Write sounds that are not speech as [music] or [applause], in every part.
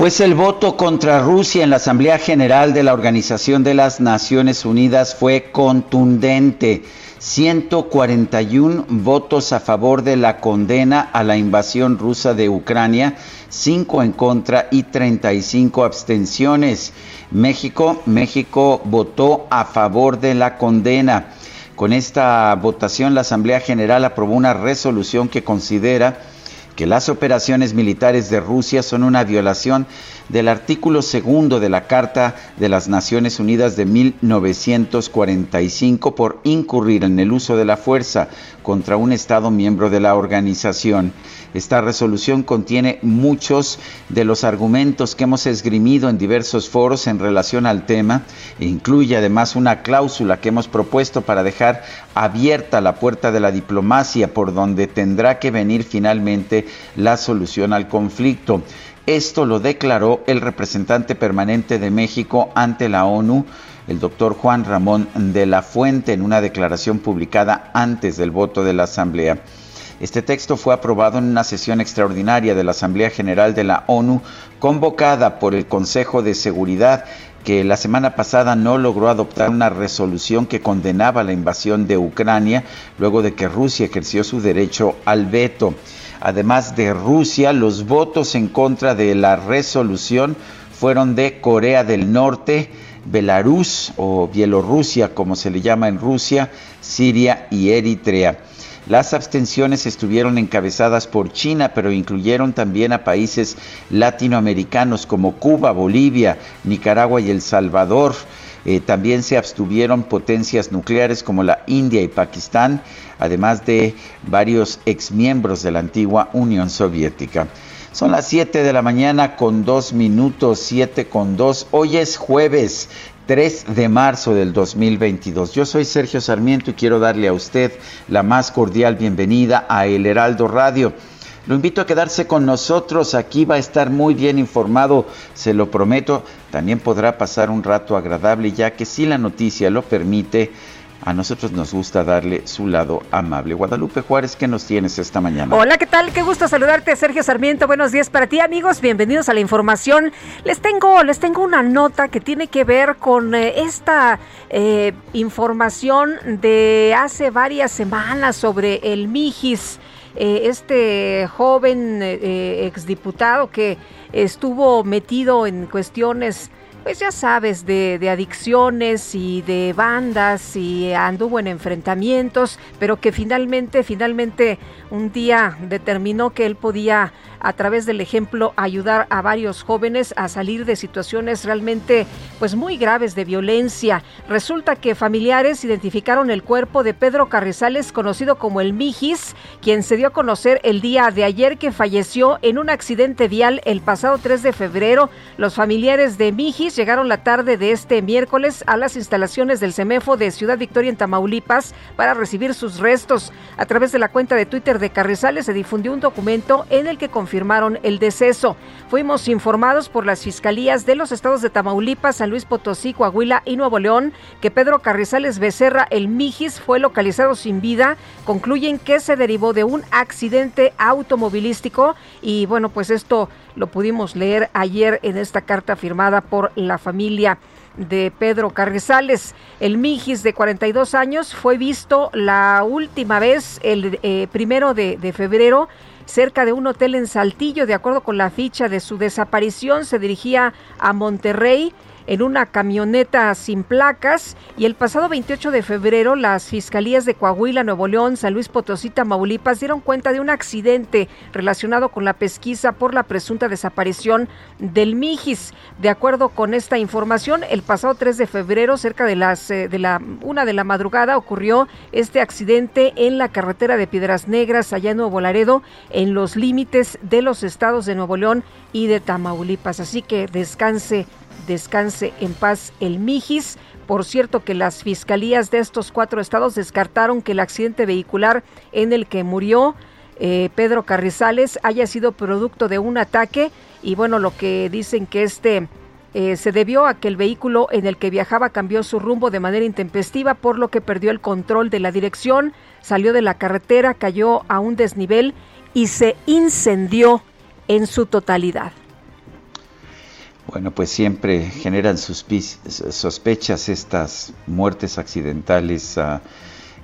Pues el voto contra Rusia en la Asamblea General de la Organización de las Naciones Unidas fue contundente. 141 votos a favor de la condena a la invasión rusa de Ucrania, 5 en contra y 35 abstenciones. México, México votó a favor de la condena. Con esta votación la Asamblea General aprobó una resolución que considera que las operaciones militares de Rusia son una violación del artículo segundo de la Carta de las Naciones Unidas de 1945 por incurrir en el uso de la fuerza contra un Estado miembro de la organización. Esta resolución contiene muchos de los argumentos que hemos esgrimido en diversos foros en relación al tema e incluye además una cláusula que hemos propuesto para dejar abierta la puerta de la diplomacia por donde tendrá que venir finalmente la solución al conflicto. Esto lo declaró el representante permanente de México ante la ONU, el doctor Juan Ramón de la Fuente, en una declaración publicada antes del voto de la Asamblea. Este texto fue aprobado en una sesión extraordinaria de la Asamblea General de la ONU convocada por el Consejo de Seguridad que la semana pasada no logró adoptar una resolución que condenaba la invasión de Ucrania luego de que Rusia ejerció su derecho al veto. Además de Rusia, los votos en contra de la resolución fueron de Corea del Norte, Belarus o Bielorrusia, como se le llama en Rusia, Siria y Eritrea. Las abstenciones estuvieron encabezadas por China, pero incluyeron también a países latinoamericanos como Cuba, Bolivia, Nicaragua y El Salvador. Eh, también se abstuvieron potencias nucleares como la India y Pakistán, además de varios exmiembros de la antigua Unión Soviética. Son las 7 de la mañana con 2 minutos, 7 con 2. Hoy es jueves 3 de marzo del 2022. Yo soy Sergio Sarmiento y quiero darle a usted la más cordial bienvenida a El Heraldo Radio. Lo invito a quedarse con nosotros, aquí va a estar muy bien informado, se lo prometo. También podrá pasar un rato agradable ya que si la noticia lo permite, a nosotros nos gusta darle su lado amable. Guadalupe Juárez, ¿qué nos tienes esta mañana? Hola, ¿qué tal? Qué gusto saludarte, Sergio Sarmiento. Buenos días para ti, amigos. Bienvenidos a la información. Les tengo, les tengo una nota que tiene que ver con eh, esta eh, información de hace varias semanas sobre el Mijis. Eh, este joven exdiputado que estuvo metido en cuestiones pues ya sabes, de, de, adicciones y de bandas y anduvo en enfrentamientos, pero que finalmente, finalmente un día determinó que él podía a través del ejemplo ayudar a varios jóvenes a salir de situaciones realmente pues muy graves de violencia. Resulta que familiares identificaron el cuerpo de Pedro Carrizales, conocido como el Mijis, quien se dio a conocer el día de ayer que falleció en un accidente vial el pasado 3 de febrero. Los familiares de Mijis llegaron la tarde de este miércoles a las instalaciones del CEMEFO de Ciudad Victoria en Tamaulipas para recibir sus restos. A través de la cuenta de Twitter de Carrizales se difundió un documento en el que confirmaron el deceso. Fuimos informados por las fiscalías de los estados de Tamaulipas, San Luis Potosí, Coahuila y Nuevo León que Pedro Carrizales Becerra, el Mijis, fue localizado sin vida. Concluyen que se derivó de un accidente automovilístico y bueno, pues esto lo pudimos leer ayer en esta carta firmada por la familia. de Pedro Carrizales. El Mijis de 42 años fue visto la última vez el eh, primero de, de febrero cerca de un hotel en Saltillo. De acuerdo con la ficha de su desaparición, se dirigía a Monterrey en una camioneta sin placas y el pasado 28 de febrero las fiscalías de Coahuila, Nuevo León, San Luis Potosí, Tamaulipas dieron cuenta de un accidente relacionado con la pesquisa por la presunta desaparición del Mijis. De acuerdo con esta información, el pasado 3 de febrero, cerca de las eh, de la una de la madrugada, ocurrió este accidente en la carretera de Piedras Negras, allá en Nuevo Laredo, en los límites de los estados de Nuevo León y de Tamaulipas. Así que descanse descanse en paz el Mijis. Por cierto que las fiscalías de estos cuatro estados descartaron que el accidente vehicular en el que murió eh, Pedro Carrizales haya sido producto de un ataque y bueno, lo que dicen que este eh, se debió a que el vehículo en el que viajaba cambió su rumbo de manera intempestiva, por lo que perdió el control de la dirección, salió de la carretera, cayó a un desnivel y se incendió en su totalidad. Bueno, pues siempre generan sospechas estas muertes accidentales ah,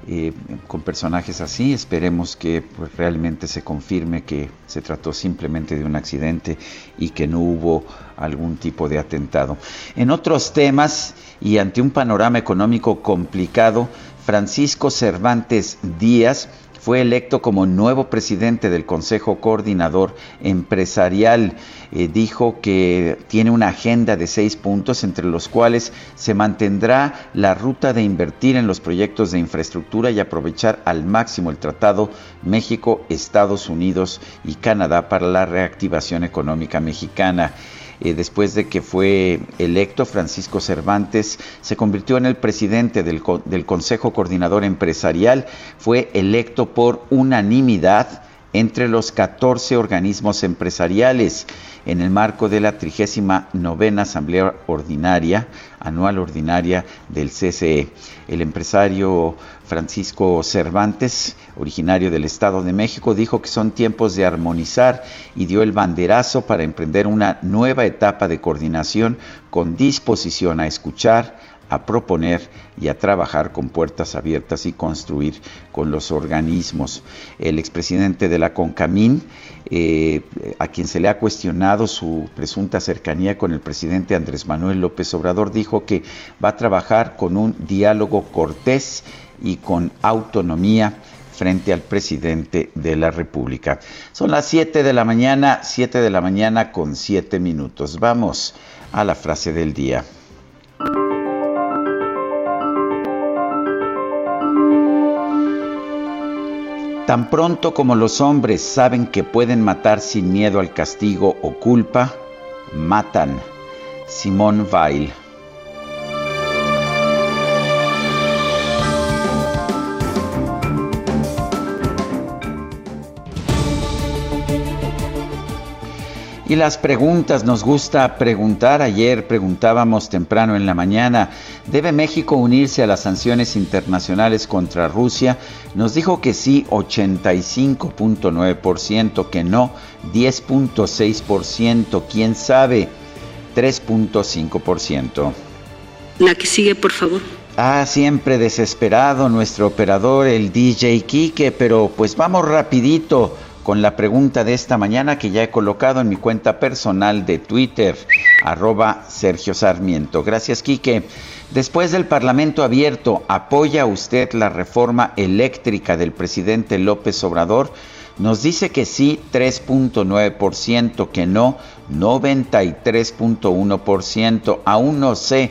eh, con personajes así. Esperemos que pues, realmente se confirme que se trató simplemente de un accidente y que no hubo algún tipo de atentado. En otros temas y ante un panorama económico complicado, Francisco Cervantes Díaz fue electo como nuevo presidente del Consejo Coordinador Empresarial. Eh, dijo que tiene una agenda de seis puntos, entre los cuales se mantendrá la ruta de invertir en los proyectos de infraestructura y aprovechar al máximo el Tratado México, Estados Unidos y Canadá para la reactivación económica mexicana. Eh, después de que fue electo, Francisco Cervantes se convirtió en el presidente del, del Consejo Coordinador Empresarial, fue electo por unanimidad entre los 14 organismos empresariales en el marco de la 39 Asamblea Ordinaria, anual ordinaria del CCE. El empresario Francisco Cervantes, originario del Estado de México, dijo que son tiempos de armonizar y dio el banderazo para emprender una nueva etapa de coordinación con disposición a escuchar, a proponer y a trabajar con puertas abiertas y construir con los organismos. El expresidente de la CONCAMIN, eh, a quien se le ha cuestionado su presunta cercanía con el presidente Andrés Manuel López Obrador, dijo que va a trabajar con un diálogo cortés y con autonomía frente al presidente de la República. Son las 7 de la mañana, 7 de la mañana con 7 minutos. Vamos a la frase del día. Tan pronto como los hombres saben que pueden matar sin miedo al castigo o culpa, matan. Simón Weil Y las preguntas, nos gusta preguntar. Ayer preguntábamos temprano en la mañana, ¿debe México unirse a las sanciones internacionales contra Rusia? Nos dijo que sí, 85.9%, que no, 10.6%, quién sabe, 3.5%. La que sigue, por favor. Ah, siempre desesperado nuestro operador, el DJ Kike, pero pues vamos rapidito con la pregunta de esta mañana que ya he colocado en mi cuenta personal de Twitter, arroba Sergio Sarmiento. Gracias, Quique. Después del Parlamento abierto, ¿apoya usted la reforma eléctrica del presidente López Obrador? Nos dice que sí, 3.9%, que no, 93.1%, aún no sé,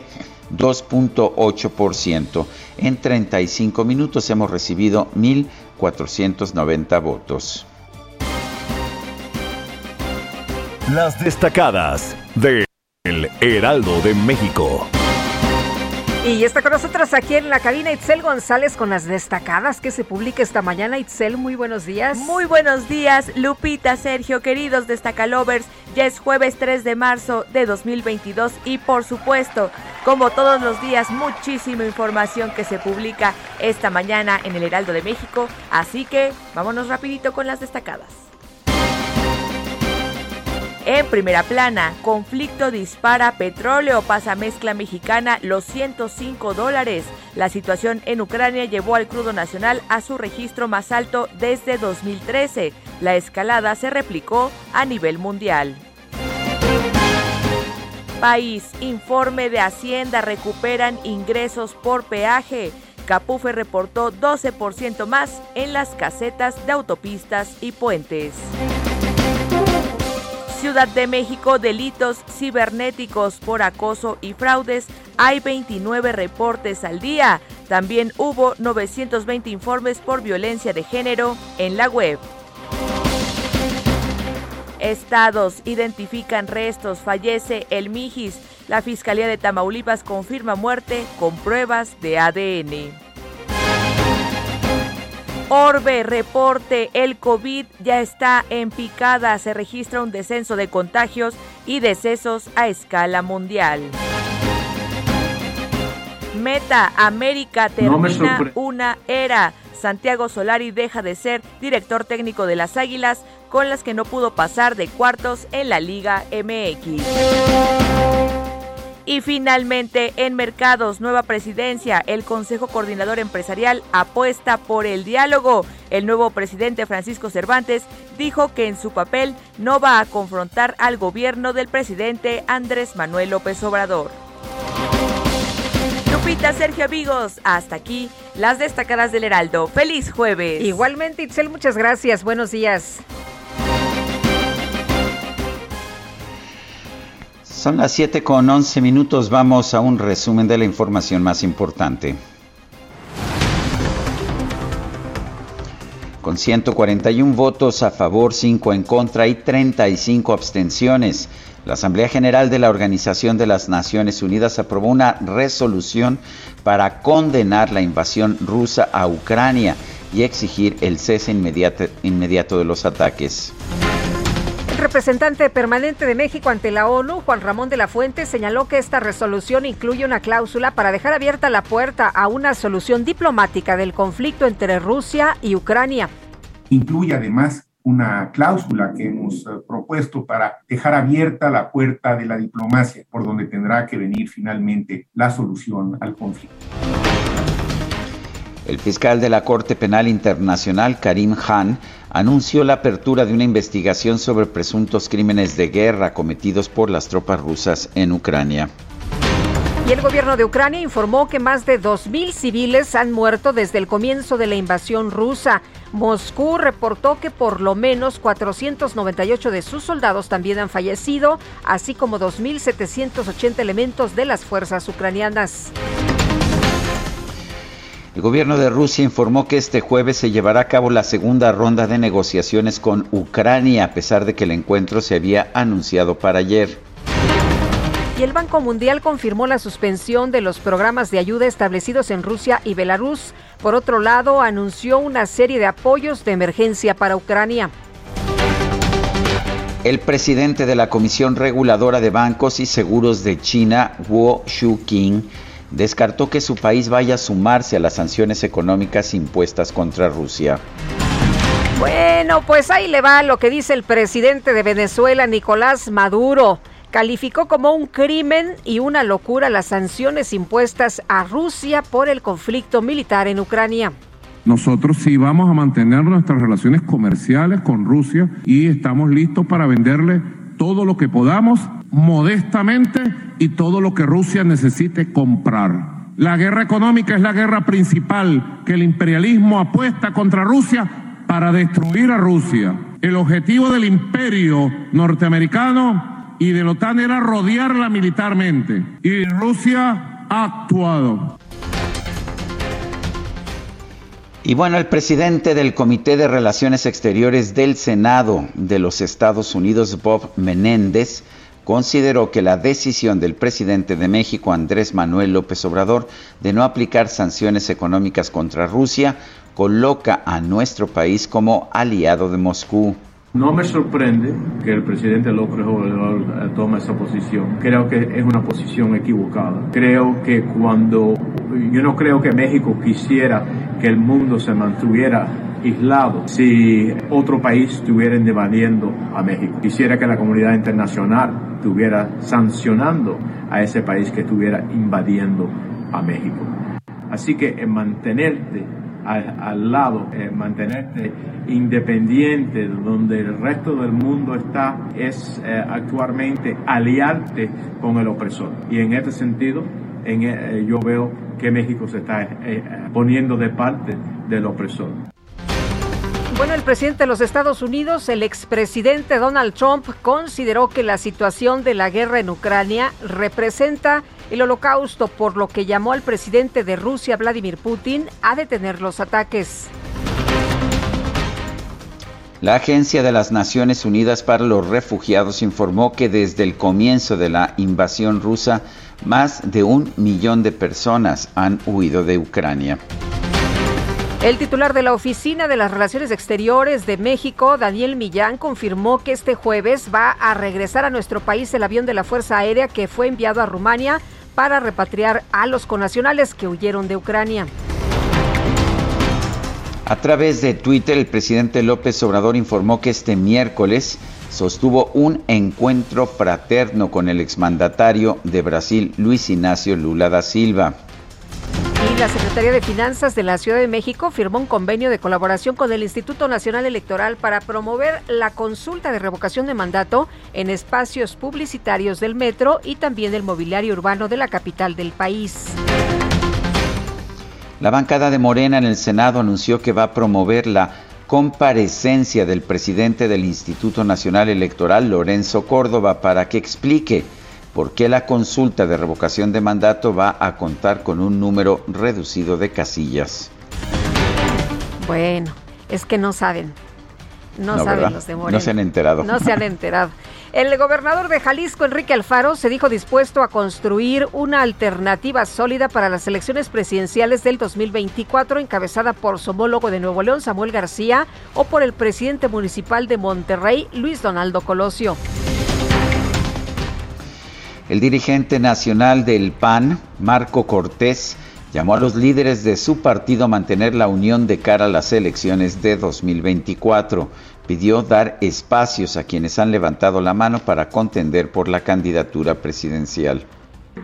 2.8%. En 35 minutos hemos recibido 1.490 votos. Las destacadas de El Heraldo de México. Y está con nosotros aquí en la cabina Itzel González con las destacadas que se publica esta mañana. Itzel, muy buenos días. Muy buenos días, Lupita, Sergio, queridos destacalovers. Ya es jueves 3 de marzo de 2022 y por supuesto, como todos los días, muchísima información que se publica esta mañana en el Heraldo de México. Así que vámonos rapidito con las destacadas. En primera plana, conflicto dispara petróleo, pasa mezcla mexicana los 105 dólares. La situación en Ucrania llevó al crudo nacional a su registro más alto desde 2013. La escalada se replicó a nivel mundial. País, informe de Hacienda, recuperan ingresos por peaje. Capufe reportó 12% más en las casetas de autopistas y puentes. Ciudad de México, delitos cibernéticos por acoso y fraudes. Hay 29 reportes al día. También hubo 920 informes por violencia de género en la web. Estados identifican restos, fallece el Mijis. La Fiscalía de Tamaulipas confirma muerte con pruebas de ADN. Orbe, reporte, el COVID ya está en picada, se registra un descenso de contagios y decesos a escala mundial. Meta, América termina una era. Santiago Solari deja de ser director técnico de las Águilas, con las que no pudo pasar de cuartos en la Liga MX. Y finalmente, en mercados, nueva presidencia, el Consejo Coordinador Empresarial apuesta por el diálogo. El nuevo presidente Francisco Cervantes dijo que en su papel no va a confrontar al gobierno del presidente Andrés Manuel López Obrador. Lupita, Sergio, amigos, hasta aquí las destacadas del Heraldo. ¡Feliz jueves! Igualmente, Itzel, muchas gracias. Buenos días. Son las 7 con 11 minutos. Vamos a un resumen de la información más importante. Con 141 votos a favor, 5 en contra y 35 abstenciones, la Asamblea General de la Organización de las Naciones Unidas aprobó una resolución para condenar la invasión rusa a Ucrania y exigir el cese inmediato, inmediato de los ataques. El representante permanente de México ante la ONU, Juan Ramón de la Fuente, señaló que esta resolución incluye una cláusula para dejar abierta la puerta a una solución diplomática del conflicto entre Rusia y Ucrania. Incluye además una cláusula que hemos eh, propuesto para dejar abierta la puerta de la diplomacia, por donde tendrá que venir finalmente la solución al conflicto. El fiscal de la Corte Penal Internacional, Karim Khan, anunció la apertura de una investigación sobre presuntos crímenes de guerra cometidos por las tropas rusas en Ucrania. Y el gobierno de Ucrania informó que más de 2.000 civiles han muerto desde el comienzo de la invasión rusa. Moscú reportó que por lo menos 498 de sus soldados también han fallecido, así como 2.780 elementos de las fuerzas ucranianas. El gobierno de Rusia informó que este jueves se llevará a cabo la segunda ronda de negociaciones con Ucrania, a pesar de que el encuentro se había anunciado para ayer. Y el Banco Mundial confirmó la suspensión de los programas de ayuda establecidos en Rusia y Belarus. Por otro lado, anunció una serie de apoyos de emergencia para Ucrania. El presidente de la Comisión Reguladora de Bancos y Seguros de China, Wu Shuqing, descartó que su país vaya a sumarse a las sanciones económicas impuestas contra Rusia. Bueno, pues ahí le va lo que dice el presidente de Venezuela, Nicolás Maduro. Calificó como un crimen y una locura las sanciones impuestas a Rusia por el conflicto militar en Ucrania. Nosotros sí vamos a mantener nuestras relaciones comerciales con Rusia y estamos listos para venderle todo lo que podamos modestamente y todo lo que Rusia necesite comprar. La guerra económica es la guerra principal que el imperialismo apuesta contra Rusia para destruir a Rusia. El objetivo del imperio norteamericano y de la OTAN era rodearla militarmente y Rusia ha actuado. Y bueno, el presidente del Comité de Relaciones Exteriores del Senado de los Estados Unidos, Bob Menéndez, consideró que la decisión del presidente de México, Andrés Manuel López Obrador, de no aplicar sanciones económicas contra Rusia, coloca a nuestro país como aliado de Moscú. No me sorprende que el presidente López Obrador eh, tome esa posición. Creo que es una posición equivocada. Creo que cuando yo no creo que México quisiera que el mundo se mantuviera aislado si otro país estuviera invadiendo a México. Quisiera que la comunidad internacional estuviera sancionando a ese país que estuviera invadiendo a México. Así que en mantenerte al, lado, mantenerte independiente donde el resto del mundo está, es eh, actualmente aliarte con el opresor. Y en este sentido, en, eh, yo veo que México se está eh, poniendo de parte del opresor. Bueno, el presidente de los Estados Unidos, el expresidente Donald Trump, consideró que la situación de la guerra en Ucrania representa el holocausto, por lo que llamó al presidente de Rusia, Vladimir Putin, a detener los ataques. La Agencia de las Naciones Unidas para los Refugiados informó que desde el comienzo de la invasión rusa, más de un millón de personas han huido de Ucrania. El titular de la Oficina de las Relaciones Exteriores de México, Daniel Millán, confirmó que este jueves va a regresar a nuestro país el avión de la Fuerza Aérea que fue enviado a Rumania para repatriar a los conacionales que huyeron de Ucrania. A través de Twitter, el presidente López Obrador informó que este miércoles sostuvo un encuentro fraterno con el exmandatario de Brasil, Luis Ignacio Lula da Silva. Y la Secretaría de Finanzas de la Ciudad de México firmó un convenio de colaboración con el Instituto Nacional Electoral para promover la consulta de revocación de mandato en espacios publicitarios del metro y también del mobiliario urbano de la capital del país. La bancada de Morena en el Senado anunció que va a promover la comparecencia del presidente del Instituto Nacional Electoral, Lorenzo Córdoba, para que explique por qué la consulta de revocación de mandato va a contar con un número reducido de casillas. Bueno, es que no saben. No, saben los de Morena. No se han enterado. No se han enterado. [laughs] El gobernador de Jalisco, Enrique Alfaro, se dijo dispuesto a construir una alternativa sólida para las elecciones presidenciales del 2024, encabezada por su homólogo de Nuevo León, Samuel García, o por el presidente municipal de Monterrey, Luis Donaldo Colosio. El dirigente nacional del PAN, Marco Cortés, llamó a los líderes de su partido a mantener la unión de cara a las elecciones de 2024. Pidió dar espacios a quienes han levantado la mano para contender por la candidatura presidencial.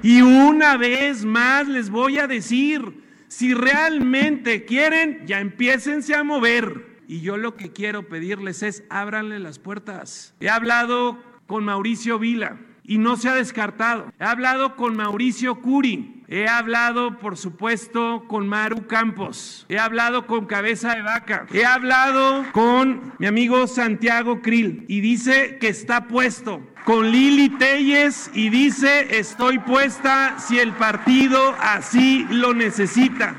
Y una vez más les voy a decir, si realmente quieren, ya empiecense a mover. Y yo lo que quiero pedirles es, ábranle las puertas. He hablado con Mauricio Vila y no se ha descartado. He hablado con Mauricio Curi, he hablado, por supuesto, con Maru Campos, he hablado con Cabeza de Vaca, he hablado con mi amigo Santiago Krill y dice que está puesto. Con Lili Telles y dice estoy puesta si el partido así lo necesita.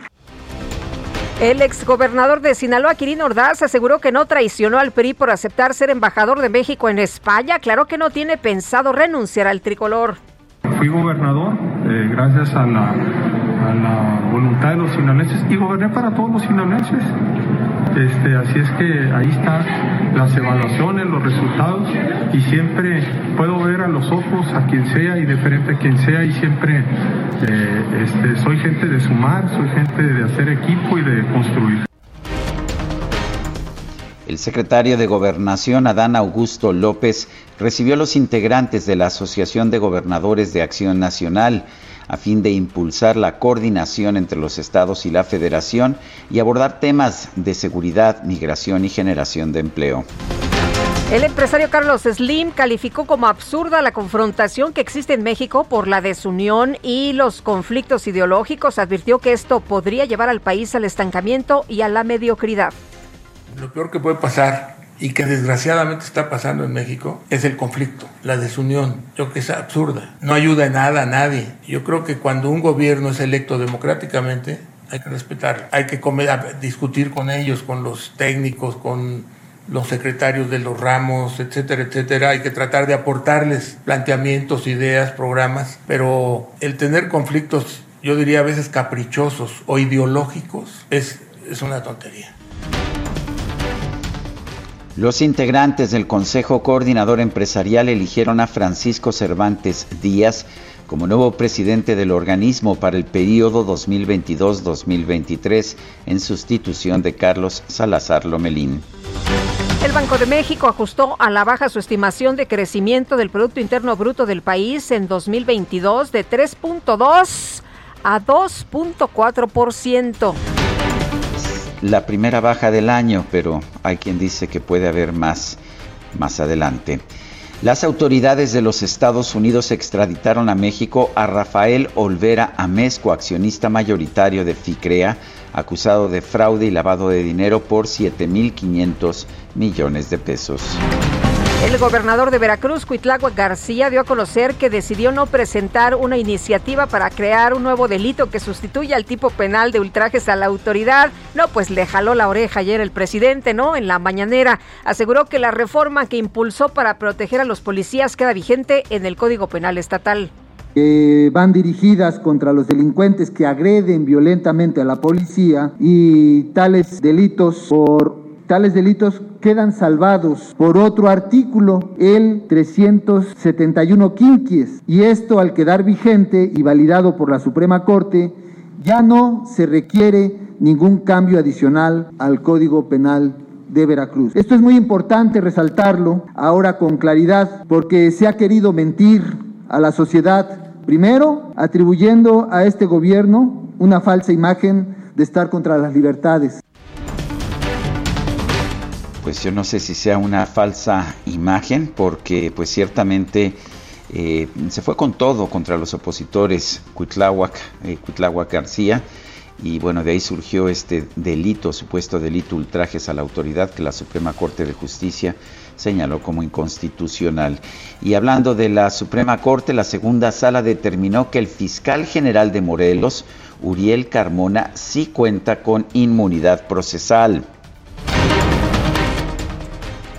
El exgobernador de Sinaloa, Quirino Ordaz, aseguró que no traicionó al PRI por aceptar ser embajador de México en España. Claro que no tiene pensado renunciar al tricolor. Fui gobernador eh, gracias a la, a la voluntad de los sinaloenses y goberné para todos los sinaloenses. Este, así es que ahí están las evaluaciones, los resultados y siempre puedo ver a los ojos a quien sea y de frente a quien sea y siempre eh, este, soy gente de sumar, soy gente de hacer equipo y de construir. El secretario de Gobernación, Adán Augusto López, recibió a los integrantes de la Asociación de Gobernadores de Acción Nacional a fin de impulsar la coordinación entre los estados y la federación y abordar temas de seguridad, migración y generación de empleo. El empresario Carlos Slim calificó como absurda la confrontación que existe en México por la desunión y los conflictos ideológicos. Advirtió que esto podría llevar al país al estancamiento y a la mediocridad. Lo peor que puede pasar y que desgraciadamente está pasando en México es el conflicto, la desunión. Yo creo que es absurda, no ayuda en nada a nadie. Yo creo que cuando un gobierno es electo democráticamente, hay que respetar, hay que discutir con ellos, con los técnicos, con los secretarios de los ramos, etcétera, etcétera. Hay que tratar de aportarles planteamientos, ideas, programas, pero el tener conflictos, yo diría a veces caprichosos o ideológicos, es una tontería. Los integrantes del Consejo Coordinador Empresarial eligieron a Francisco Cervantes Díaz como nuevo presidente del organismo para el periodo 2022-2023 en sustitución de Carlos Salazar Lomelín. El Banco de México ajustó a la baja su estimación de crecimiento del Producto Interno Bruto del país en 2022 de 3.2 a 2.4%. La primera baja del año, pero hay quien dice que puede haber más más adelante. Las autoridades de los Estados Unidos extraditaron a México a Rafael Olvera Amezco, accionista mayoritario de FICREA, acusado de fraude y lavado de dinero por 7.500 millones de pesos. El gobernador de Veracruz, Cuitláhuac García, dio a conocer que decidió no presentar una iniciativa para crear un nuevo delito que sustituya al tipo penal de ultrajes a la autoridad. No, pues le jaló la oreja ayer el presidente, ¿no? En la mañanera aseguró que la reforma que impulsó para proteger a los policías queda vigente en el Código Penal Estatal van dirigidas contra los delincuentes que agreden violentamente a la policía y tales delitos por tales delitos quedan salvados por otro artículo, el 371 quinquies, y esto al quedar vigente y validado por la Suprema Corte, ya no se requiere ningún cambio adicional al Código Penal de Veracruz. Esto es muy importante resaltarlo ahora con claridad porque se ha querido mentir a la sociedad Primero, atribuyendo a este gobierno una falsa imagen de estar contra las libertades. Pues yo no sé si sea una falsa imagen, porque pues ciertamente eh, se fue con todo contra los opositores Cuitláhuac, eh, García, y bueno, de ahí surgió este delito, supuesto delito ultrajes a la autoridad que la Suprema Corte de Justicia señaló como inconstitucional. Y hablando de la Suprema Corte, la segunda sala determinó que el fiscal general de Morelos, Uriel Carmona, sí cuenta con inmunidad procesal.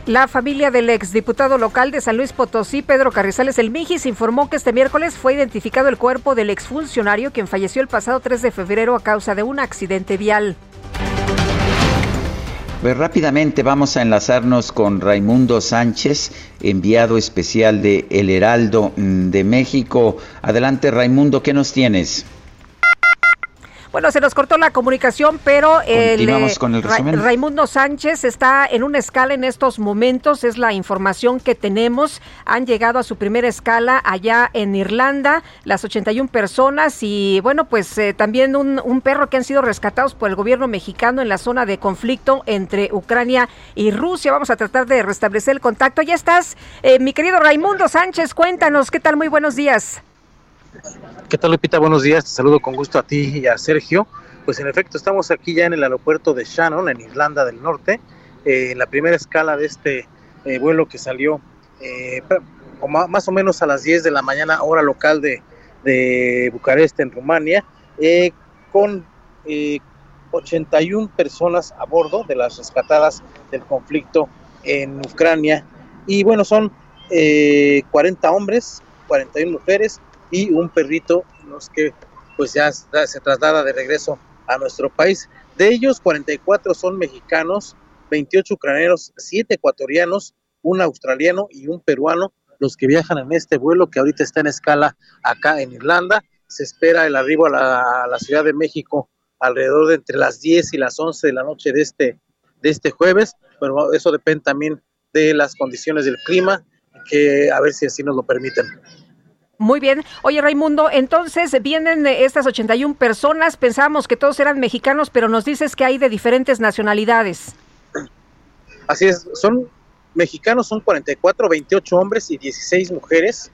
La familia del exdiputado local de San Luis Potosí, Pedro Carrizales El Mijis, informó que este miércoles fue identificado el cuerpo del exfuncionario quien falleció el pasado 3 de febrero a causa de un accidente vial. Pues rápidamente vamos a enlazarnos con Raimundo Sánchez, enviado especial de El Heraldo mm, de México. Adelante Raimundo, ¿qué nos tienes? Bueno, se nos cortó la comunicación, pero el, eh, con el Raimundo Sánchez está en una escala en estos momentos, es la información que tenemos. Han llegado a su primera escala allá en Irlanda, las 81 personas y bueno, pues eh, también un, un, perro que han sido rescatados por el gobierno mexicano en la zona de conflicto entre Ucrania y Rusia. Vamos a tratar de restablecer el contacto. Ya estás, eh, mi querido Raimundo Sánchez, cuéntanos, ¿qué tal? Muy buenos días. ¿Qué tal, Lupita? Buenos días. Te saludo con gusto a ti y a Sergio. Pues en efecto, estamos aquí ya en el aeropuerto de Shannon, en Irlanda del Norte, eh, en la primera escala de este eh, vuelo que salió eh, más o menos a las 10 de la mañana, hora local de, de Bucarest, en Rumania, con 81 personas a bordo de las rescatadas del conflicto en Ucrania. Y bueno, son 40 hombres, 41 mujeres, y un perrito los que pues ya se traslada de regreso a nuestro país. De ellos, 44 son mexicanos, 28 ucranianos, 7 ecuatorianos, un australiano y un peruano, los que viajan en este vuelo que ahorita está en escala acá en Irlanda. Se espera el arribo a la, Ciudad de México alrededor de entre las 10 y las 11 de la noche de este, de este jueves, pero eso depende también de las condiciones del clima, que a ver si así nos lo permiten. Muy bien. Oye, Raimundo, entonces vienen estas 81 personas. Pensábamos que todos eran mexicanos, pero nos dices que hay de diferentes nacionalidades. Así es, son mexicanos, son 44, 28 hombres y 16 mujeres.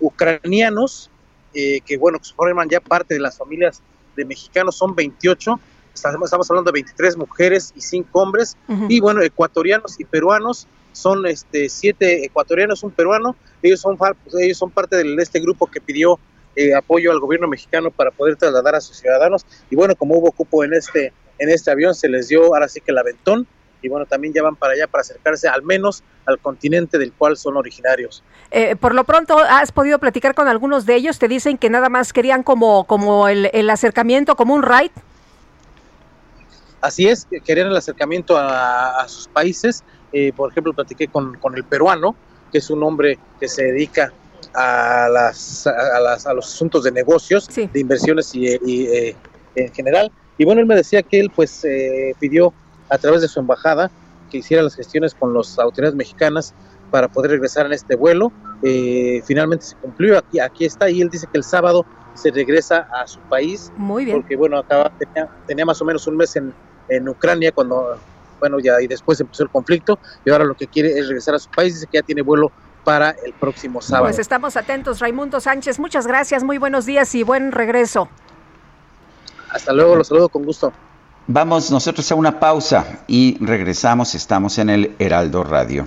Ucranianos, eh, que bueno, que forman ya parte de las familias de mexicanos, son 28. Estamos, hablando de 23 mujeres y 5 hombres. Y bueno, ecuatorianos y peruanos son este siete ecuatorianos, un peruano, ellos son, ellos son parte de este grupo que pidió eh, apoyo al gobierno mexicano para poder trasladar a sus ciudadanos y bueno, como hubo cupo en este, en este avión, se les dio ahora sí que el aventón y bueno, también ya van para allá para acercarse al menos al continente del cual son originarios. Eh, por lo pronto, ¿has podido platicar con algunos de ellos? ¿Te dicen que nada más querían como, como el, el acercamiento, como un ride? Así es, querían el acercamiento a sus países, eh, por ejemplo, platiqué con, con, el peruano, que es un hombre que se dedica a, las, a, las, a los asuntos de negocios, de inversiones y, eh, en general. Y bueno, él me decía que él pues eh, pidió a través de su embajada que hiciera las gestiones con las autoridades mexicanas para poder regresar en este vuelo. Eh, finalmente se cumplió, aquí, aquí está, y él dice que el sábado se regresa a su país. Muy bien. Porque bueno, acaba, tenía, tenía más o menos un mes en, en Ucrania cuando, bueno, ya y después empezó el conflicto, y ahora lo que quiere es regresar a su país, dice que ya tiene vuelo para el próximo sábado. Pues estamos atentos, Raimundo Sánchez. Muchas gracias, muy buenos días y buen regreso. Hasta luego, los saludo con gusto. Vamos nosotros a una pausa y regresamos. Estamos en el Heraldo Radio.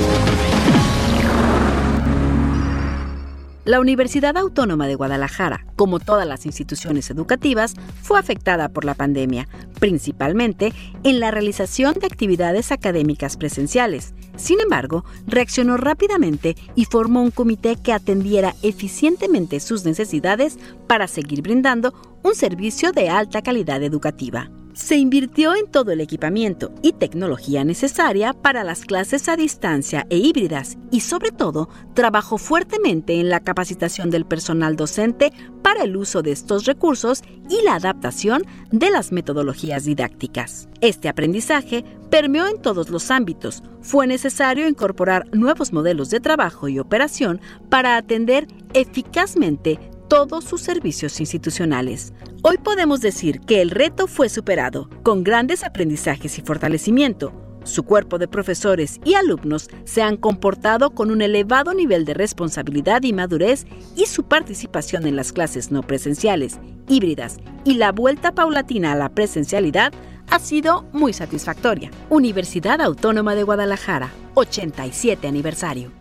La Universidad Autónoma de Guadalajara, como todas las instituciones educativas, fue afectada por la pandemia, principalmente en la realización de actividades académicas presenciales. Sin embargo, reaccionó rápidamente y formó un comité que atendiera eficientemente sus necesidades para seguir brindando un servicio de alta calidad educativa. Se invirtió en todo el equipamiento y tecnología necesaria para las clases a distancia e híbridas y sobre todo trabajó fuertemente en la capacitación del personal docente para el uso de estos recursos y la adaptación de las metodologías didácticas. Este aprendizaje permeó en todos los ámbitos. Fue necesario incorporar nuevos modelos de trabajo y operación para atender eficazmente todos sus servicios institucionales. Hoy podemos decir que el reto fue superado, con grandes aprendizajes y fortalecimiento. Su cuerpo de profesores y alumnos se han comportado con un elevado nivel de responsabilidad y madurez y su participación en las clases no presenciales, híbridas y la vuelta paulatina a la presencialidad ha sido muy satisfactoria. Universidad Autónoma de Guadalajara, 87 aniversario.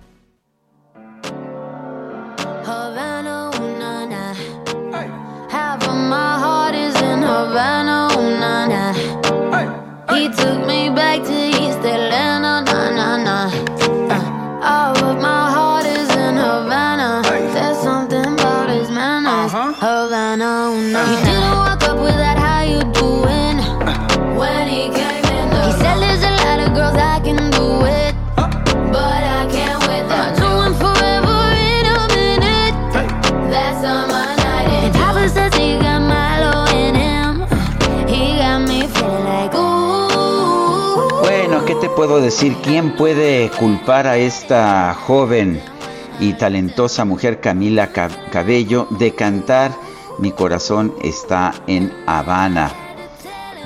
My heart is in Havana, ooh, nah, nah. He took me back to East Atlanta, nah, nah, nah. Uh, oh, but my heart puedo decir? ¿Quién puede culpar a esta joven y talentosa mujer Camila Ca- Cabello de cantar Mi corazón está en Habana?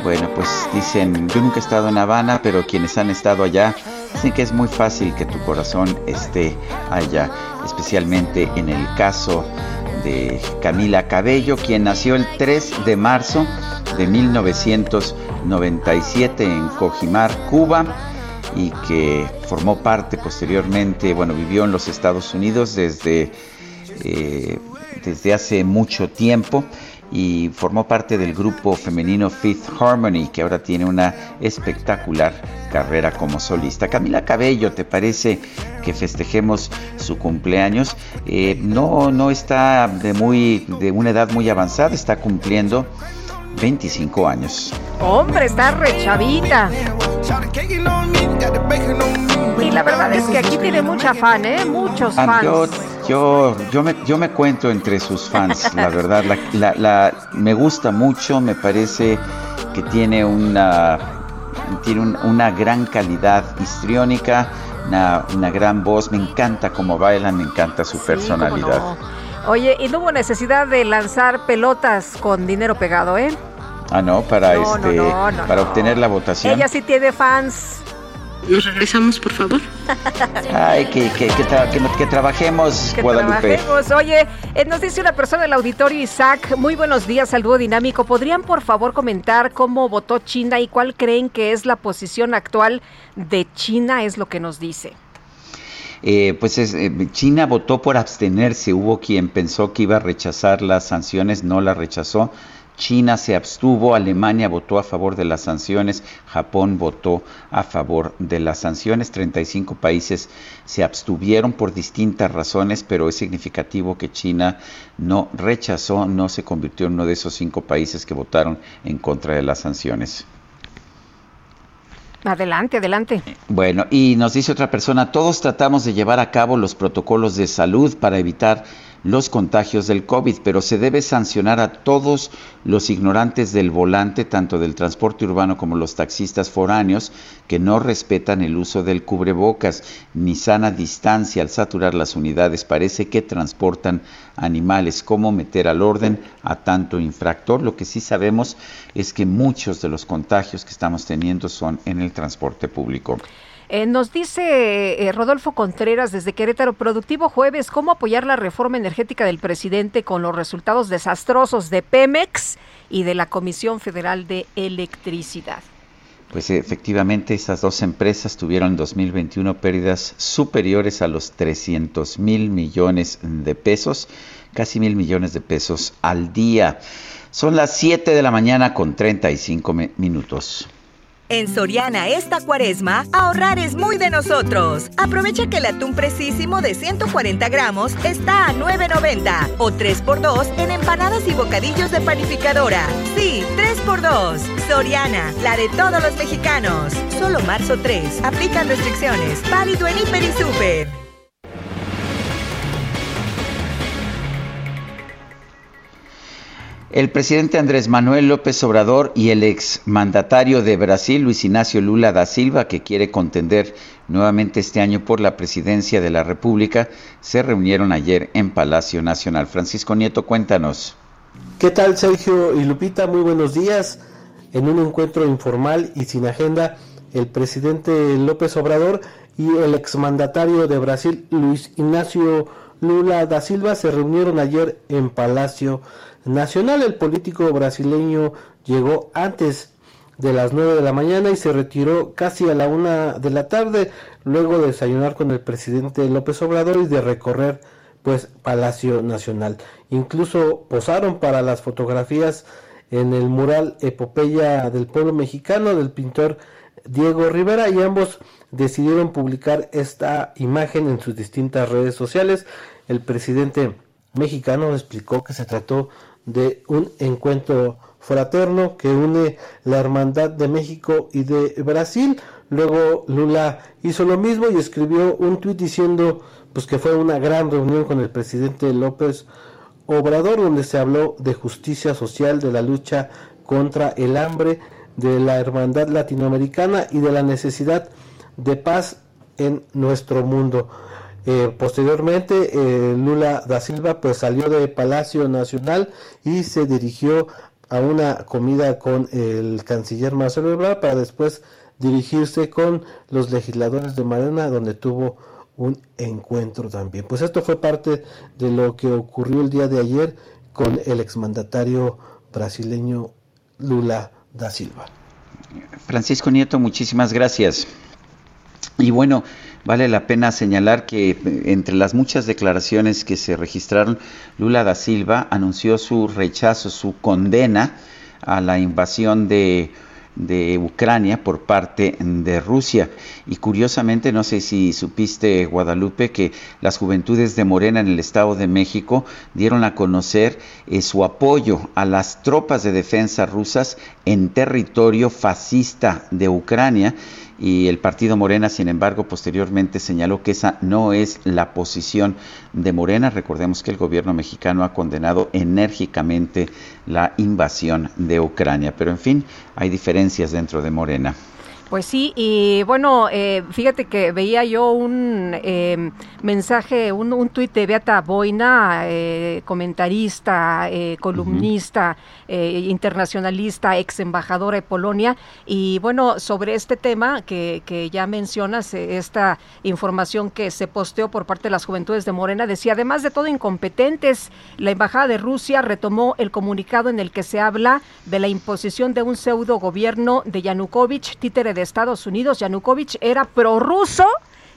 Bueno, pues dicen, yo nunca he estado en Habana, pero quienes han estado allá dicen que es muy fácil que tu corazón esté allá, especialmente en el caso de Camila Cabello, quien nació el 3 de marzo de 1997 en Cojimar, Cuba, y que formó parte posteriormente, bueno, vivió en los Estados Unidos desde, eh, desde hace mucho tiempo y formó parte del grupo femenino Fifth Harmony, que ahora tiene una espectacular carrera como solista. Camila Cabello, ¿te parece que festejemos su cumpleaños? Eh, no, no está de, muy, de una edad muy avanzada, está cumpliendo 25 años. Hombre, está re chavita. Y la verdad es que aquí tiene mucha fan, ¿eh? Muchos Ah, fans. Yo, yo, yo, me, yo me cuento entre sus fans, [laughs] la verdad. La, la- la- me gusta mucho, me parece que tiene una, tiene un- una gran calidad histriónica, una, una gran voz. Me encanta cómo baila, me encanta su personalidad. cómo no. Oye, y no hubo necesidad de lanzar pelotas con dinero pegado, ¿eh? Ah, no, para, No, este, no, no, para no. obtener la votación. Ella sí tiene fans. Nos regresamos, por favor. Ay, que, que, que, trabajemos, que Guadalupe. Trabajemos. Oye, eh, nos dice una persona del auditorio, Isaac, muy buenos días al dúo dinámico. ¿Podrían, por favor, comentar cómo votó China y cuál creen que es la posición actual de China? Es lo que nos dice. Eh, pues es, eh, China votó por abstenerse. Hubo quien pensó que iba a rechazar las sanciones, no las rechazó. China se abstuvo, Alemania votó a favor de las sanciones, Japón votó a favor de las sanciones, 35 países se abstuvieron por distintas razones, pero es significativo que China no rechazó, no se convirtió en uno de esos cinco países que votaron en contra de las sanciones. Adelante, adelante. Bueno, y nos dice otra persona, todos tratamos de llevar a cabo los protocolos de salud para evitar los contagios del COVID, pero se debe sancionar a todos los ignorantes del volante, tanto del transporte urbano como los taxistas foráneos, que no respetan el uso del cubrebocas ni sana distancia al saturar las unidades. Parece que transportan animales. ¿Cómo meter al orden a tanto infractor? Lo que sí sabemos es que muchos de los contagios que estamos teniendo son en el transporte público. Eh, nos dice eh, Rodolfo Contreras desde Querétaro, productivo jueves, ¿cómo apoyar la reforma energética del presidente con los resultados desastrosos de Pemex y de la Comisión Federal de Electricidad? Pues efectivamente estas dos empresas tuvieron en 2021 pérdidas superiores a los 300 mil millones de pesos, casi mil millones de pesos al día. Son las 7 de la mañana con 35 minutos. En Soriana esta cuaresma, ahorrar es muy de nosotros. Aprovecha que el atún precisísimo de 140 gramos está a 9.90 o 3x2 en empanadas y bocadillos de panificadora. Sí, 3x2. Soriana, la de todos los mexicanos. Solo marzo 3. Aplican restricciones. Válido en Hiper y Super. El presidente Andrés Manuel López Obrador y el exmandatario de Brasil, Luis Ignacio Lula da Silva, que quiere contender nuevamente este año por la presidencia de la República, se reunieron ayer en Palacio Nacional. Francisco Nieto, cuéntanos. ¿Qué tal, Sergio y Lupita? Muy buenos días. En un encuentro informal y sin agenda, el presidente López Obrador y el exmandatario de Brasil, Luis Ignacio Lula da Silva, se reunieron ayer en Palacio Nacional nacional. El político brasileño llegó antes de las 9 de la mañana y se retiró casi a la una de la tarde, luego de desayunar con el presidente López Obrador y de recorrer pues Palacio Nacional. Incluso posaron para las fotografías en el mural Epopeya del pueblo mexicano del pintor Diego Rivera y ambos decidieron publicar esta imagen en sus distintas redes sociales. El presidente mexicano explicó que se trató de un encuentro fraterno que une la hermandad de México y de Brasil. Luego Lula hizo lo mismo y escribió un tuit diciendo pues que fue una gran reunión con el presidente López Obrador donde se habló de justicia social, de la lucha contra el hambre, de la hermandad latinoamericana y de la necesidad de paz en nuestro mundo. Eh, posteriormente, eh, Lula da Silva pues salió de Palacio Nacional y se dirigió a una comida con el canciller Marcelo Ebrard para después dirigirse con los legisladores de Marena donde tuvo un encuentro también. Pues esto fue parte de lo que ocurrió el día de ayer con el exmandatario brasileño Lula da Silva. Francisco Nieto, muchísimas gracias. Y bueno, Vale la pena señalar que eh, entre las muchas declaraciones que se registraron, Lula da Silva anunció su rechazo, su condena a la invasión de, Ucrania por parte de Rusia. Y curiosamente, no sé si supiste, Guadalupe, que las juventudes de Morena en el Estado de México dieron a conocer eh, su apoyo a las tropas de defensa rusas en territorio fascista de Ucrania y el partido Morena, sin embargo, posteriormente señaló que esa no es la posición de Morena. Recordemos que el gobierno mexicano ha condenado enérgicamente la invasión de Ucrania, pero en fin, hay diferencias dentro de Morena. Pues sí, y bueno, eh, fíjate que veía yo un eh, mensaje, un, un tuit de Beata Boina, eh, comentarista, eh, columnista, eh, internacionalista, ex embajadora de Polonia, y bueno, sobre este tema que, que ya mencionas, eh, esta información que se posteó por parte de las juventudes de Morena, decía, además de todo incompetentes, la Embajada de Rusia retomó el comunicado en el que se habla de la imposición de un pseudo gobierno de Yanukovych, títere de Estados Unidos. Yanukovych era prorruso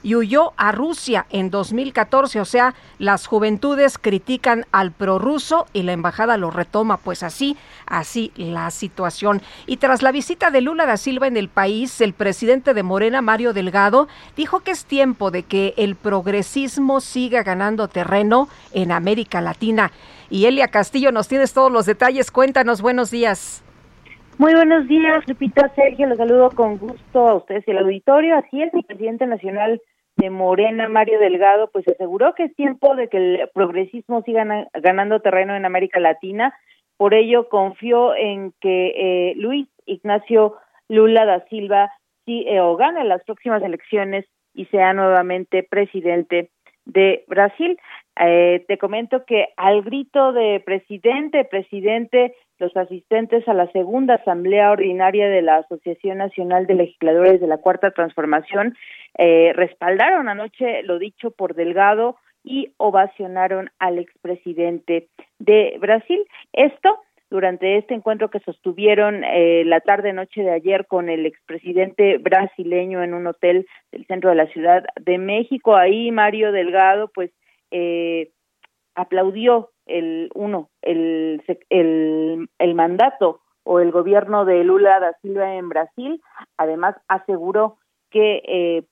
y huyó a Rusia en 2014. O sea, las juventudes critican al prorruso y la embajada lo retoma. Pues así, así la situación. Y tras la visita de Lula da Silva en el país, el presidente de Morena, Mario Delgado, dijo que es tiempo de que el progresismo siga ganando terreno en América Latina. Y Elia Castillo, nos tienes todos los detalles. Cuéntanos, buenos días. Muy buenos días, Lupita Sergio, los saludo con gusto a ustedes y al auditorio. Así es, el presidente nacional de Morena, Mario Delgado, pues aseguró que es tiempo de que el progresismo siga ganando terreno en América Latina. Por ello, confió en que eh, Luis Ignacio Lula da Silva sí, eh, o gane las próximas elecciones y sea nuevamente presidente de Brasil. Eh, te comento que al grito de presidente, presidente, los asistentes a la segunda asamblea ordinaria de la Asociación Nacional de Legisladores de la Cuarta Transformación eh, respaldaron anoche lo dicho por Delgado y ovacionaron al expresidente de Brasil. Esto durante este encuentro que sostuvieron eh, la tarde noche de ayer con el expresidente brasileño en un hotel del centro de la Ciudad de México. Ahí Mario Delgado, pues, eh, aplaudió el uno, el, el, el mandato o el gobierno de Lula da Silva en Brasil. Además, aseguró que eh,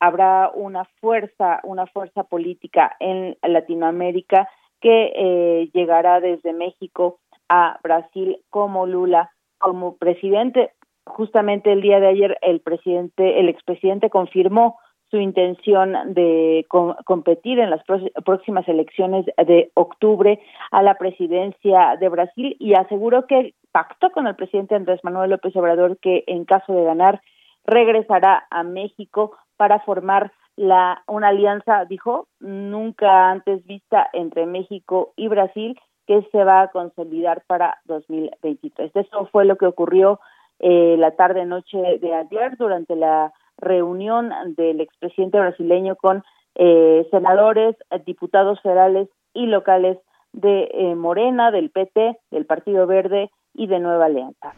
habrá una fuerza, una fuerza política en Latinoamérica que eh, llegará desde México a Brasil como Lula como presidente. Justamente el día de ayer el presidente, el expresidente confirmó su intención de competir en las próximas elecciones de octubre a la presidencia de Brasil y aseguró que pactó con el presidente Andrés Manuel López Obrador que en caso de ganar regresará a México para formar la una alianza, dijo, nunca antes vista entre México y Brasil que se va a consolidar para 2023. Eso fue lo que ocurrió eh, la tarde noche de ayer durante la reunión del expresidente brasileño con eh, senadores, diputados federales y locales de eh, Morena, del PT, del Partido Verde y de Nueva Alianza.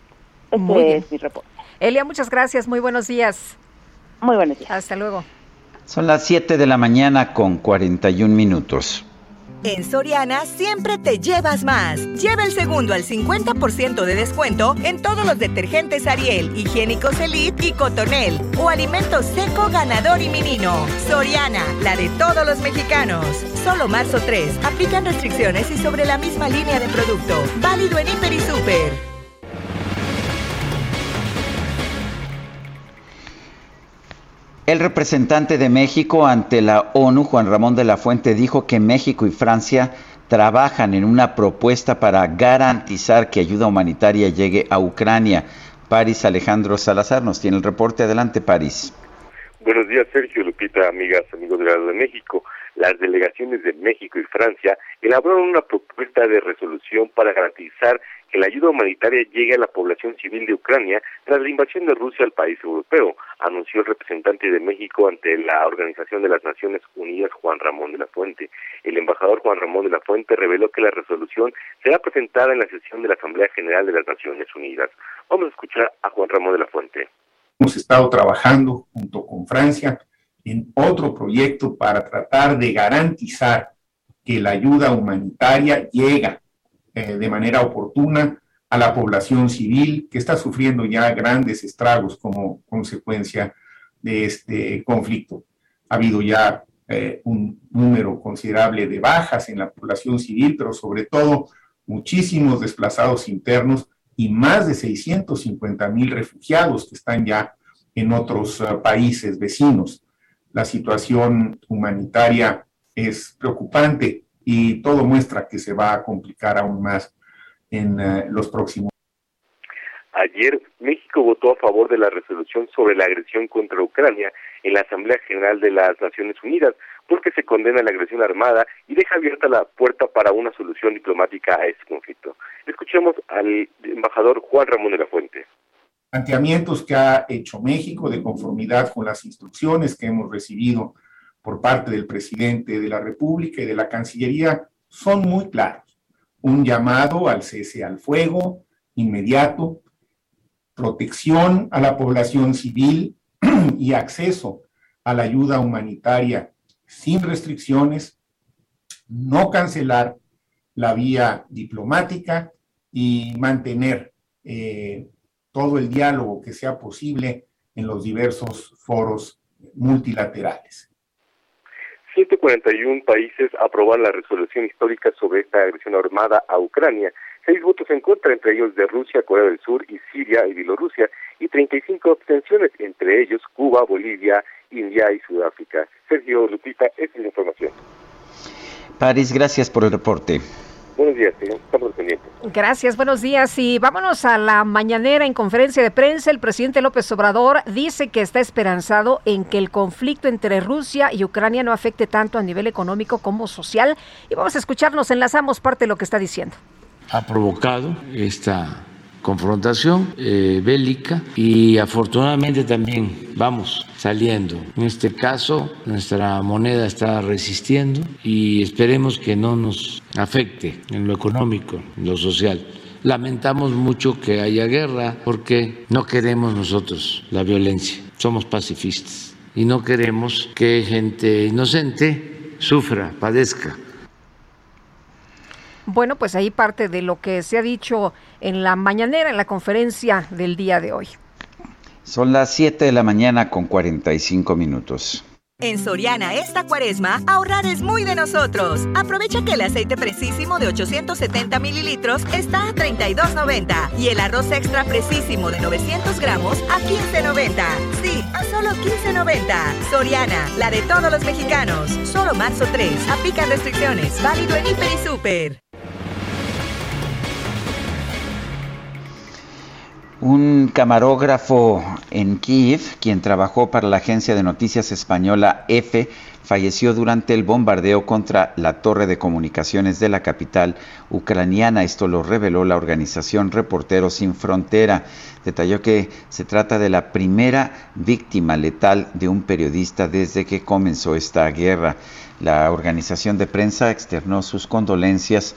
Este es mi reporte. Elia, muchas gracias. Muy buenos días. Muy buenos días. Hasta luego. Son las 7 de la mañana con 41 minutos. En Soriana siempre te llevas más. Lleva el segundo al 50% de descuento en todos los detergentes Ariel, higiénicos Elite y Cotonel o alimentos seco, ganador y menino. Soriana, la de todos los mexicanos. Solo marzo 3. Aplican restricciones y sobre la misma línea de producto. Válido en Hiper y Super. El representante de México ante la ONU, Juan Ramón de la Fuente, dijo que México y Francia trabajan en una propuesta para garantizar que ayuda humanitaria llegue a Ucrania. París Alejandro Salazar nos tiene el reporte. Adelante, París. Buenos días, Sergio Lupita, amigas, amigos de la de México. Las delegaciones de México y Francia elaboraron una propuesta de resolución para garantizar que la ayuda humanitaria llegue a la población civil de Ucrania tras la invasión de Rusia al país europeo, anunció el representante de México ante la Organización de las Naciones Unidas, Juan Ramón de la Fuente. El embajador Juan Ramón de la Fuente reveló que la resolución será presentada en la sesión de la Asamblea General de las Naciones Unidas. Vamos a escuchar a Juan Ramón de la Fuente. Hemos estado trabajando junto con Francia en otro proyecto para tratar de garantizar que la ayuda humanitaria llega eh, de manera oportuna a la población civil que está sufriendo ya grandes estragos como consecuencia de este conflicto. Ha habido ya eh, un número considerable de bajas en la población civil, pero sobre todo muchísimos desplazados internos y más de 650 mil refugiados que están ya en otros uh, países vecinos. La situación humanitaria es preocupante y todo muestra que se va a complicar aún más en uh, los próximos. Ayer México votó a favor de la resolución sobre la agresión contra Ucrania en la Asamblea General de las Naciones Unidas, porque se condena la agresión armada y deja abierta la puerta para una solución diplomática a este conflicto. Escuchemos al embajador Juan Ramón de la Fuente. Planteamientos que ha hecho México de conformidad con las instrucciones que hemos recibido por parte del presidente de la República y de la Cancillería son muy claros. Un llamado al cese al fuego inmediato, protección a la población civil [clears throat] y acceso a la ayuda humanitaria sin restricciones, no cancelar la vía diplomática y mantener eh, todo el diálogo que sea posible en los diversos foros multilaterales. 141 países aprobaron la resolución histórica sobre esta agresión armada a Ucrania seis votos en contra, entre ellos de Rusia, Corea del Sur y Siria y Bielorrusia, y 35 abstenciones, entre ellos Cuba, Bolivia, India y Sudáfrica. Sergio Lupita, esta es la información. París, gracias por el reporte. Buenos días, estamos pendientes. Gracias, buenos días. Y vámonos a la mañanera en conferencia de prensa. El presidente López Obrador dice que está esperanzado en que el conflicto entre Rusia y Ucrania no afecte tanto a nivel económico como social. Y vamos a escucharnos, enlazamos parte de lo que está diciendo ha provocado esta confrontación eh, bélica y afortunadamente también vamos saliendo. En este caso, nuestra moneda está resistiendo y esperemos que no nos afecte en lo económico, en lo social. Lamentamos mucho que haya guerra porque no queremos nosotros la violencia, somos pacifistas y no queremos que gente inocente sufra, padezca bueno, pues ahí parte de lo que se ha dicho en la mañanera, en la conferencia del día de hoy. Son las 7 de la mañana con 45 minutos. En Soriana esta cuaresma, ahorrar es muy de nosotros. Aprovecha que el aceite precisísimo de 870 mililitros está a 32.90 y el arroz extra precisísimo de 900 gramos a 15.90. Sí, a solo 15.90. Soriana, la de todos los mexicanos. Solo marzo 3. Aplican restricciones. Válido en Hiper y Super. Un camarógrafo en Kiev, quien trabajó para la agencia de noticias española EFE, falleció durante el bombardeo contra la torre de comunicaciones de la capital ucraniana. Esto lo reveló la organización Reporteros Sin Frontera. Detalló que se trata de la primera víctima letal de un periodista desde que comenzó esta guerra. La organización de prensa externó sus condolencias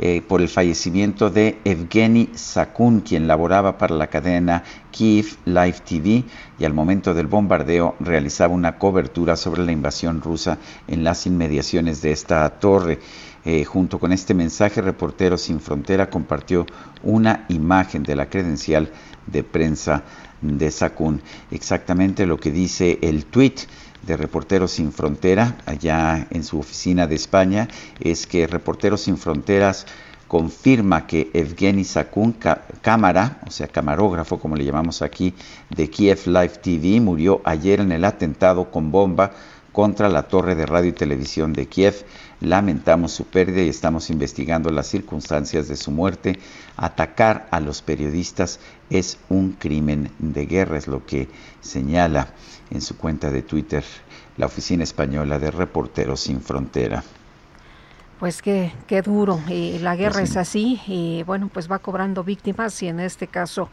eh, por el fallecimiento de Evgeny Sakun, quien laboraba para la cadena Kiev Live TV y al momento del bombardeo realizaba una cobertura sobre la invasión rusa en las inmediaciones de esta torre. Eh, junto con este mensaje, Reporteros Sin Frontera compartió una imagen de la credencial de prensa de Sakun. Exactamente lo que dice el tweet de Reporteros Sin Frontera, allá en su oficina de España, es que Reporteros Sin Fronteras confirma que Evgeny Sakun, cámara, o sea, camarógrafo, como le llamamos aquí, de Kiev Live TV, murió ayer en el atentado con bomba contra la torre de radio y televisión de Kiev. Lamentamos su pérdida y estamos investigando las circunstancias de su muerte. Atacar a los periodistas es un crimen de guerra, es lo que señala en su cuenta de Twitter la Oficina Española de Reporteros Sin Frontera. Pues qué, qué duro, y la guerra pues es así y bueno, pues va cobrando víctimas y en este caso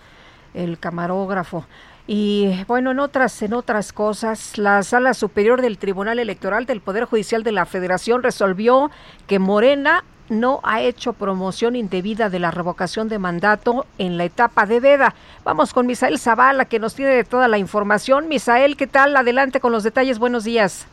el camarógrafo. Y bueno, en otras, en otras cosas, la Sala Superior del Tribunal Electoral del Poder Judicial de la Federación resolvió que Morena no ha hecho promoción indebida de la revocación de mandato en la etapa de veda. Vamos con Misael Zavala, que nos tiene toda la información. Misael, ¿qué tal? Adelante con los detalles. Buenos días.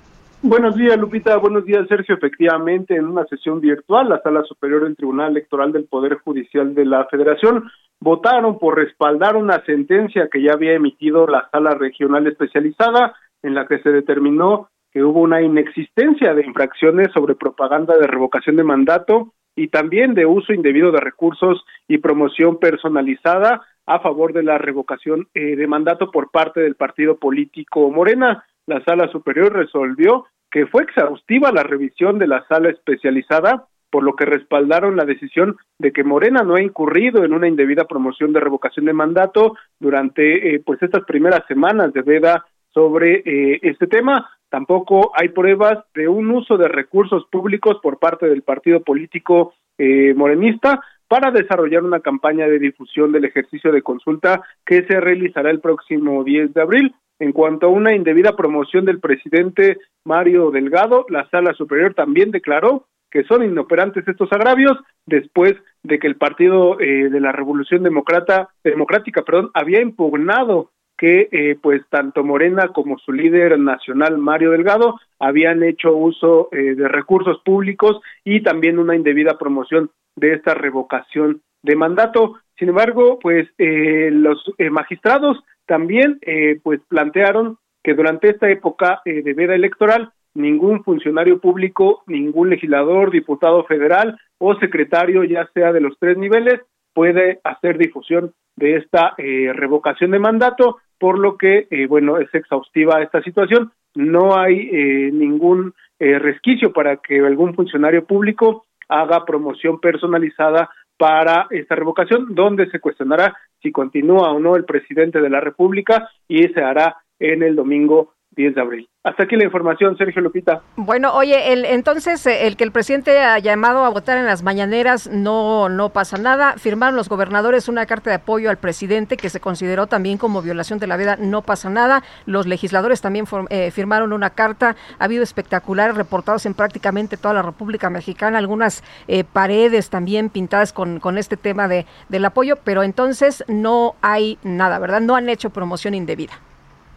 Buenos días, Lupita. Buenos días, Sergio. Efectivamente, en una sesión virtual, la Sala Superior del Tribunal Electoral del Poder Judicial de la Federación votaron por respaldar una sentencia que ya había emitido la Sala Regional Especializada, en la que se determinó que hubo una inexistencia de infracciones sobre propaganda de revocación de mandato y también de uso indebido de recursos y promoción personalizada a favor de la revocación eh, de mandato por parte del partido político Morena. La sala superior resolvió que fue exhaustiva la revisión de la sala especializada por lo que respaldaron la decisión de que Morena no ha incurrido en una indebida promoción de revocación de mandato durante eh, pues estas primeras semanas de veda sobre eh, este tema. Tampoco hay pruebas de un uso de recursos públicos por parte del partido político eh, morenista para desarrollar una campaña de difusión del ejercicio de consulta que se realizará el próximo 10 de abril. En cuanto a una indebida promoción del presidente Mario Delgado, la Sala Superior también declaró que son inoperantes estos agravios después de que el Partido eh, de la Revolución Democrata, Democrática perdón, había impugnado que eh, pues tanto Morena como su líder nacional Mario Delgado habían hecho uso eh, de recursos públicos y también una indebida promoción de esta revocación de mandato. Sin embargo, pues los magistrados también pues plantearon que durante esta época de veda electoral ningún funcionario público, ningún legislador, diputado federal o secretario, ya sea de los tres niveles, puede hacer difusión de esta eh, revocación de mandato, por lo que, eh, bueno, es exhaustiva esta situación. No hay eh, ningún resquicio para que algún funcionario público haga promoción personalizada para esta revocación, donde se cuestionará si continúa o no el presidente de la República y se hará en el domingo 10 de abril. Hasta aquí la información, Sergio Lupita. Bueno, oye, el, entonces eh, el que el presidente ha llamado a votar en las mañaneras no no pasa nada. Firmaron los gobernadores una carta de apoyo al presidente que se consideró también como violación de la vida, no pasa nada. Los legisladores también eh, firmaron una carta. Ha habido espectaculares reportados en prácticamente toda la República Mexicana, algunas eh, paredes también pintadas con, con este tema de, del apoyo, pero entonces no hay nada, ¿verdad? No han hecho promoción indebida.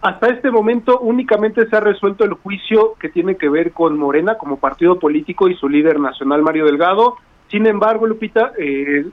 Hasta este momento únicamente se ha resuelto el juicio que tiene que ver con Morena como partido político y su líder nacional Mario Delgado. Sin embargo, Lupita, eh,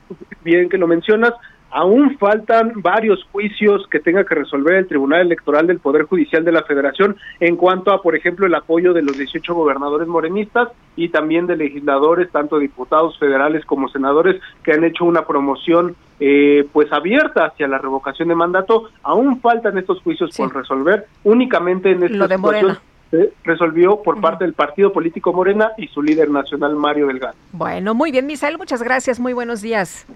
bien que lo mencionas, aún faltan varios juicios que tenga que resolver el Tribunal Electoral del Poder Judicial de la Federación en cuanto a, por ejemplo, el apoyo de los 18 gobernadores morenistas y también de legisladores, tanto diputados federales como senadores, que han hecho una promoción eh, pues abierta hacia la revocación de mandato. Aún faltan estos juicios por resolver. Únicamente en esta situación se resolvió por parte del partido político Morena y su líder nacional Mario Delgado. Bueno, muy bien, Misael, muchas gracias. Muy buenos días.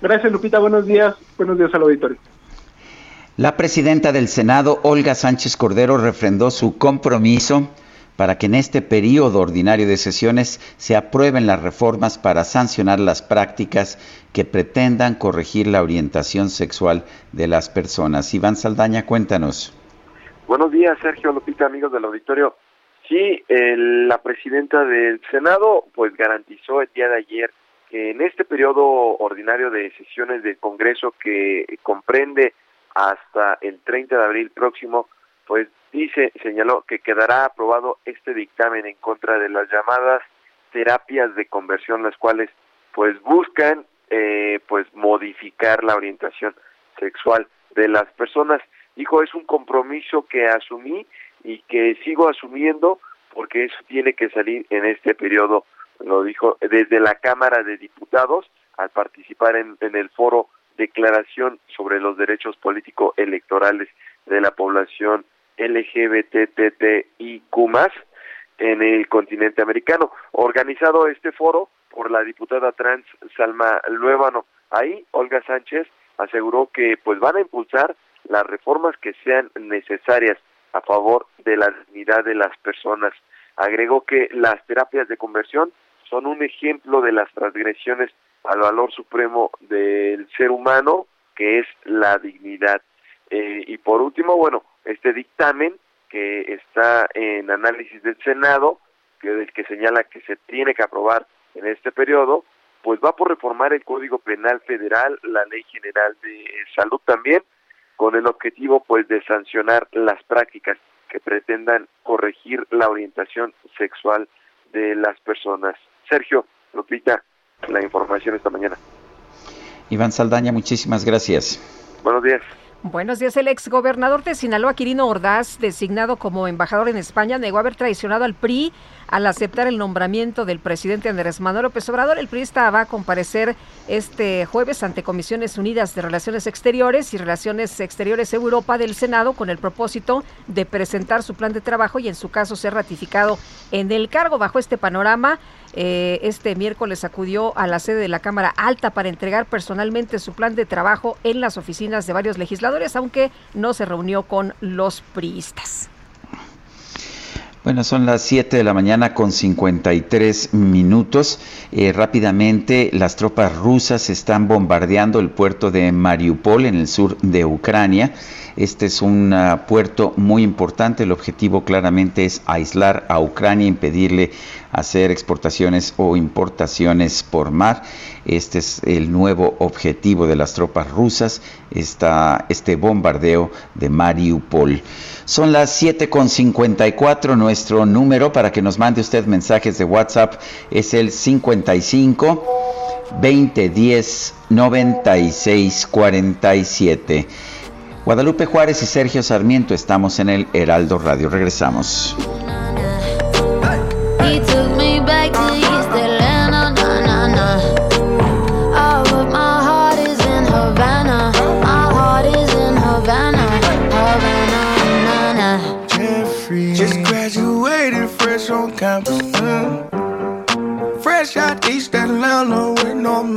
Gracias, Lupita. Buenos días. Buenos días al auditorio. La presidenta del Senado, Olga Sánchez Cordero, refrendó su compromiso para que en este periodo ordinario de sesiones se aprueben las reformas para sancionar las prácticas que pretendan corregir la orientación sexual de las personas. Iván Saldaña, cuéntanos. Buenos días, Sergio Lupita, amigos del auditorio. Sí, la presidenta del Senado pues garantizó el día de ayer en este periodo ordinario de sesiones del Congreso que comprende hasta el 30 de abril próximo, pues dice, señaló que quedará aprobado este dictamen en contra de las llamadas terapias de conversión, las cuales pues buscan eh, pues modificar la orientación sexual de las personas. Dijo, es un compromiso que asumí y que sigo asumiendo porque eso tiene que salir en este periodo lo dijo desde la Cámara de Diputados al participar en, el foro Declaración sobre los Derechos Políticos Electorales de la Población LGBTTIQ en el continente americano. Organizado este foro por la diputada trans Salma Luébano. Ahí Olga Sánchez aseguró que pues van a impulsar las reformas que sean necesarias a favor de la dignidad de las personas. Agregó que las terapias de conversión son un ejemplo de las transgresiones al valor supremo del ser humano, que es la dignidad. Eh, y por último, bueno, este dictamen que está en análisis del Senado, que, que señala que se tiene que aprobar en este periodo, pues va por reformar el Código Penal Federal, la Ley General de Salud también, con el objetivo pues de sancionar las prácticas que pretendan corregir la orientación sexual de las personas. Sergio, Lupita, la información esta mañana. Iván Saldaña, muchísimas gracias. Buenos días. Buenos días. El exgobernador de Sinaloa, Quirino Ordaz, designado como embajador en España, negó haber traicionado al PRI al aceptar el nombramiento del presidente Andrés Manuel López Obrador. El priista va a comparecer este jueves ante Comisiones Unidas de Relaciones Exteriores y Relaciones Exteriores Europa del Senado con el propósito de presentar su plan de trabajo y en su caso ser ratificado en el cargo. Bajo este panorama, eh, este miércoles acudió a la sede de la Cámara Alta para entregar personalmente su plan de trabajo en las oficinas de varios legisladores, aunque no se reunió con los priistas. Bueno, son las 7 de la mañana con 53 minutos. Eh, rápidamente, las tropas rusas están bombardeando el puerto de Mariupol en el sur de Ucrania. Este es un uh, puerto muy importante. El objetivo claramente es aislar a Ucrania, impedirle hacer exportaciones o importaciones por mar. Este es el nuevo objetivo de las tropas rusas, este bombardeo de Mariupol. Son las 7.54, nuestro número para que nos mande usted mensajes de WhatsApp es el 55 2010 96 47. Guadalupe Juárez y Sergio Sarmiento estamos en el Heraldo Radio. Regresamos.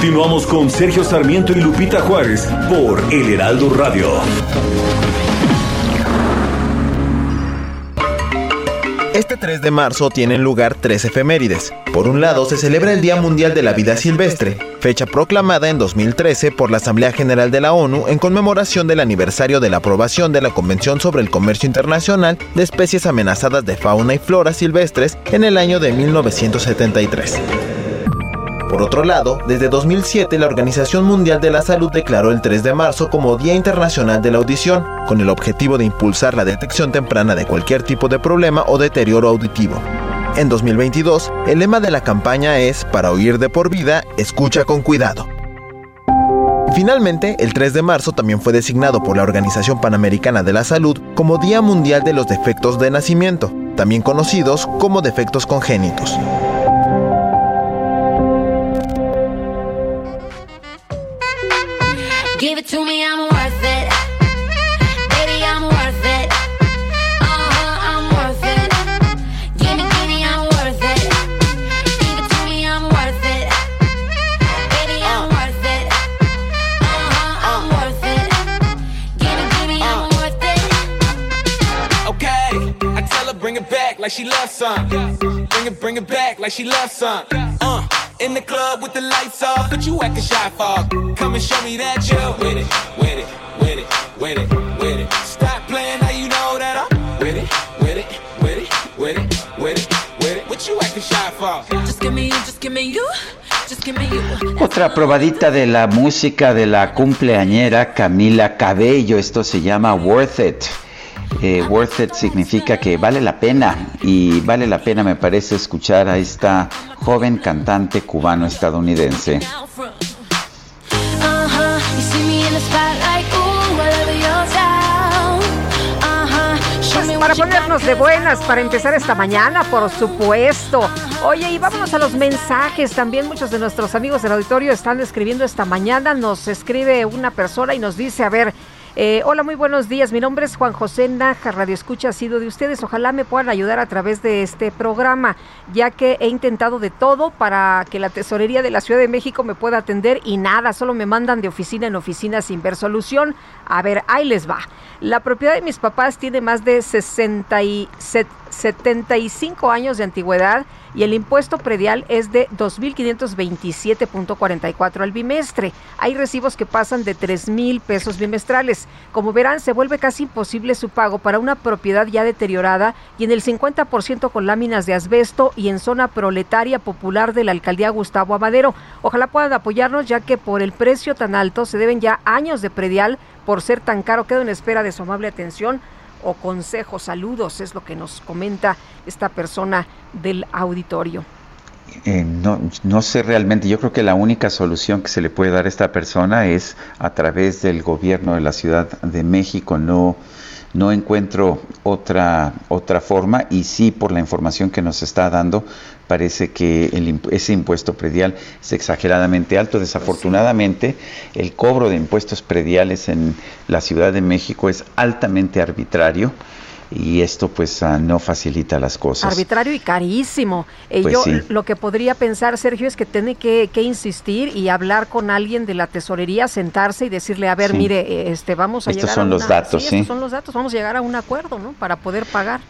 Continuamos con Sergio Sarmiento y Lupita Juárez por El Heraldo Radio. Este 3 de marzo tienen lugar tres efemérides. Por un lado, se celebra el Día Mundial de la Vida Silvestre, fecha proclamada en 2013 por la Asamblea General de la ONU en conmemoración del aniversario de la aprobación de la Convención sobre el Comercio Internacional de Especies Amenazadas de Fauna y Flora Silvestres en el año de 1973. Por otro lado, desde 2007 la Organización Mundial de la Salud declaró el 3 de marzo como Día Internacional de la Audición, con el objetivo de impulsar la detección temprana de cualquier tipo de problema o deterioro auditivo. En 2022, el lema de la campaña es Para oír de por vida, escucha con cuidado. Finalmente, el 3 de marzo también fue designado por la Organización Panamericana de la Salud como Día Mundial de los Defectos de Nacimiento, también conocidos como defectos congénitos. Back like she loves some. Bring it, bring it back like she loves some. Uh. In the club with the lights off, but you acting shy for. Come and show me that you're with it, with it, with it, with it, with it. Stop playing now you know that I'm with it, with it, with it, with it, with it, with it. What you acting shy for? Just give me you, just give me you. Just give me you. Otra probadita de la música de la cumpleañera Camila Cabello. Esto se llama Worth It. Eh, worth it significa que vale la pena y vale la pena me parece escuchar a esta joven cantante cubano-estadounidense. Pues para ponernos de buenas, para empezar esta mañana, por supuesto. Oye, y vámonos a los mensajes. También muchos de nuestros amigos del auditorio están escribiendo esta mañana. Nos escribe una persona y nos dice, a ver, eh, hola, muy buenos días. Mi nombre es Juan José Naja, Radio Escucha ha sido de ustedes. Ojalá me puedan ayudar a través de este programa, ya que he intentado de todo para que la tesorería de la Ciudad de México me pueda atender y nada, solo me mandan de oficina en oficina sin ver solución. A ver, ahí les va. La propiedad de mis papás tiene más de 67 75 años de antigüedad y el impuesto predial es de 2.527.44 al bimestre. Hay recibos que pasan de 3.000 pesos bimestrales. Como verán, se vuelve casi imposible su pago para una propiedad ya deteriorada y en el 50% con láminas de asbesto y en zona proletaria popular de la alcaldía Gustavo Amadero. Ojalá puedan apoyarnos ya que por el precio tan alto se deben ya años de predial por ser tan caro. Quedo en espera de su amable atención o consejos, saludos, es lo que nos comenta esta persona del auditorio. Eh, no, no sé realmente, yo creo que la única solución que se le puede dar a esta persona es a través del gobierno de la Ciudad de México, no, no encuentro otra, otra forma y sí por la información que nos está dando parece que el, ese impuesto predial es exageradamente alto. Desafortunadamente, el cobro de impuestos prediales en la Ciudad de México es altamente arbitrario y esto pues ah, no facilita las cosas. Arbitrario y carísimo. Eh, pues yo sí. lo que podría pensar, Sergio, es que tiene que, que, insistir y hablar con alguien de la tesorería, sentarse y decirle, a ver, Sí. mire, este, vamos a Estos llegar son a los una- datos, sí. estos son los datos, vamos a llegar a un acuerdo, ¿no? Para poder pagar.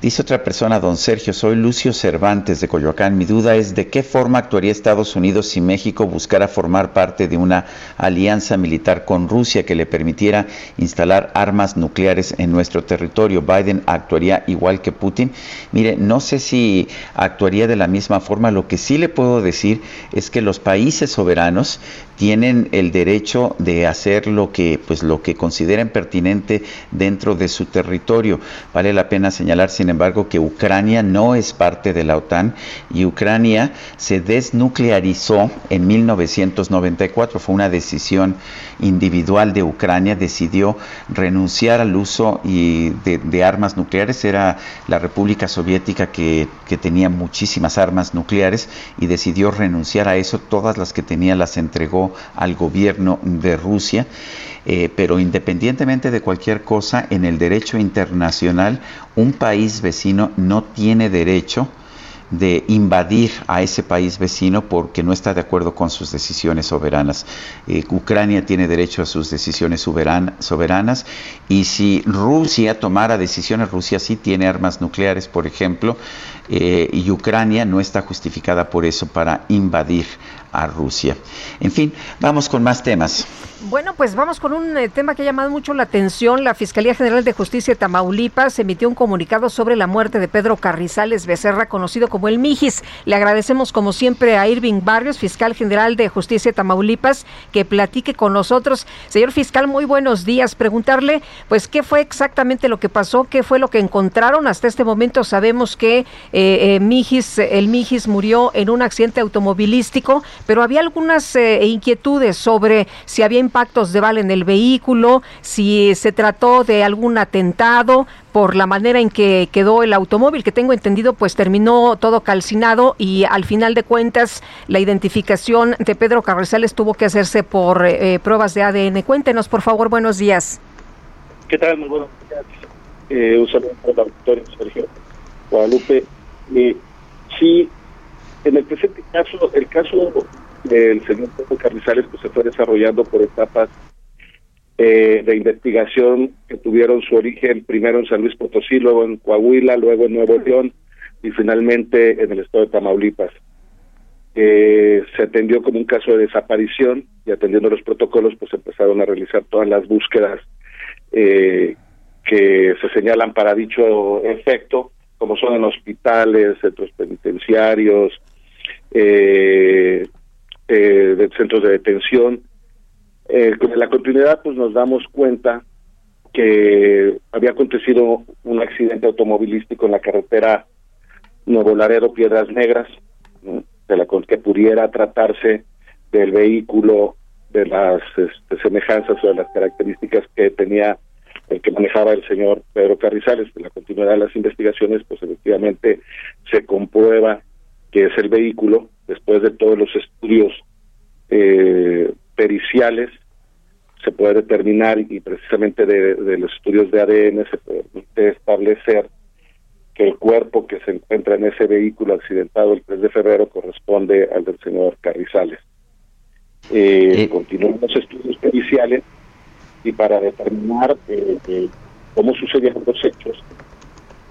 Dice otra persona, don Sergio, soy Lucio Cervantes de Coyoacán. Mi duda es de qué forma actuaría Estados Unidos si México buscara formar parte de una alianza militar con Rusia que le permitiera instalar armas nucleares en nuestro territorio. Biden actuaría igual que Putin. Mire, no sé si actuaría de la misma forma. Lo que sí le puedo decir es que los países soberanos tienen el derecho de hacer lo que pues lo que consideren pertinente dentro de su territorio. Vale la pena señalar, sin embargo, que Ucrania no es parte de la OTAN y Ucrania se desnuclearizó en 1994. Fue una decisión individual de Ucrania, decidió renunciar al uso de, armas nucleares. Era la República Soviética que, que tenía muchísimas armas nucleares y decidió renunciar a eso. Todas las que tenía las entregó al gobierno de Rusia. Eh, pero independientemente de cualquier cosa, en el derecho internacional, un país vecino no tiene derecho de invadir a ese país vecino porque no está de acuerdo con sus decisiones soberanas. Eh, Ucrania tiene derecho a sus decisiones soberan- soberanas y si Rusia tomara decisiones, Rusia sí tiene armas nucleares, por ejemplo, eh, y Ucrania no está justificada por eso para invadir a Rusia. En fin, vamos con más temas. Bueno, pues vamos con un eh, tema que ha llamado mucho la atención. La Fiscalía General de Justicia de Tamaulipas emitió un comunicado sobre la muerte de Pedro Carrizales Becerra, conocido como el Mijis. Le agradecemos como siempre a Irving Barrios, fiscal general de Justicia de Tamaulipas, que platique con nosotros. Señor fiscal, muy buenos días. Preguntarle, pues, qué fue exactamente lo que pasó, qué fue lo que encontraron. Hasta este momento sabemos que eh, eh, Mijis, el Mijis murió en un accidente automovilístico, pero había algunas eh, inquietudes sobre si había impactos de bala en el vehículo, si se trató de algún atentado por la manera en que quedó el automóvil, que tengo entendido pues terminó todo calcinado y al final de cuentas la identificación de Pedro Carrizales tuvo que hacerse por eh, pruebas de ADN. Cuéntenos por favor, buenos días. ¿Qué tal? Muy buenos días. Eh, un saludo para el auditorio, Sergio Guadalupe. Eh, sí, en el presente caso, el caso del señor Pedro Carrizales pues, se fue desarrollando por etapas eh, de investigación que tuvieron su origen primero en San Luis Potosí, luego en Coahuila, luego en Nuevo León y finalmente en el estado de Tamaulipas. Eh, se atendió como un caso de desaparición y atendiendo los protocolos pues empezaron a realizar todas las búsquedas eh, que se señalan para dicho efecto, como son en hospitales, centros penitenciarios, eh, eh, de centros de detención. Eh, con la continuidad, pues nos damos cuenta que había acontecido un accidente automovilístico en la carretera Nuevo Laredo Piedras Negras, de la que pudiera tratarse del vehículo, de las este, semejanzas o de las características que tenía el que manejaba el señor Pedro Carrizales. En la continuidad de las investigaciones, pues efectivamente se comprueba que es el vehículo, después de todos los estudios eh, periciales, se puede determinar y precisamente de, de los estudios de ADN se puede establecer que el cuerpo que se encuentra en ese vehículo accidentado el 3 de febrero corresponde al del señor Carrizales. Eh, Continúan los estudios periciales y para determinar eh, eh, cómo sucedieron los hechos,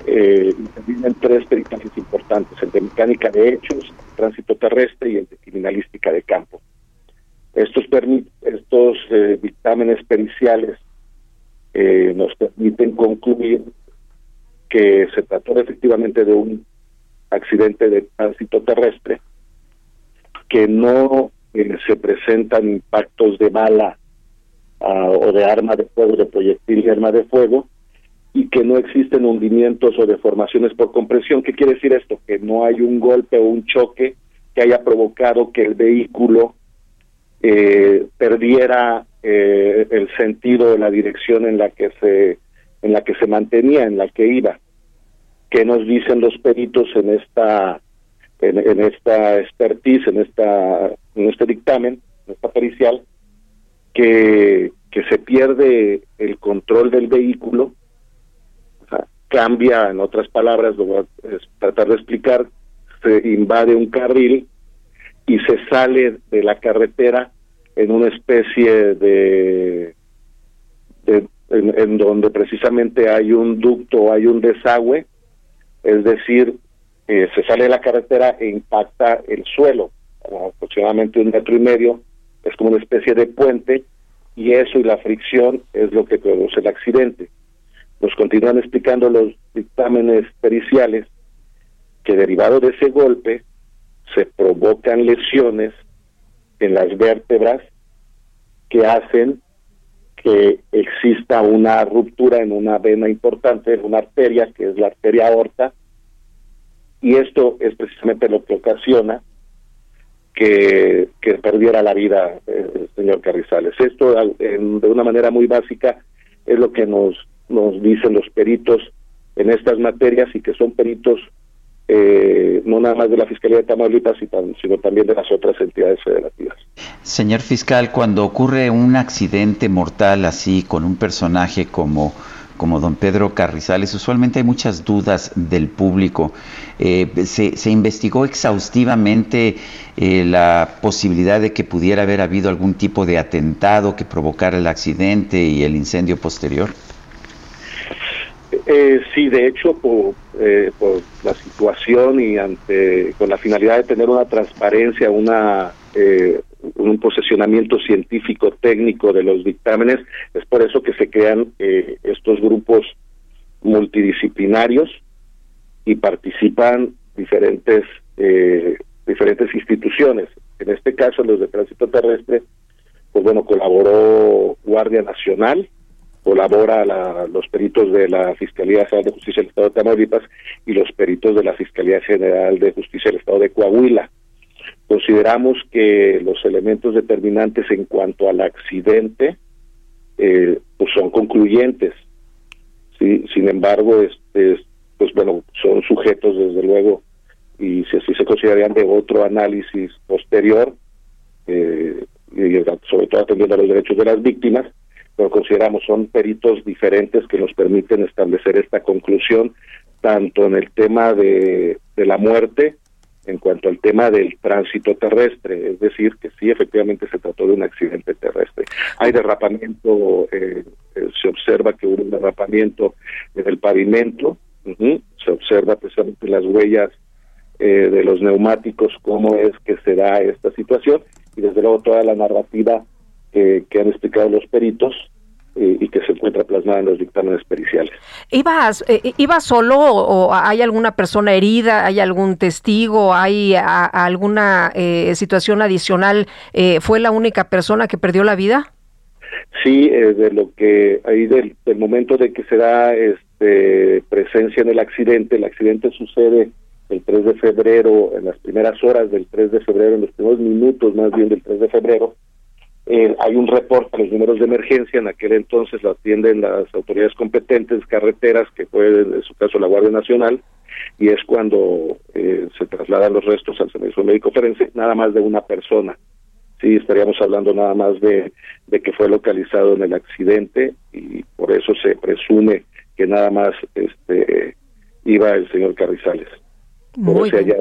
eh, intervienen tres peritajes importantes, el de mecánica de hechos, tránsito terrestre y el de criminalística de campo. Estos, estos eh, dictámenes periciales eh, nos permiten concluir que se trató efectivamente de un accidente de tránsito terrestre, que no eh, se presentan impactos de bala ah, o de arma de fuego, de proyectil y arma de fuego, y que no existen hundimientos o deformaciones por compresión. ¿Qué quiere decir esto? Que no hay un golpe o un choque que haya provocado que el vehículo eh, perdiera eh, el sentido de la dirección en la que se en la que se mantenía, en la que iba. ¿Qué nos dicen los peritos en esta en, esta expertise, en esta en este dictamen, en esta pericial, que, que se pierde el control del vehículo, cambia, en otras palabras, lo voy a tratar de explicar, se invade un carril y se sale de la carretera en una especie de, en, donde precisamente hay un ducto, hay un desagüe, es decir, eh, se sale de la carretera e impacta el suelo, aproximadamente un metro y medio, es como una especie de puente, y eso y la fricción es lo que produce el accidente. Nos continúan explicando los dictámenes periciales que derivado de ese golpe se provocan lesiones en las vértebras que hacen que exista una ruptura en una vena importante, en una arteria, que es la arteria aorta, y esto es precisamente lo que ocasiona que, que perdiera la vida eh, el señor Carrizales. Esto, de una manera muy básica, es lo que nos, nos dicen los peritos en estas materias y que son peritos eh, no nada más de la Fiscalía de Tamaulipas, sino también de las otras entidades federativas. Señor fiscal, cuando ocurre un accidente mortal así con un personaje como como don Pedro Carrizales, usualmente hay muchas dudas del público. Eh, se, investigó exhaustivamente eh, la posibilidad de que pudiera haber habido algún tipo de atentado que provocara el accidente y el incendio posterior? Eh, sí, de hecho, por, eh, por la situación y ante con la finalidad de tener una transparencia, una eh, un posesionamiento científico técnico de los dictámenes, es por eso que se crean eh, estos grupos multidisciplinarios y participan diferentes diferentes instituciones. En este caso, los de tránsito terrestre, pues bueno, colaboró Guardia Nacional, colabora los peritos de la Fiscalía General de Justicia del Estado de Tamaulipas y los peritos de la Fiscalía General de Justicia del Estado de Coahuila. Consideramos que los elementos determinantes en cuanto al accidente eh, pues son concluyentes. ¿sí? Sin embargo, este, pues bueno, son sujetos desde luego y si así se considerarían de otro análisis posterior, eh, y sobre todo atendiendo a los derechos de las víctimas, pero consideramos son peritos diferentes que nos permiten establecer esta conclusión tanto en el tema de, la muerte en cuanto al tema del tránsito terrestre, es decir, que sí, efectivamente se trató de un accidente terrestre. Hay derrapamiento, eh, eh, se observa que hubo un derrapamiento en el pavimento, se observa precisamente las huellas eh, de los neumáticos, cómo es que se da esta situación, y desde luego toda la narrativa que han explicado los peritos eh, y que se encuentra plasmada en los dictámenes periciales. ¿Ibas, eh, ¿Iba solo o hay alguna persona herida, hay algún testigo, hay alguna eh, situación adicional? ¿Fue la única persona que perdió la vida? Sí, de lo que ahí del, del, momento de que se da este, presencia en el accidente, el accidente sucede el 3 de febrero, en las primeras horas del 3 de febrero, en los primeros minutos más bien del 3 de febrero, eh, hay un reporte a los números de emergencia, en aquel entonces lo atienden las autoridades competentes, carreteras, que fue en su caso la Guardia Nacional, y es cuando eh, se trasladan los restos al servicio médico forense, nada más de una persona. Sí, estaríamos hablando nada más de, de que fue localizado en el accidente y por eso se presume que nada más este iba el señor Carrizales. Muy bien.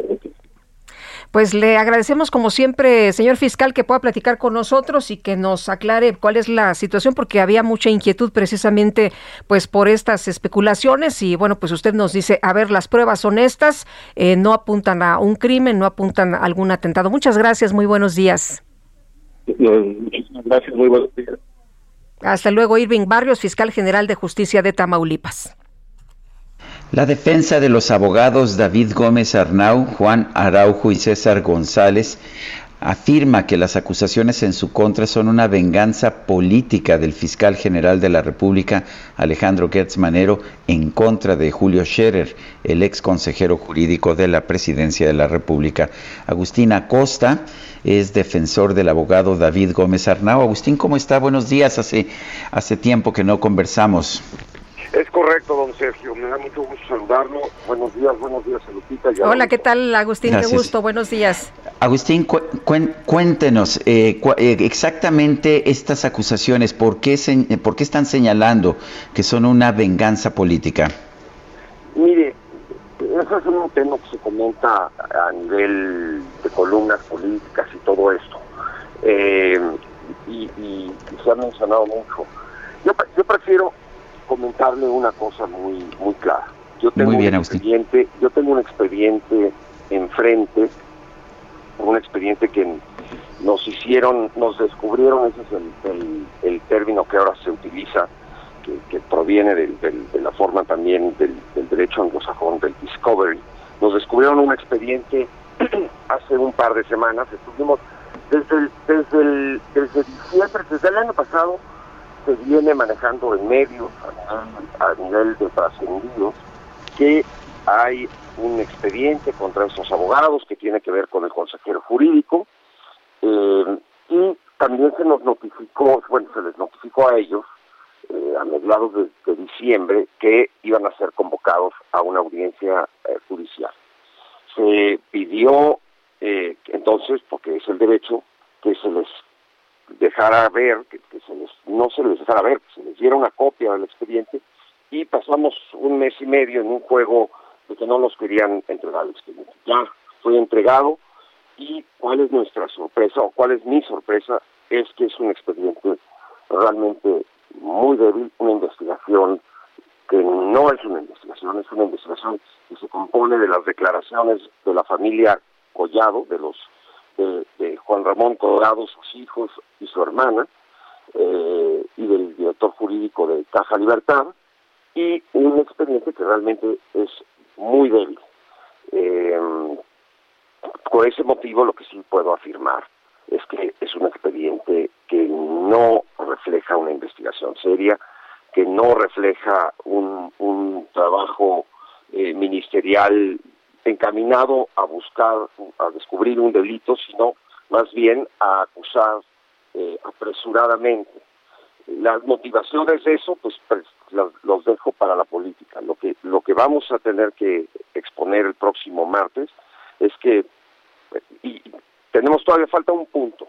Pues le agradecemos como siempre, señor fiscal, que pueda platicar con nosotros y que nos aclare cuál es la situación, porque había mucha inquietud precisamente pues por estas especulaciones y bueno, pues usted nos dice, a ver, las pruebas son estas, eh, no apuntan a un crimen, no apuntan a algún atentado. Muchas gracias, muy buenos días. Muchísimas gracias, muy buenos días. Hasta luego, Irving Barrios, fiscal general de justicia de Tamaulipas. La defensa de los abogados David Gómez Arnau, Juan Araujo y César González afirma que las acusaciones en su contra son una venganza política del fiscal general de la República, Alejandro Gertz Manero, en contra de Julio Scherer, el ex consejero jurídico de la presidencia de la República. Agustín Acosta es defensor del abogado David Gómez Arnau. Agustín, ¿cómo está? Buenos días. Hace, hace tiempo que no conversamos. Es correcto, don Sergio. Me da mucho gusto saludarlo. Buenos días, buenos días, Lupita. Hola, ¿qué tal, Agustín? Qué gusto. Buenos días. Agustín, cuéntenos eh, eh, exactamente estas acusaciones. ¿por qué, ¿Por qué están señalando que son una venganza política? Mire, eso es un tema que se comenta a nivel de columnas políticas y todo esto. Eh, y, se ha mencionado mucho. Yo, yo prefiero comentarle una cosa muy muy clara. Yo tengo un expediente, yo tengo un expediente enfrente, un expediente que nos hicieron, nos descubrieron, ese es el, término que ahora se utiliza, que, proviene de, la forma también del, derecho anglosajón, del discovery. Nos descubrieron un expediente [clears throat] hace un par de semanas, estuvimos desde el, desde el, desde diciembre, desde el año pasado, se viene manejando en medios a nivel, de trascendidos que hay un expediente contra esos abogados que tiene que ver con el consejero jurídico eh, y también se nos notificó, bueno, se les notificó a ellos eh, a mediados de, diciembre que iban a ser convocados a una audiencia eh, judicial. Se pidió entonces, porque es el derecho, que se les dejara ver, que, se les, no se les dejara ver, que se les diera una copia del expediente y pasamos un mes y medio en un juego de que no nos querían entregar el expediente. Ya fue entregado y cuál es nuestra sorpresa o cuál es mi sorpresa es que es un expediente realmente muy débil, una investigación que no es una investigación, es una investigación que se compone de las declaraciones de la familia Collado, de los de, Juan Ramón Colorado, sus hijos y su hermana, eh, y del director jurídico de Caja Libertad, y un expediente que realmente es muy débil. Eh, por ese motivo lo que sí puedo afirmar es que es un expediente que no refleja una investigación seria, que no refleja un, trabajo eh, ministerial encaminado a buscar, a descubrir un delito, sino más bien a acusar eh, apresuradamente. Las motivaciones de eso, pues, pues los, dejo para la política. Lo que, lo que vamos a tener que exponer el próximo martes es que, y tenemos todavía falta un punto,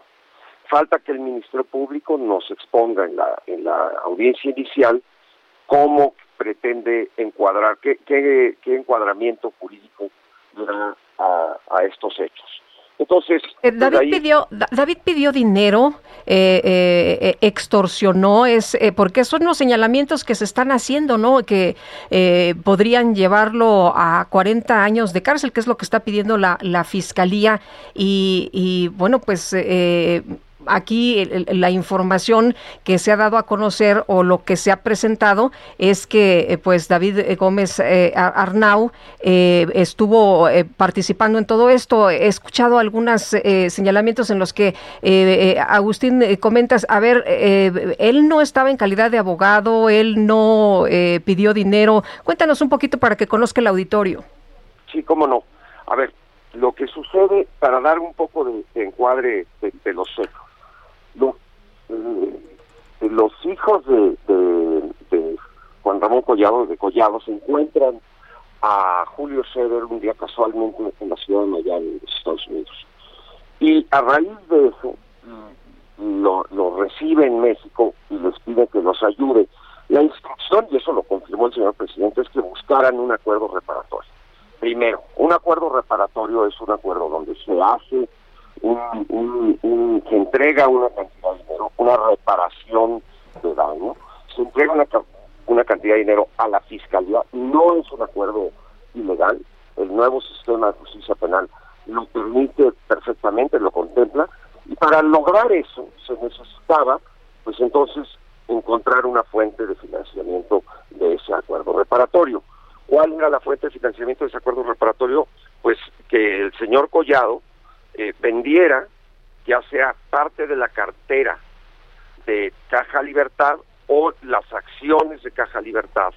falta que el Ministerio Público nos exponga en la, en la audiencia inicial cómo pretende encuadrar, qué, qué, qué encuadramiento jurídico a, estos hechos. Entonces, eh, David pidió David pidió dinero, eh, eh, extorsionó, es porque son los señalamientos que se están haciendo, ¿no? Que podrían llevarlo a 40 años de cárcel, que es lo que está pidiendo la, la fiscalía y, y bueno, pues aquí la información que se ha dado a conocer o lo que se ha presentado es que eh, pues David eh, Gómez eh, Arnau estuvo participando en todo esto. He escuchado algunos señalamientos en los que Agustín comentas, a ver, él no estaba en calidad de abogado, él no pidió dinero. Cuéntanos un poquito para que conozca el auditorio. Sí, cómo no. A ver, lo que sucede, para dar un poco de, encuadre de, los hechos, los hijos de, Juan Ramón Collado, de Collado, se encuentran a Julio Ceder un día casualmente en la ciudad de Miami, Estados Unidos. Y a raíz de eso, lo, lo recibe en México y les pide que los ayude. La instrucción, y eso lo confirmó el señor presidente, es que buscaran un acuerdo reparatorio. Primero, un acuerdo reparatorio es un acuerdo donde se hace un, se entrega una cantidad de dinero, una reparación de daño, se entrega una, una cantidad de dinero a la fiscalía, no es un acuerdo ilegal, el nuevo sistema de justicia penal lo permite perfectamente, lo contempla, y para lograr eso se necesitaba, pues entonces, encontrar una fuente de financiamiento de ese acuerdo reparatorio. ¿Cuál era la fuente de financiamiento de ese acuerdo reparatorio? Pues que el señor Collado eh, vendiera, ya sea parte de la cartera de Caja Libertad o las acciones de Caja Libertad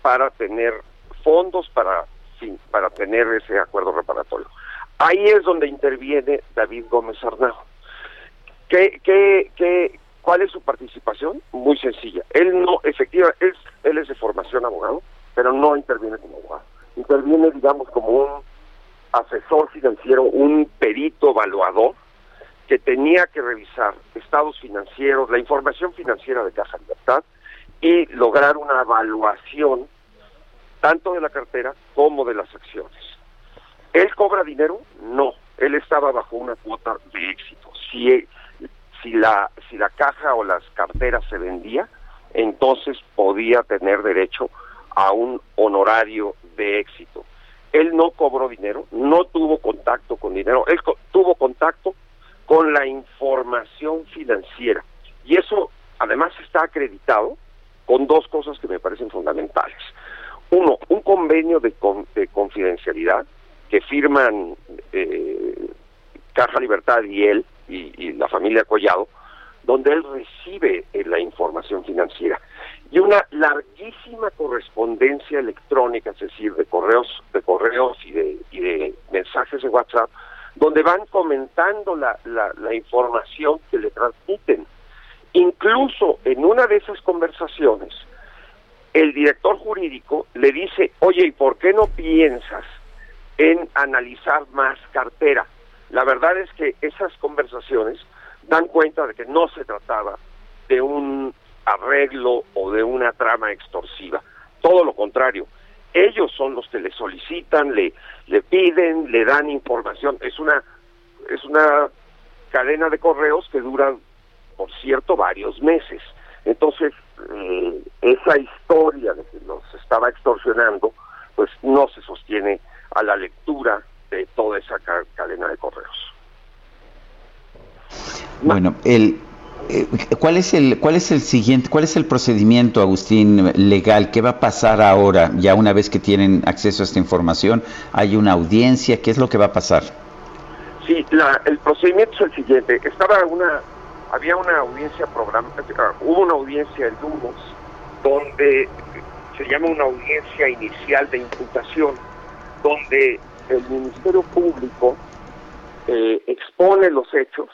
para tener fondos para, para tener ese acuerdo reparatorio. Ahí es donde interviene David Gómez Arnau. ¿Qué, qué, qué, ¿Cuál es su participación? Muy sencilla. Él no, efectivamente, es, él es de formación abogado, pero no interviene como abogado. Interviene, digamos, como un asesor financiero, un perito evaluador que tenía que revisar estados financieros, la información financiera de Caja Libertad y lograr una evaluación tanto de la cartera como de las acciones. ¿Él cobra dinero? No, él estaba bajo una cuota de éxito. Si, si, la, si la caja o las carteras se vendía, entonces podía tener derecho a un honorario de éxito. Él no cobró dinero, no tuvo contacto con dinero, él tuvo contacto con la información financiera. Y eso además está acreditado con dos cosas que me parecen fundamentales. Uno, un convenio de, de confidencialidad que firman eh, Caja Libertad y él y, la familia Collado, donde él recibe eh, la información financiera y una larguísima correspondencia electrónica, es decir, de correos, de correos y de, y de mensajes de WhatsApp, donde van comentando la, la, la información que le transmiten. Incluso en una de esas conversaciones, el director jurídico le dice, oye, ¿y por qué no piensas en analizar más cartera. La verdad es que esas conversaciones dan cuenta de que no se trataba de un arreglo o de una trama extorsiva. Todo lo contrario, ellos son los que le solicitan, le, le piden, le dan información. Es una, es una cadena de correos que duran, por cierto, varios meses. Entonces, eh, esa historia de que nos estaba extorsionando, pues no se sostiene a la lectura de toda esa cadena de correos. Bueno, el, eh, ¿cuál es el cuál es el siguiente cuál es el procedimiento Agustín legal qué va a pasar ahora ya una vez que tienen acceso a esta información hay una audiencia qué es lo que va a pasar sí el procedimiento es el siguiente. Estaba una había una audiencia programa hubo una audiencia el lunes donde se llama una audiencia inicial de imputación donde el Ministerio Público eh, expone los hechos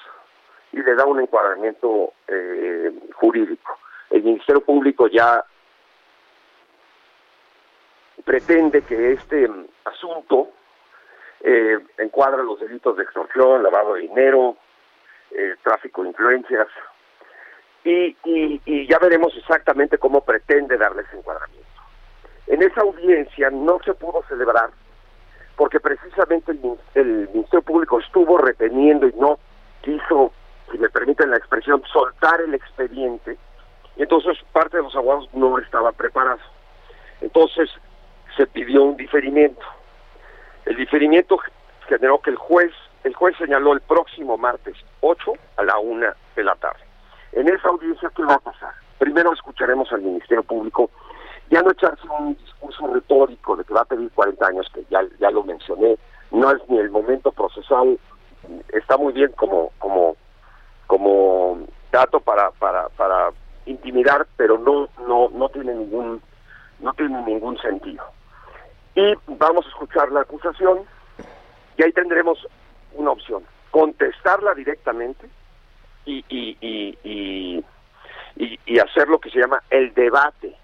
y le da un encuadramiento eh, jurídico. El Ministerio Público ya pretende que este asunto eh, encuadra los delitos de extorsión, lavado de dinero, tráfico de influencias, y, y, ya veremos exactamente cómo pretende darle ese encuadramiento. En esa audiencia no se pudo celebrar porque precisamente el, Ministerio Público estuvo reteniendo y no quiso, si me permiten la expresión, soltar el expediente, y entonces parte de los abogados no estaba preparado. Entonces se pidió un diferimiento. El diferimiento generó que el juez, el juez señaló el próximo martes 8 a la una de la tarde. En esa audiencia, ¿qué va a pasar? Primero escucharemos al Ministerio Público ya no echarse un discurso retórico de que va a pedir 40 años, que ya, ya lo mencioné, no es ni el momento procesal, está muy bien como, como, como dato para, para, para intimidar, pero no, no, no tiene ningún, no tiene ningún sentido. Y vamos a escuchar la acusación y ahí tendremos una opción, contestarla directamente y, y, y, y, y hacer lo que se llama el debate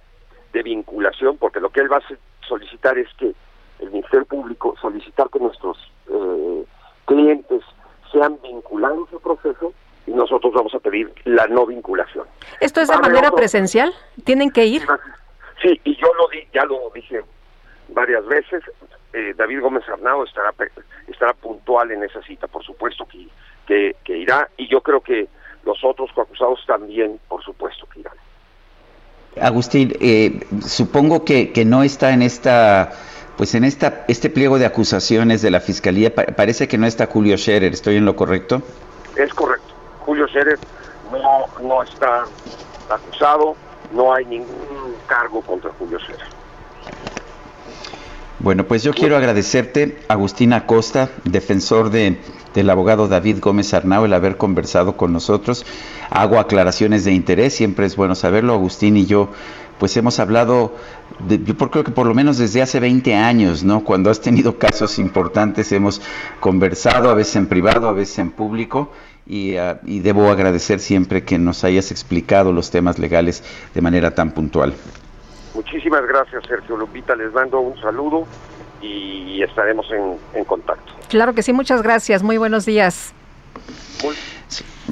de vinculación, porque lo que él va a solicitar es que el Ministerio Público solicitar que nuestros eh, clientes sean vinculados al proceso y nosotros vamos a pedir la no vinculación. ¿Esto es de manera presencial? ¿Tienen que ir? Sí, y yo lo di, ya lo dije varias veces, eh, David Gómez Arnao estará, estará puntual en esa cita, por supuesto que, que, irá, y yo creo que los otros coacusados también, por supuesto que irán. Agustín, eh, supongo que, que no está en esta pues en esta, este pliego de acusaciones de la Fiscalía parece que no está Julio Scherer, ¿estoy en lo correcto? Es correcto. Julio Scherer no, no está acusado, no hay ningún cargo contra Julio Scherer. Bueno, pues yo quiero agradecerte, Agustín Acosta, defensor de, del abogado David Gómez Arnau, el haber conversado con nosotros. Hago aclaraciones de interés, siempre es bueno saberlo. Agustín y yo, pues hemos hablado, yo creo que por lo menos desde hace 20 años, ¿no? Cuando has tenido casos importantes, hemos conversado, a veces en privado, a veces en público. Y, ah, y debo agradecer siempre que nos hayas explicado los temas legales de manera tan puntual. Muchísimas gracias, Sergio Lupita. Les mando un saludo y estaremos en, contacto. Claro que sí, muchas gracias. Muy buenos días.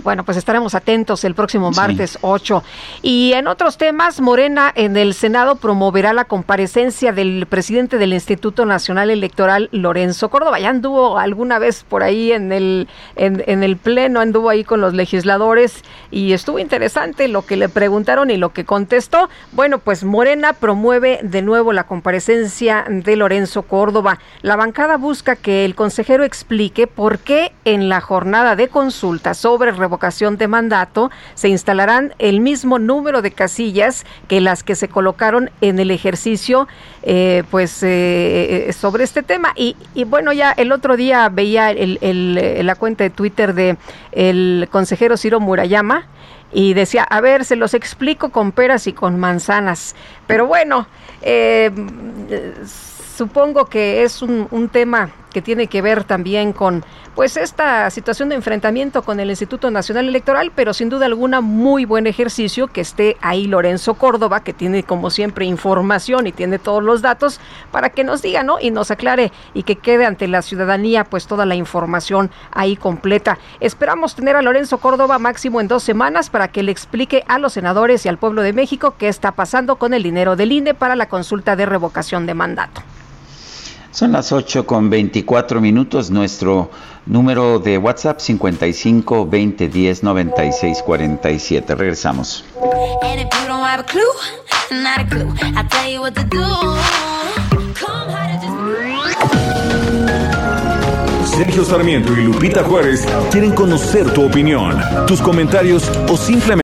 Bueno, pues estaremos atentos el próximo martes 8. Y en otros temas, Morena en el Senado promoverá la comparecencia del presidente del Instituto Nacional Electoral, Lorenzo Córdoba. Ya anduvo alguna vez por ahí en el, en, el Pleno, anduvo ahí con los legisladores y estuvo interesante lo que le preguntaron y lo que contestó. Bueno, pues Morena promueve de nuevo la comparecencia de Lorenzo Córdoba. La bancada busca que el consejero explique por qué en la jornada de consulta sobre revocación de mandato, se instalarán el mismo número de casillas que las que se colocaron en el ejercicio, eh, pues eh, sobre este tema. Y, bueno, ya el otro día veía la cuenta de Twitter de el consejero Ciro Murayama y decía, a ver, se los explico con peras y con manzanas. Pero bueno, eh, supongo que es un tema que tiene que ver también con pues esta situación de enfrentamiento con el Instituto Nacional Electoral, pero sin duda alguna muy buen ejercicio que esté ahí Lorenzo Córdoba, que tiene como siempre información y tiene todos los datos para que nos diga, ¿no? Y nos aclare y que quede ante la ciudadanía pues toda la información ahí completa. Esperamos tener a Lorenzo Córdoba máximo en dos semanas para que le explique a los senadores y al pueblo de México qué está pasando con el dinero del INE para la consulta de revocación de mandato. Son las 8 con 24 minutos. Nuestro número de WhatsApp 55 20 10 96 47. Regresamos. Sergio Sarmiento y Lupita Juárez quieren conocer tu opinión, tus comentarios o simplemente.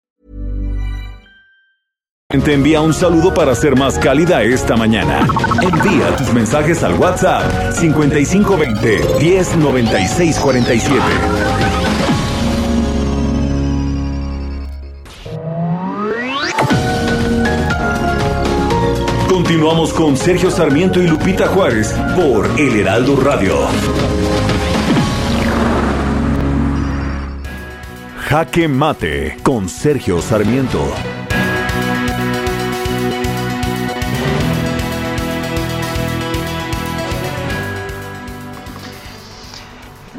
Te envía un saludo para ser más cálida esta mañana. Envía tus mensajes al WhatsApp 5520 109647. Continuamos con Sergio Sarmiento y Lupita Juárez por El Heraldo Radio. Jaque Mate con Sergio Sarmiento.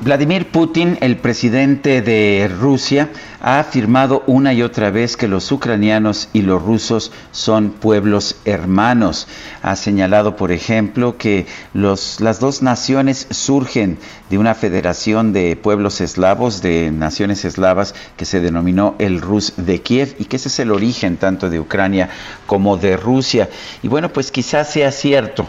Vladimir Putin, el presidente de Rusia, ha afirmado una y otra vez que los ucranianos y los rusos son pueblos hermanos. Ha señalado, por ejemplo, que los, las dos naciones surgen de una federación de pueblos eslavos, de naciones eslavas, que se denominó el Rus de Kiev y que ese es el origen tanto de Ucrania como de Rusia. Y bueno, pues quizás sea cierto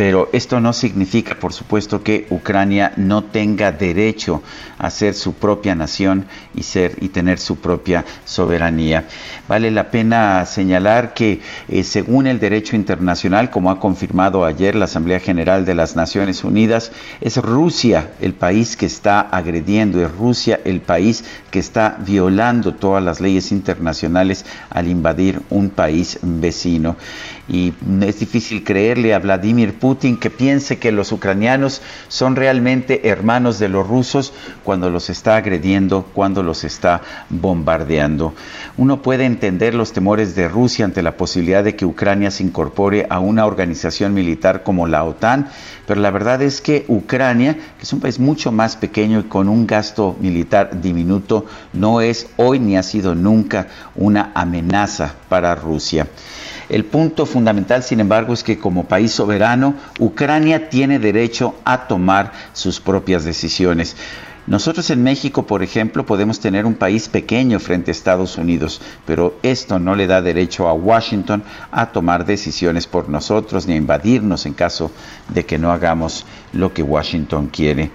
pero esto no significa, por supuesto, que Ucrania no tenga derecho a ser su propia nación y ser y tener su propia soberanía. Vale la pena señalar que eh, según el derecho internacional, como ha confirmado ayer la Asamblea General de las Naciones Unidas, es Rusia el país que está agrediendo, es Rusia el país que está violando todas las leyes internacionales al invadir un país vecino. Y es difícil creerle a Vladimir Putin que piense que los ucranianos son realmente hermanos de los rusos cuando los está agrediendo, cuando los está bombardeando. Uno puede entender los temores de Rusia ante la posibilidad de que Ucrania se incorpore a una organización militar como la OTAN, pero la verdad es que Ucrania, que es un país mucho más pequeño y con un gasto militar diminuto, no es hoy ni ha sido nunca una amenaza para Rusia. El punto fundamental, sin embargo, es que como país soberano, Ucrania tiene derecho a tomar sus propias decisiones. Nosotros en México, por ejemplo, podemos tener un país pequeño frente a Estados Unidos, pero esto no le da derecho a Washington a tomar decisiones por nosotros ni a invadirnos en caso de que no hagamos lo que Washington quiere.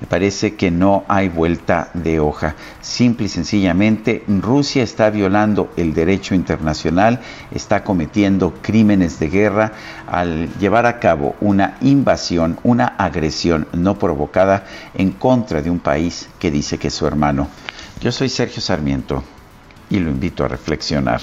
Me parece que no hay vuelta de hoja. Simple y sencillamente, Rusia está violando el derecho internacional, está cometiendo crímenes de guerra al llevar a cabo una invasión, una agresión no provocada en contra de un país que dice que es su hermano. Yo soy Sergio Sarmiento y lo invito a reflexionar.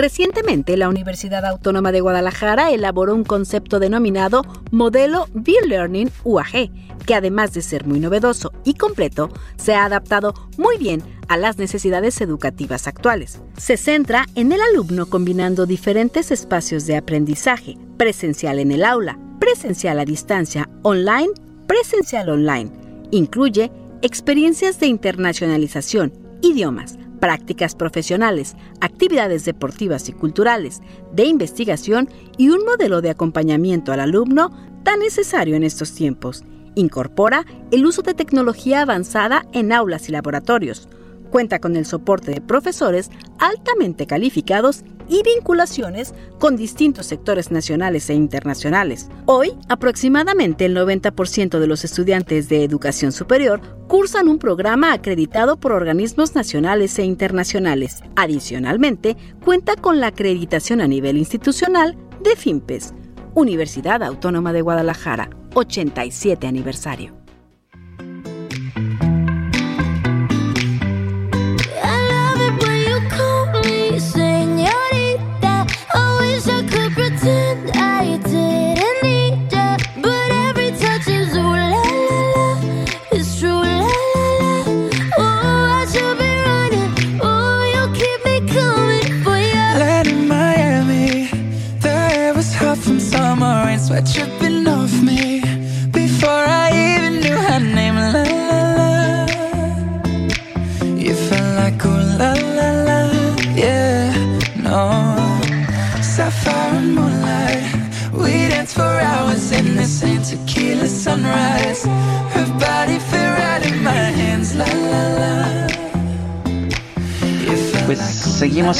Recientemente, la Universidad Autónoma de Guadalajara elaboró un concepto denominado Modelo Beer Learning UAG, que además de ser muy novedoso y completo, se ha adaptado muy bien a las necesidades educativas actuales. Se centra en el alumno combinando diferentes espacios de aprendizaje, presencial en el aula, presencial a distancia, online, presencial online. Incluye experiencias de internacionalización, idiomas, prácticas profesionales, actividades deportivas y culturales, de investigación y un modelo de acompañamiento al alumno tan necesario en estos tiempos. Incorpora el uso de tecnología avanzada en aulas y laboratorios. Cuenta con el soporte de profesores altamente calificados y vinculaciones con distintos sectores nacionales e internacionales. Hoy, aproximadamente el 90% de los estudiantes de educación superior cursan un programa acreditado por organismos nacionales e internacionales. Adicionalmente, cuenta con la acreditación a nivel institucional de FIMPES, Universidad Autónoma de Guadalajara, 87 aniversario. sweatshirt.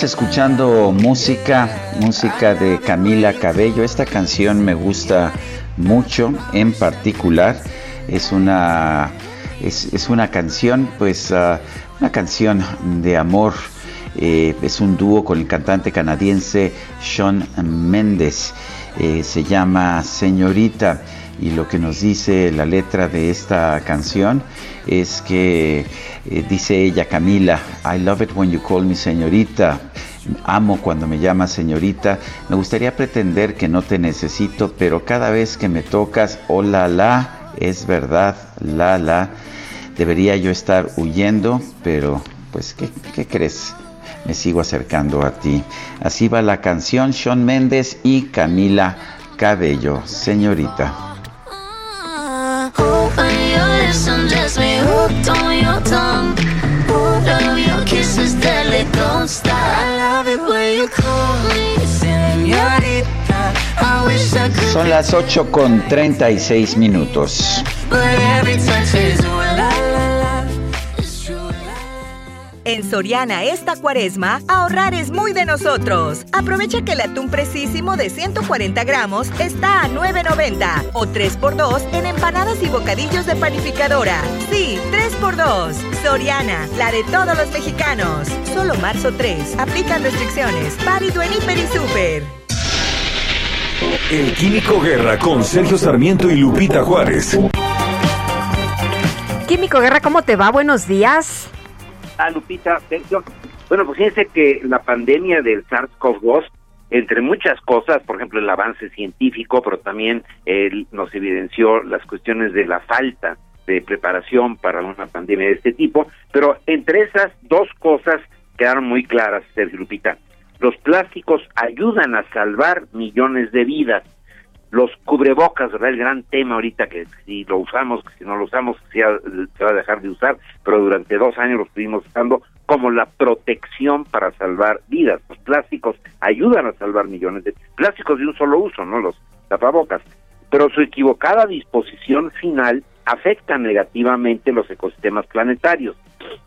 Escuchando música, música de Camila Cabello. Esta canción me gusta mucho, en particular es una es, una canción, pues uh, una canción de amor. Eh, es un dúo con el cantante canadiense Sean Mendes. Eh, se llama Señorita y lo que nos dice la letra de esta canción es que eh, dice ella, Camila, I love it when you call me señorita. Amo cuando me llamas señorita. Me gustaría pretender que no te necesito, pero cada vez que me tocas, oh la es verdad, la la. Debería yo estar huyendo, pero pues, ¿qué, qué crees? Me sigo acercando a ti. Así va la canción Sean Méndez y Camila Cabello, señorita. Son las 8 con 36 minutos. En Soriana esta cuaresma, ahorrar es muy de nosotros. Aprovecha que el atún precísimo de 140 gramos está a 9.90 o 3x2 en empanadas y bocadillos de panificadora. Sí, 3x2. Soriana, la de todos los mexicanos. Solo marzo 3. Aplican restricciones. Válido en Hiper y Super. El Químico Guerra con Sergio Sarmiento y Lupita Juárez. Químico Guerra, ¿cómo te va? Buenos días. Ah, Lupita, Sergio. Bueno, pues fíjense que la pandemia del SARS-CoV-2, entre muchas cosas, por ejemplo, el avance científico, pero también él nos evidenció las cuestiones de la falta de preparación para una pandemia de este tipo, pero entre esas dos cosas quedaron muy claras, Sergio Lupita. Los plásticos ayudan a salvar millones de vidas, los cubrebocas, ¿verdad? El gran tema ahorita que si lo usamos, si no lo usamos, se va a dejar de usar, pero durante dos años lo estuvimos usando como la protección para salvar vidas. Los plásticos ayudan a salvar millones de plásticos de un solo uso, ¿no? Los tapabocas. Pero su equivocada disposición final afecta negativamente los ecosistemas planetarios.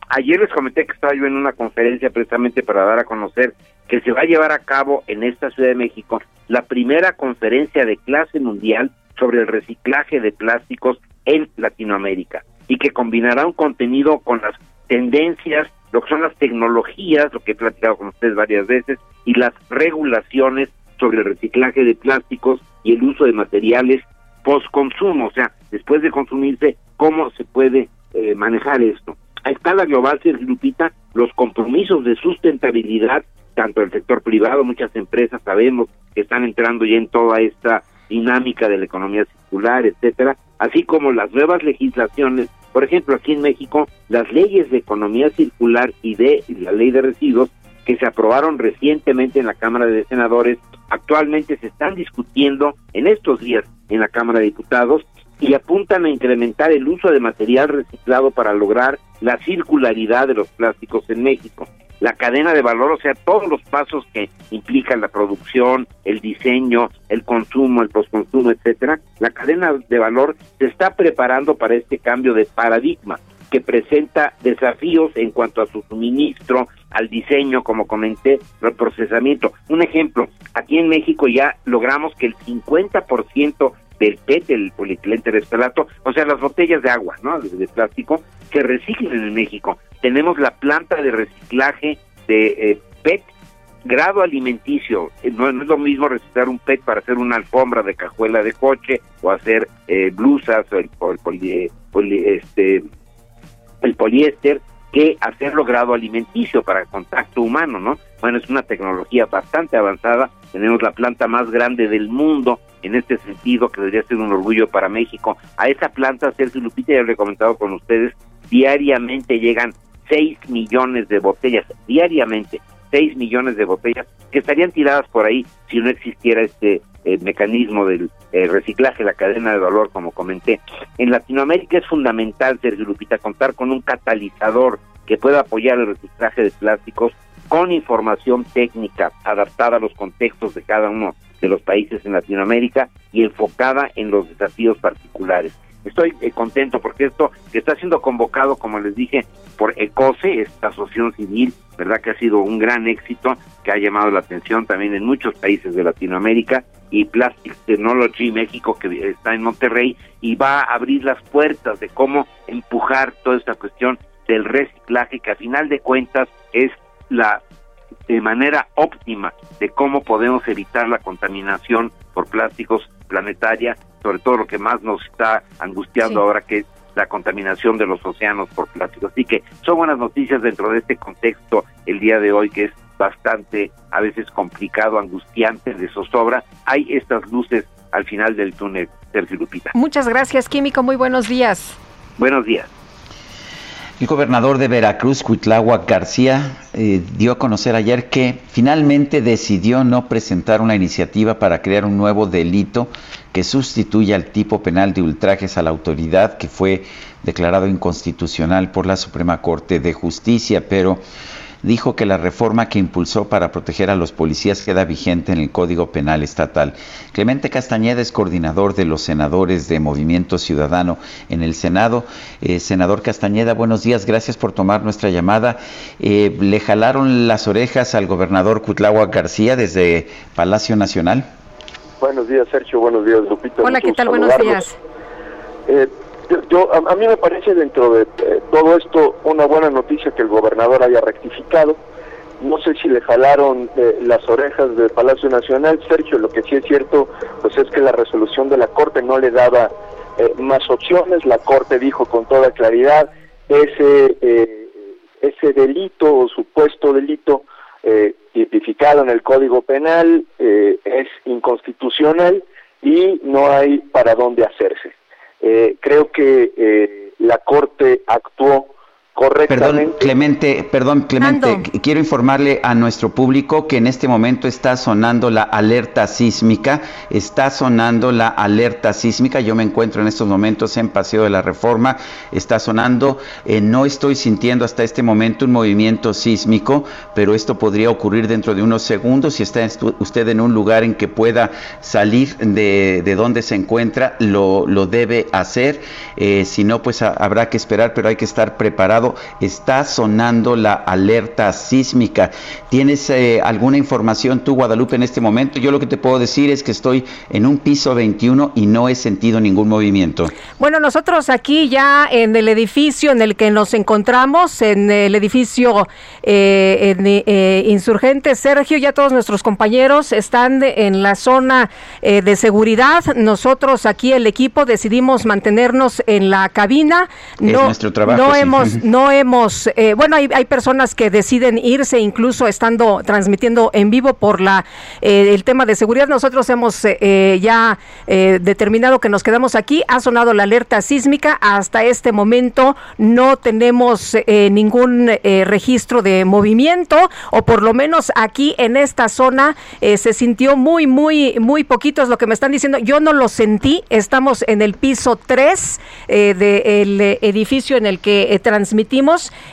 Ayer les comenté que estaba yo en una conferencia precisamente para dar a conocer que se va a llevar a cabo en esta Ciudad de México la primera conferencia de clase mundial sobre el reciclaje de plásticos en Latinoamérica y que combinará un contenido con las tendencias, lo que son las tecnologías, lo que he platicado con ustedes varias veces, y las regulaciones sobre el reciclaje de plásticos y el uso de materiales post-consumo, o sea, después de consumirse, cómo se puede eh, manejar esto. A escala global, se Lupita, los compromisos de sustentabilidad tanto el sector privado, muchas empresas sabemos que están entrando ya en toda esta dinámica de la economía circular, etcétera, así como las nuevas legislaciones, por ejemplo, aquí en México, las leyes de economía circular y de la ley de residuos que se aprobaron recientemente en la Cámara de Senadores, actualmente se están discutiendo en estos días en la Cámara de Diputados y apuntan a incrementar el uso de material reciclado para lograr la circularidad de los plásticos en México la cadena de valor, o sea, todos los pasos que implican la producción, el diseño, el consumo, el postconsumo, etcétera, la cadena de valor se está preparando para este cambio de paradigma que presenta desafíos en cuanto a su suministro, al diseño, como comenté, al procesamiento. Un ejemplo, aquí en México ya logramos que el 50% del PET, el polietilente tereftalato, o sea, las botellas de agua, ¿no? De, plástico, se reciclen en México. Tenemos la planta de reciclaje de eh, PET grado alimenticio. Eh, no, es lo mismo reciclar un PET para hacer una alfombra de cajuela de coche o hacer eh, blusas o el, este, el poliéster que hacerlo grado alimenticio para contacto humano, ¿no? Bueno, es una tecnología bastante avanzada. Tenemos la planta más grande del mundo en este sentido, que debería ser un orgullo para México. A esa planta, Sergio Lupita, ya lo he comentado con ustedes, diariamente llegan 6 millones de botellas, diariamente 6 millones de botellas que estarían tiradas por ahí si no existiera este eh, mecanismo del eh, reciclaje, la cadena de valor, como comenté. En Latinoamérica es fundamental, Sergio Lupita, contar con un catalizador que pueda apoyar el reciclaje de plásticos con información técnica adaptada a los contextos de cada uno de los países en Latinoamérica y enfocada en los desafíos particulares. Estoy eh, contento porque esto que está siendo convocado, como les dije, por ECOSE, esta asociación civil, verdad que ha sido un gran éxito, que ha llamado la atención también en muchos países de Latinoamérica, y Plastic Technology México, que está en Monterrey, y va a abrir las puertas de cómo empujar toda esta cuestión del reciclaje, que a final de cuentas es la de manera óptima de cómo podemos evitar la contaminación por plásticos planetaria, sobre todo lo que más nos está angustiando ahora que es la contaminación de los océanos por plásticos. Así que son buenas noticias dentro de este contexto el día de hoy que es bastante a veces complicado, angustiante, de zozobra. Hay estas luces al final del túnel, Sergio Lupita. Muchas gracias, Químico. Muy buenos días. Buenos días. El gobernador de Veracruz, Cuitláhuac García, eh, dio a conocer ayer que finalmente decidió no presentar una iniciativa para crear un nuevo delito que sustituya al tipo penal de ultrajes a la autoridad que fue declarado inconstitucional por la Suprema Corte de Justicia, pero dijo que la reforma que impulsó para proteger a los policías queda vigente en el Código Penal Estatal. Clemente Castañeda es coordinador de los senadores de Movimiento Ciudadano en el Senado. Eh, senador Castañeda, buenos días, gracias por tomar nuestra llamada. Eh, ¿Le jalaron las orejas al gobernador Cutlagua García desde Palacio Nacional? Buenos días, Sergio. Buenos días, Lupita. Hola, ¿qué tal? Buenos días. Eh, yo, a, mí me parece dentro de eh, todo esto una buena noticia que el gobernador haya rectificado. No sé si le jalaron eh, las orejas del Palacio Nacional, Sergio. Lo que sí es cierto, pues es que la resolución de la Corte no le daba más opciones. La Corte dijo con toda claridad ese ese delito o supuesto delito eh, tipificado en el Código Penal eh, es inconstitucional y no hay para dónde hacerse. Eh, creo que eh, la Corte actuó Perdón, Clemente, perdón, Clemente, quiero informarle a nuestro público que en este momento está sonando la alerta sísmica, está sonando la alerta sísmica, yo me encuentro en estos momentos en Paseo de la Reforma, está sonando, eh, no estoy sintiendo hasta este momento un movimiento sísmico, pero esto podría ocurrir dentro de unos segundos, si está usted en un lugar en que pueda salir de, de donde se encuentra, lo, lo debe hacer, eh, si no, pues habrá que esperar, pero hay que estar preparado está sonando la alerta sísmica. ¿Tienes eh, alguna información tú, Guadalupe, en este momento? Yo lo que te puedo decir es que estoy en un piso 21 y no he sentido ningún movimiento. Bueno, nosotros aquí ya en el edificio en el que nos encontramos, en el edificio eh, eh, Insurgente, Sergio, ya todos nuestros compañeros están en la zona de seguridad. Nosotros aquí el equipo decidimos mantenernos en la cabina. No, es nuestro trabajo. No hemos no hemos, eh, bueno, hay, hay, personas que deciden irse incluso estando transmitiendo en vivo por la eh, el tema de seguridad. Nosotros hemos eh, ya determinado que nos quedamos aquí. Ha sonado la alerta sísmica. Hasta este momento no tenemos ningún registro de movimiento o por lo menos aquí en esta zona se sintió muy, muy, muy poquito es lo que me están diciendo. Yo no lo sentí. Estamos en el piso 3 del edificio en el que transmitimos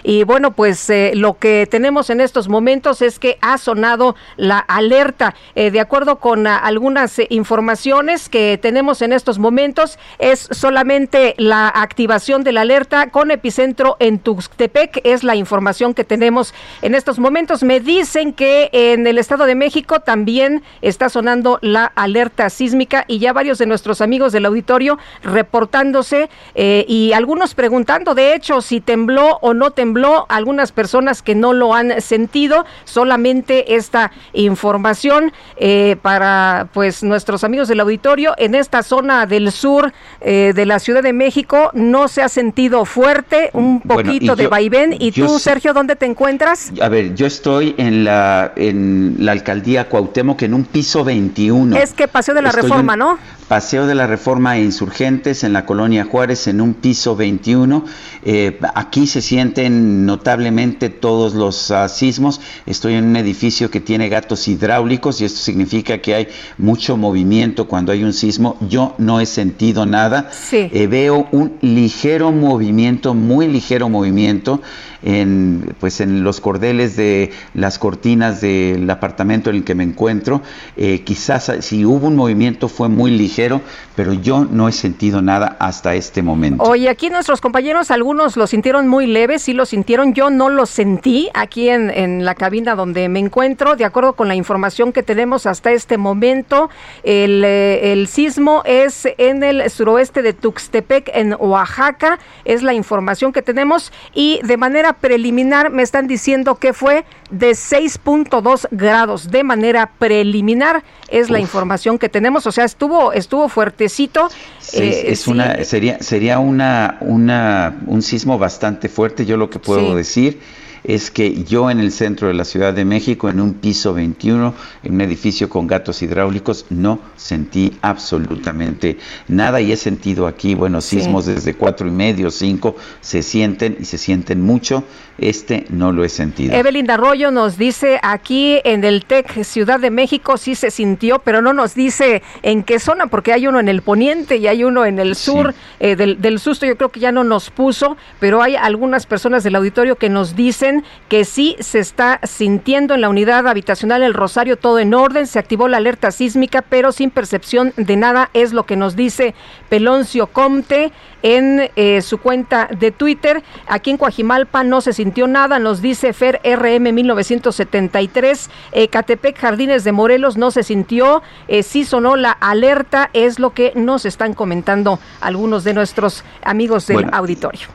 y bueno, pues eh, lo que tenemos en estos momentos es que ha sonado la alerta. Eh, de acuerdo con ah, algunas eh, informaciones que tenemos en estos momentos, es solamente la activación de la alerta con epicentro en Tuxtepec, es la información que tenemos en estos momentos. Me dicen que en el Estado de México también está sonando la alerta sísmica y ya varios de nuestros amigos del auditorio reportándose y algunos preguntando, de hecho, si tembló o no tembló, algunas personas que no lo han sentido, solamente esta información eh, para pues nuestros amigos del auditorio en esta zona del sur eh, de la Ciudad de México no se ha sentido fuerte, un poquito de vaivén. ¿Y tú, Sergio, dónde te encuentras? A ver, yo estoy en la en la alcaldía Cuauhtémoc en un piso 21. Es que Paseo de la Reforma, ¿no? Paseo de la Reforma e Insurgentes en la colonia Juárez en un piso 21. Eh, aquí se sienten notablemente todos los uh, sismos. Estoy en un edificio que tiene gatos hidráulicos y esto significa que hay mucho movimiento cuando hay un sismo. Yo no he sentido nada. Eh, veo un ligero movimiento, muy ligero movimiento en, pues en los cordeles de las cortinas del apartamento en el que me encuentro. Eh, quizás si hubo un movimiento fue muy ligero, pero yo no he sentido nada hasta este momento. Oye, aquí nuestros compañeros, algunos lo sintieron muy leve, sí lo sintieron, yo no lo sentí aquí en, en la cabina donde me encuentro, de acuerdo con la información que tenemos hasta este momento, el, eh, el sismo es en el suroeste de Tuxtepec, en Oaxaca, es la información que tenemos. Y de manera preliminar me están diciendo que fue de 6.2 grados de manera preliminar es la información que tenemos. O sea estuvo estuvo fuertecito. Eh, es una sería sería una una un sismo bastante fuerte. Yo lo que puedo decir es que yo en el centro de la Ciudad de México, en un piso 21, en un edificio con gatos hidráulicos, no sentí absolutamente nada y he sentido aquí, bueno, sismos desde cuatro y medio, cinco, se sienten y se sienten mucho. Este no lo he sentido. Evelyn Arroyo nos dice aquí en el TEC Ciudad de México sí se sintió, pero no nos dice en qué zona, porque hay uno en el poniente y hay uno en el sur. Eh, del, del susto yo creo que ya no nos puso, pero hay algunas personas del auditorio que nos dicen dicen que sí se está sintiendo en la unidad habitacional El Rosario todo en orden, se activó la alerta sísmica, pero sin percepción de nada, es lo que nos dice Peloncio Comte en eh, su cuenta de Twitter. Aquí en Coajimalpa no se sintió nada, nos dice Fer RM 1973. Eh, Catepec Jardines de Morelos no se sintió, eh, sí sonó la alerta, es lo que nos están comentando algunos de nuestros amigos del auditorio.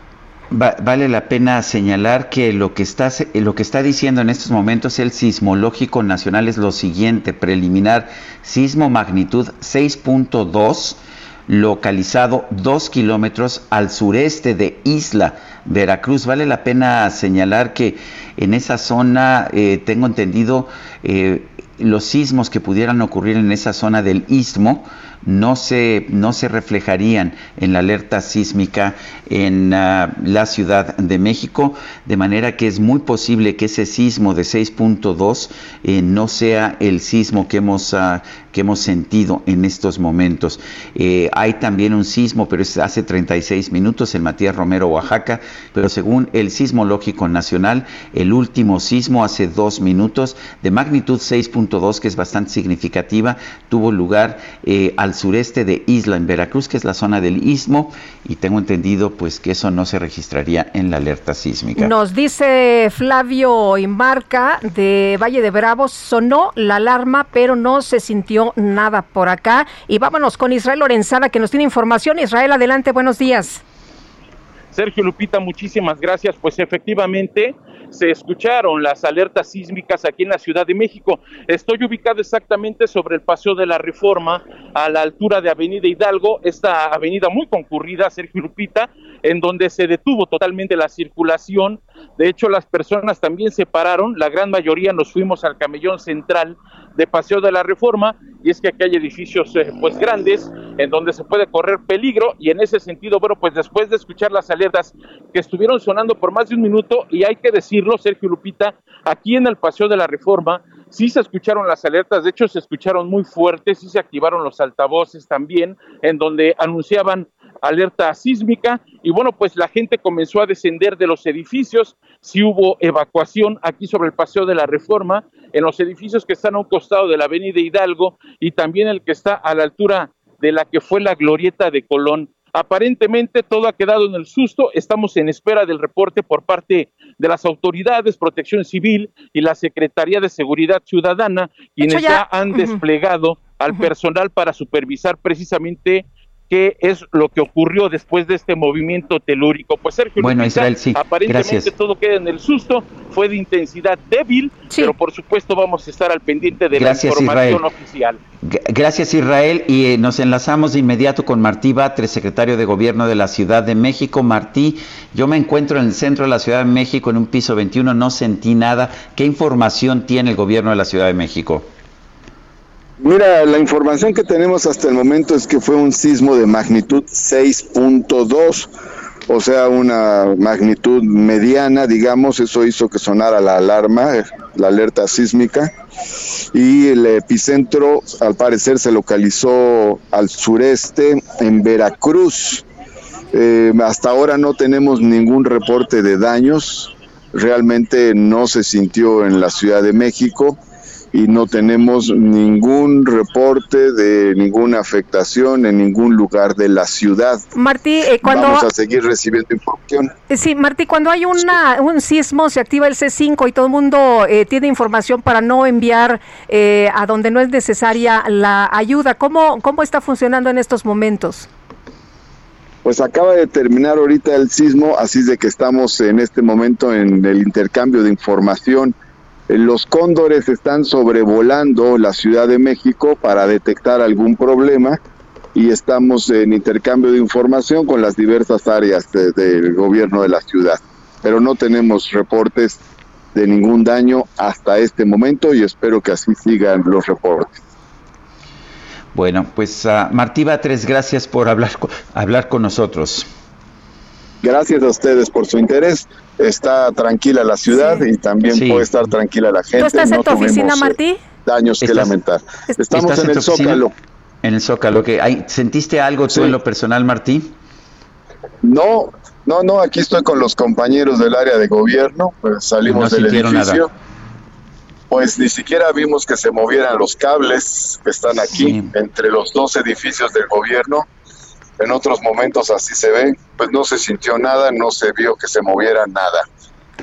vale la pena señalar que lo que, está, lo que está diciendo en estos momentos el sismológico nacional es lo siguiente, preliminar, sismo magnitud 6.2 localizado dos kilómetros al sureste de Isla Veracruz. Vale la pena señalar que en esa zona, eh, tengo entendido, eh, los sismos que pudieran ocurrir en esa zona del istmo no se, no se reflejarían en la alerta sísmica en ah, la Ciudad de México, de manera que es muy posible que ese sismo de 6.2 eh, no sea el sismo que hemos, ah, que hemos sentido en estos momentos. Eh, hay también un sismo, pero es hace 36 minutos en Matías Romero, Oaxaca, pero según el Sismológico Nacional, el último sismo hace dos minutos de magnitud 6.2, que es bastante significativa, tuvo lugar eh, al sureste de Isla, en Veracruz, que es la zona del istmo, y tengo entendido pues que eso no se registraría en la alerta sísmica. Nos dice Flavio Imarca de Valle de Bravos, sonó la alarma, pero no se sintió nada por acá. Y vámonos con Israel Lorenzada, que nos tiene información. Israel, adelante, buenos días. Sergio Lupita, muchísimas gracias. Pues efectivamente, se escucharon las alertas sísmicas aquí en la Ciudad de México. Estoy ubicado exactamente sobre el Paseo de la Reforma, a la altura de Avenida Hidalgo, esta avenida muy concurrida, Sergio Lupita, en donde se detuvo totalmente la circulación. De hecho, las personas también se pararon, la gran mayoría nos fuimos al camellón central de Paseo de la Reforma, y es que aquí hay edificios eh, pues grandes en donde se puede correr peligro, y en ese sentido, bueno, pues después de escuchar las alertas que estuvieron sonando por más de un minuto, y hay que decirlo, Sergio Lupita, aquí en el Paseo de la Reforma, sí se escucharon las alertas, de hecho se escucharon muy fuertes, sí se activaron los altavoces también, en donde anunciaban alerta sísmica y bueno, pues la gente comenzó a descender de los edificios, sí hubo evacuación aquí sobre el Paseo de la Reforma, en los edificios que están a un costado de la Avenida Hidalgo y también el que está a la altura de la que fue la glorieta de Colón. Aparentemente todo ha quedado en el susto, estamos en espera del reporte por parte de las autoridades, Protección Civil y la Secretaría de Seguridad Ciudadana, quienes ya, han desplegado al personal para supervisar precisamente qué es lo que ocurrió después de este movimiento telúrico. Pues Sergio, bueno, Israel, sí. aparentemente todo queda en el susto, fue de intensidad débil, pero por supuesto vamos a estar al pendiente de la información oficial. Gracias Israel y eh, nos enlazamos de inmediato con Martí Batres, secretario de Gobierno de la Ciudad de México. Martí, yo me encuentro en el centro de la Ciudad de México en un piso 21, no sentí nada. ¿Qué información tiene el Gobierno de la Ciudad de México? Mira, la información que tenemos hasta el momento es que fue un sismo de magnitud 6.2, o sea, una magnitud mediana, digamos, eso hizo que sonara la alarma, la alerta sísmica, y el epicentro al parecer se localizó al sureste, en Veracruz. Eh, hasta ahora no tenemos ningún reporte de daños, realmente no se sintió en la Ciudad de México y no tenemos ningún reporte de ninguna afectación en ningún lugar de la ciudad. Martí, eh, cuando... Vamos a seguir recibiendo información. Eh, sí, Martí, cuando hay una, un sismo, se activa el C5 y todo el mundo eh, tiene información para no enviar a donde no es necesaria la ayuda. ¿Cómo, ¿Cómo está funcionando en estos momentos? Pues acaba de terminar ahorita el sismo, así de que estamos en este momento en el intercambio de información los cóndores están sobrevolando la Ciudad de México para detectar algún problema y estamos en intercambio de información con las diversas áreas del gobierno de la ciudad. Pero no tenemos reportes de ningún daño hasta este momento y espero que así sigan los reportes. Bueno, pues uh, Martí Batres, gracias por hablar, hablar con nosotros. Gracias a ustedes por su interés. Está tranquila la ciudad y también puede estar tranquila la gente. ¿Tú estás en tu oficina, eh, Martí? Daños que lamentar. Estamos en, el Zócalo. En el Zócalo. ¿Sentiste algo tú en lo personal, Martí? No, No, no, aquí estoy con los compañeros del área de gobierno, pues salimos del edificio. Pues ni siquiera vimos que se movieran los cables que están aquí entre los dos edificios del gobierno. En otros momentos así se ve, pues no se sintió nada, no se vio que se moviera nada.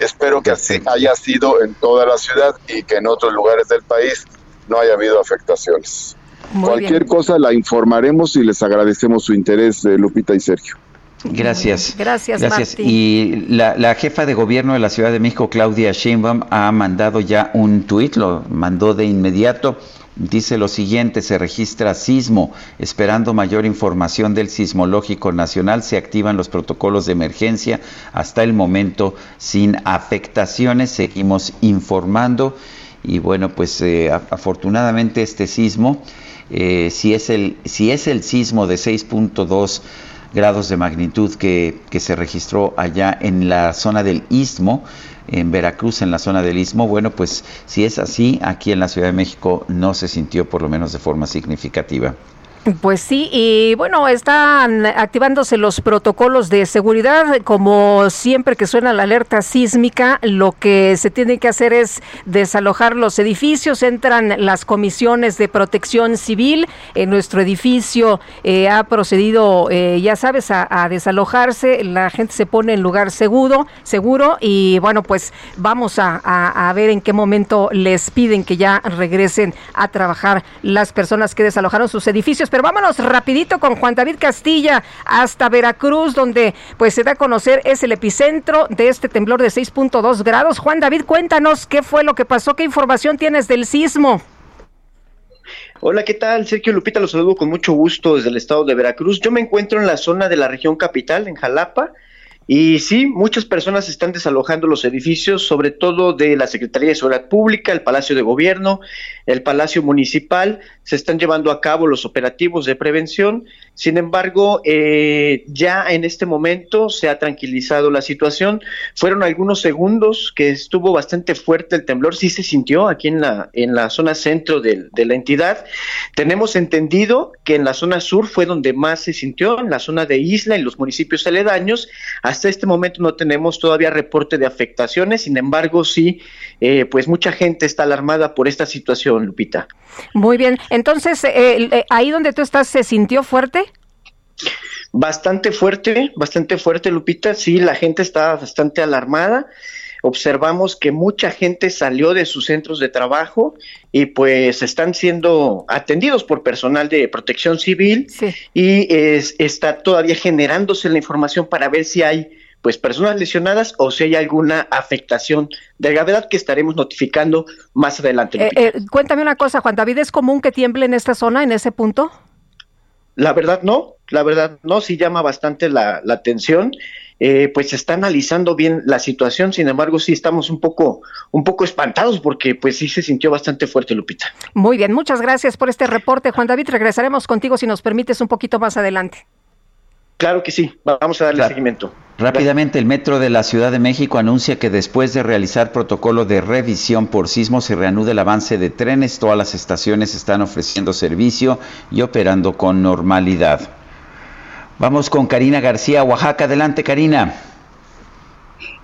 Espero que así haya sido en toda la ciudad y que en otros lugares del país no haya habido afectaciones. Cualquier cosa la informaremos y les agradecemos su interés, eh, Lupita y Sergio. Gracias. Gracias, Gracias. Y la, jefa de gobierno de la Ciudad de México, Claudia Sheinbaum, ha mandado ya un tuit, lo mandó de inmediato. Dice lo siguiente, se registra sismo, esperando mayor información del Sismológico Nacional, se activan los protocolos de emergencia. Hasta el momento sin afectaciones, seguimos informando. Y bueno, pues eh, afortunadamente este sismo, eh, si, es el, si es el sismo de 6.2 grados de magnitud que, que, se registró allá en la zona del Istmo, en Veracruz, en la zona del Istmo. Bueno, pues si es así, aquí en la Ciudad de México no se sintió por lo menos de forma significativa. Pues sí, y bueno, están activándose los protocolos de seguridad. Como siempre que suena la alerta sísmica, lo que se tiene que hacer es desalojar los edificios. Entran las comisiones de protección civil. En nuestro edificio eh, ha procedido, eh, ya sabes, a, desalojarse. La gente se pone en lugar seguro, seguro. Y bueno, pues vamos a, a ver en qué momento les piden que ya regresen a trabajar las personas que desalojaron sus edificios pero vámonos rapidito con Juan David Castilla hasta Veracruz, donde pues se da a conocer es el epicentro de este temblor de 6.2 grados. Juan David, cuéntanos qué fue lo que pasó, qué información tienes del sismo. Hola, ¿qué tal? Sergio Lupita, los saludo con mucho gusto desde el estado de Veracruz. Yo me encuentro en la zona de la región capital, en Jalapa, y sí, muchas personas están desalojando los edificios, sobre todo de la Secretaría de Seguridad Pública, el Palacio de Gobierno, el Palacio Municipal. Se están llevando a cabo los operativos de prevención. Sin embargo, eh, ya en este momento se ha tranquilizado la situación. Fueron algunos segundos que estuvo bastante fuerte el temblor. Sí se sintió aquí en la, en la zona centro de, de la entidad. Tenemos entendido que en la zona sur fue donde más se sintió, en la zona de Isla, en los municipios aledaños hasta este momento no tenemos todavía reporte de afectaciones, sin embargo, sí, eh, pues mucha gente está alarmada por esta situación, Lupita. Muy bien, entonces, eh, eh, ahí donde tú estás, ¿se sintió fuerte? Bastante fuerte, bastante fuerte, Lupita. Sí, la gente está bastante alarmada observamos que mucha gente salió de sus centros de trabajo y pues están siendo atendidos por personal de protección civil y es, está todavía generándose la información para ver si hay pues personas lesionadas o si hay alguna afectación de gravedad que estaremos notificando más adelante. Eh, eh, cuéntame una cosa, Juan David, ¿es común que tiemble en esta zona, en ese punto? La verdad no, la verdad no, sí llama bastante la, la atención eh, pues se está analizando bien la situación, sin embargo sí estamos un poco, un poco espantados porque pues sí se sintió bastante fuerte Lupita. Muy bien, muchas gracias por este reporte Juan David, regresaremos contigo si nos permites un poquito más adelante. Claro que sí, vamos a darle seguimiento. Rápidamente, el Metro de la Ciudad de México anuncia que después de realizar protocolo de revisión por sismo se reanude el avance de trenes. Todas las estaciones están ofreciendo servicio y operando con normalidad. Vamos con Karina García, Oaxaca. Adelante, Karina.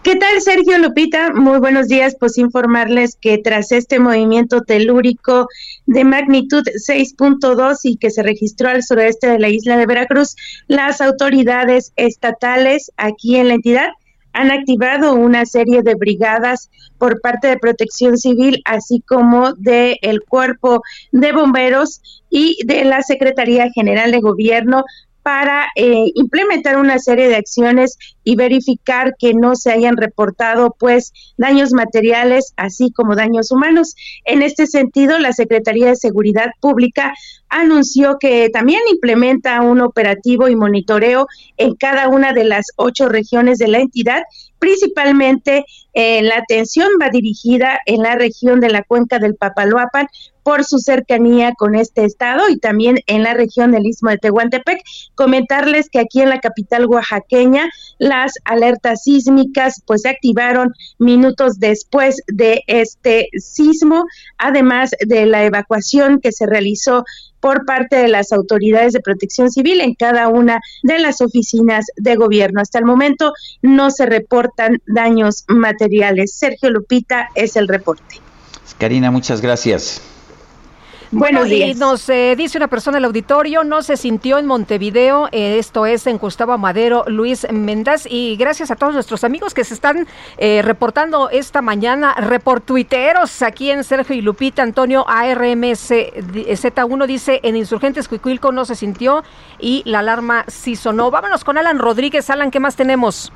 ¿Qué tal, Sergio Lupita? Muy buenos días. Pues informarles que tras este movimiento telúrico de magnitud 6.2 y que se registró al sureste de la isla de Veracruz, las autoridades estatales aquí en la entidad han activado una serie de brigadas por parte de Protección Civil, así como del el Cuerpo de Bomberos y de la Secretaría General de Gobierno para eh, implementar una serie de acciones y verificar que no se hayan reportado pues daños materiales así como daños humanos. En este sentido, la Secretaría de Seguridad Pública anunció que también implementa un operativo y monitoreo en cada una de las ocho regiones de la entidad principalmente la atención va dirigida en la región de la cuenca del Papaloapan por su cercanía con este estado y también en la región del Istmo de Tehuantepec. Comentarles que aquí en la capital oaxaqueña las alertas sísmicas pues se activaron minutos después de este sismo, además de la evacuación que se realizó por parte de las autoridades de protección civil en cada una de las oficinas de gobierno. Hasta el momento no se reportan daños materiales. Sergio Lupita es el reporte. Karina, muchas gracias. Bueno, y nos eh, dice una persona del auditorio, no se sintió en Montevideo, eh, esto es en Gustavo Madero, Luis Mendaz, y gracias a todos nuestros amigos que se están eh, reportando esta mañana, reportuiteros aquí en Sergio y Lupita, Antonio ARMS Z1 dice, en Insurgentes Cuicuilco no se sintió y la alarma sí sonó. Vámonos con Alan Rodríguez. Alan, ¿qué más tenemos?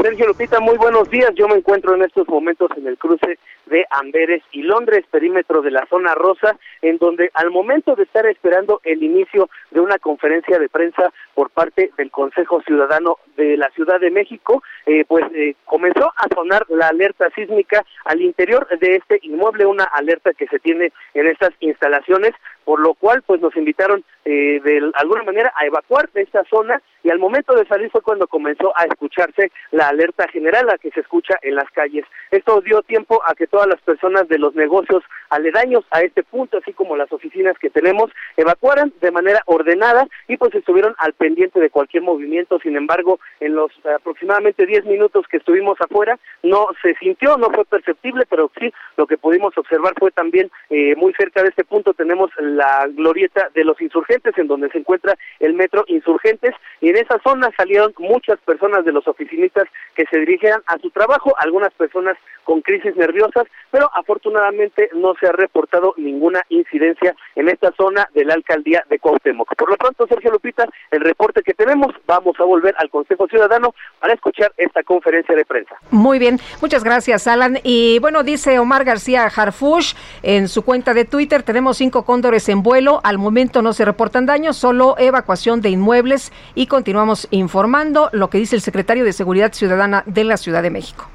Sergio Lupita, muy buenos días. Yo me encuentro en estos momentos en el cruce de Amberes y Londres, perímetro de la zona rosa, en donde al momento de estar esperando el inicio de una conferencia de prensa por parte del Consejo Ciudadano de la Ciudad de México, eh, pues eh, comenzó a sonar la alerta sísmica al interior de este inmueble, una alerta que se tiene en estas instalaciones, por lo cual pues nos invitaron eh, de alguna manera a evacuar esta zona y al momento de salir fue cuando comenzó a escucharse la alerta general, la que se escucha en las calles. Esto dio tiempo a que todas las personas de los negocios aledaños a este punto, así como las oficinas que tenemos, evacuaran de manera ordenada y pues estuvieron al pendiente de cualquier movimiento. Sin embargo, en los aproximadamente 10 minutos que estuvimos afuera, no se sintió, no fue perceptible, pero sí lo que pudimos observar fue también eh, muy cerca de este punto tenemos la glorieta de los insurgentes, en donde se encuentra el metro Insurgentes, y en esa zona salieron muchas personas de los oficinistas que se dirigían a su trabajo, algunas personas con crisis nerviosas, pero afortunadamente no se ha reportado ninguna incidencia en esta zona de la alcaldía de Cuauhtémoc. Por lo pronto, Sergio Lupita, el reporte que tenemos, vamos a volver al Consejo Ciudadano para escuchar esta conferencia de prensa. Muy bien, muchas gracias, Alan. Y bueno, dice Omar García Harfush en su cuenta de Twitter, tenemos cinco cóndores en vuelo, al momento no se reportan daños, solo evacuación de inmuebles y continuamos informando lo que dice el secretario de Seguridad Ciudadana de la Ciudad de México.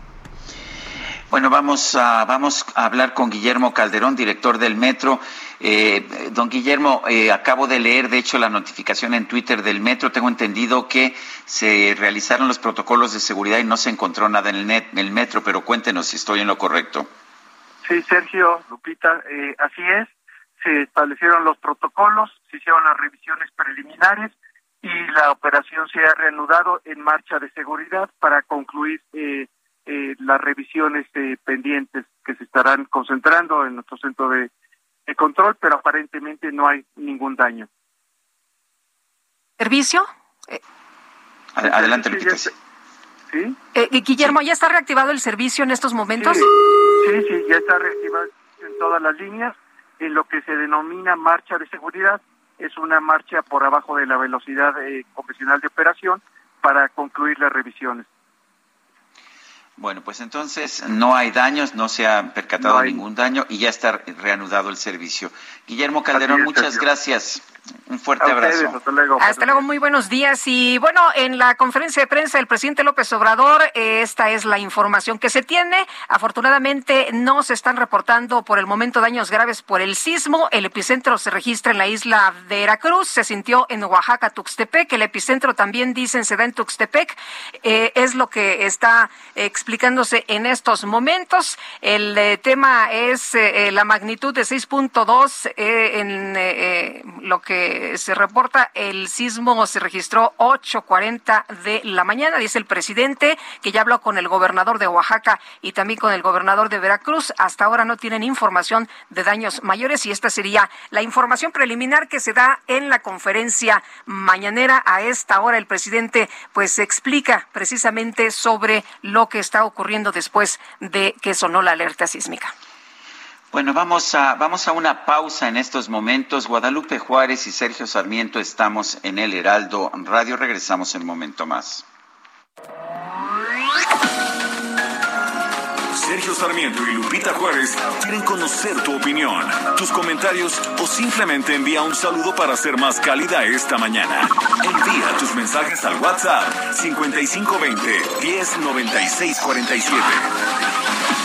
Bueno, vamos a, vamos a hablar con Guillermo Calderón, director del Metro. Eh, don Guillermo, eh, acabo de leer, de hecho, la notificación en Twitter del Metro. Tengo entendido que se realizaron los protocolos de seguridad y no se encontró nada en el, Metro, pero cuéntenos si estoy en lo correcto. Sí, Sergio, Lupita, eh, así es. Se establecieron los protocolos, se hicieron las revisiones preliminares y la operación se ha reanudado en marcha de seguridad para concluir eh, eh, las revisiones eh, pendientes que se estarán concentrando en nuestro centro de, control, pero aparentemente no hay ningún daño. ¿Servicio? Adelante, Lupita. ¿Sí? Eh, Guillermo, ¿ya está reactivado el servicio en estos momentos? Sí, sí, ya está reactivado en todas las líneas. En lo que se denomina marcha de seguridad, es una marcha por abajo de la velocidad convencional de operación para concluir las revisiones. Bueno, pues entonces no hay daños, no se ha percatado ningún daño y ya está reanudado el servicio. Guillermo Calderón, muchas gracias. Un fuerte abrazo. hasta, luego. muy buenos días. Y bueno, en la conferencia de prensa del presidente López Obrador, esta es la información que se tiene. Afortunadamente no se están reportando por el momento daños graves por el sismo. El epicentro se registra en la isla de Veracruz, se sintió en Oaxaca, Tuxtepec. El epicentro también dicen se da en Tuxtepec. Eh, es lo que está explicándose en estos momentos. El eh, tema es eh, la magnitud de 6.2 en lo que se reporta, el sismo se registró 8.40 de la mañana, dice el presidente, que ya habló con el gobernador de Oaxaca y también con el gobernador de Veracruz. Hasta ahora no tienen información de daños mayores y esta sería la información preliminar que se da en la conferencia mañanera. A esta hora el presidente pues explica precisamente sobre lo que está ocurriendo después de que sonó la alerta sísmica. Bueno, vamos a, vamos a una pausa en estos momentos. Guadalupe Juárez y Sergio Sarmiento estamos en el Heraldo Radio. Regresamos en un momento más. Sergio Sarmiento y Lupita Juárez quieren conocer tu opinión, tus comentarios o simplemente envía un saludo para ser más cálida esta mañana. Envía tus mensajes al WhatsApp 5520 109647.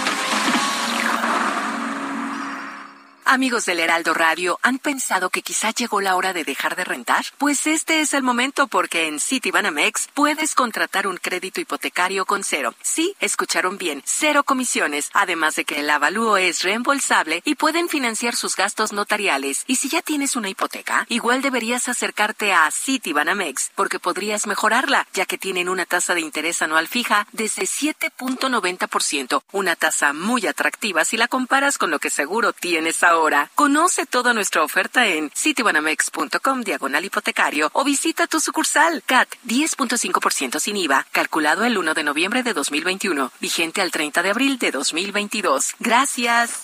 Amigos del Heraldo Radio, ¿han pensado que quizá llegó la hora de dejar de rentar? Pues este es el momento porque en Citibanamex puedes contratar un crédito hipotecario con cero. Sí, escucharon bien, cero comisiones, además de que el avalúo es reembolsable y pueden financiar sus gastos notariales. Y si ya tienes una hipoteca, igual deberías acercarte a Citibanamex porque podrías mejorarla, ya que tienen una tasa de interés anual fija desde 7.90%, una tasa muy atractiva si la comparas con lo que seguro tienes ahora. Conoce toda nuestra oferta en citibanamex.com diagonal hipotecario o visita tu sucursal CAT 10.5% sin IVA, calculado el 1 de noviembre de 2021, vigente al 30 de abril de 2022. Gracias.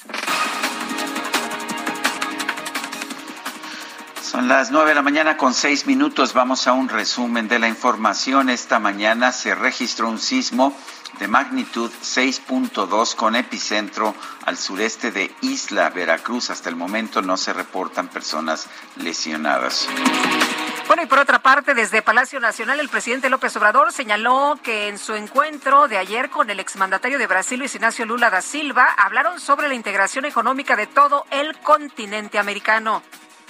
Son las nueve de la mañana con seis minutos. Vamos a un resumen de la información. Esta mañana se registró un sismo de magnitud 6.2 con epicentro al sureste de Isla Veracruz. Hasta el momento no se reportan personas lesionadas. Bueno, y por otra parte, desde Palacio Nacional, el presidente López Obrador señaló que en su encuentro de ayer con el exmandatario de Brasil, Luis Ignacio Lula da Silva, hablaron sobre la integración económica de todo el continente americano.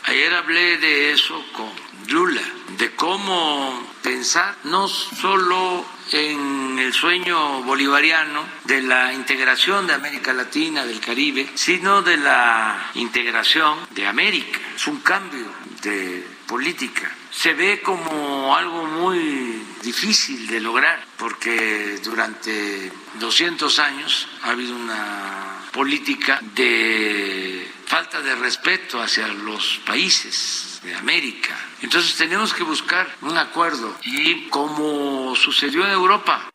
Ayer hablé de eso con Lula, de cómo pensar no solo en el sueño bolivariano de la integración de América Latina, del Caribe, sino de la integración de América. Es un cambio de política. Se ve como algo muy difícil de lograr porque durante 200 años ha habido una política de falta de respeto hacia los países de América. Entonces tenemos que buscar un acuerdo y como sucedió en Europa.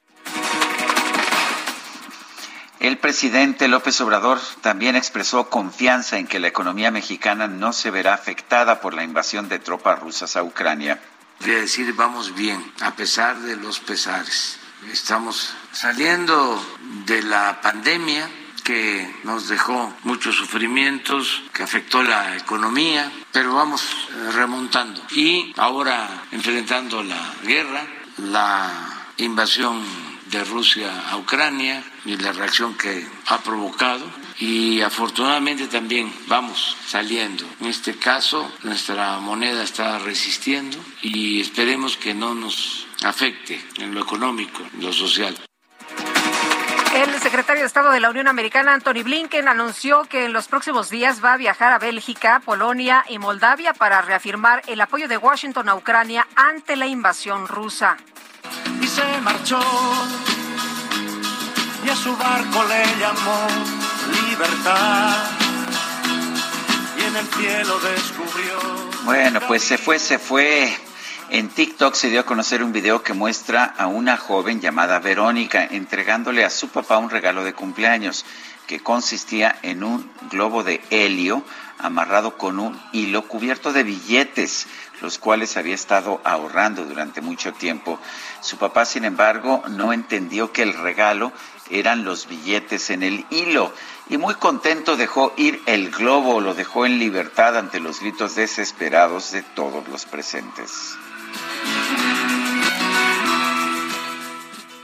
El presidente López Obrador también expresó confianza en que la economía mexicana no se verá afectada por la invasión de tropas rusas a Ucrania. Voy a decir, vamos bien, a pesar de los pesares. Estamos saliendo de la pandemia, que nos dejó muchos sufrimientos, que afectó la economía, pero vamos eh, remontando. Y ahora enfrentando la guerra, la invasión de Rusia a Ucrania y la reacción que ha provocado. Y afortunadamente también vamos saliendo. En este caso, nuestra moneda está resistiendo y esperemos que no nos afecte en lo económico, en lo social. El secretario de Estado de la Unión Americana, Anthony Blinken, anunció que en los próximos días va a viajar a Bélgica, Polonia y Moldavia para reafirmar el apoyo de Washington a Ucrania ante la invasión rusa. Y se marchó, y a su barco le llamó libertad, y en el cielo descubrió. Bueno, pues se fue, se fue. En TikTok se dio a conocer un video que muestra a una joven llamada Verónica entregándole a su papá un regalo de cumpleaños que consistía en un globo de helio amarrado con un hilo cubierto de billetes, los cuales había estado ahorrando durante mucho tiempo. Su papá, sin embargo, no entendió que el regalo eran los billetes en el hilo y muy contento dejó ir el globo, lo dejó en libertad ante los gritos desesperados de todos los presentes.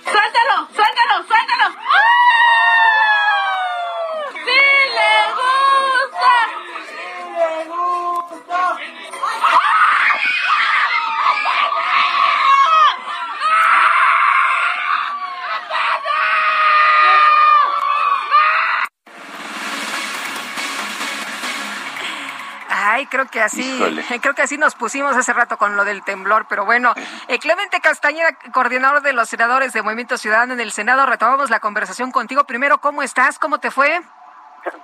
¡Suéltalo! ¡Suéltalo! ¡Sí le gusta! ¡Sí le gusta! Ay, creo que así, [laughs] creo que así nos pusimos hace rato con lo del temblor, pero bueno, eh, Clemente Castañeda, coordinador de los senadores de Movimiento Ciudadano en el Senado, retomamos la conversación contigo. Primero, ¿cómo estás? ¿Cómo te fue?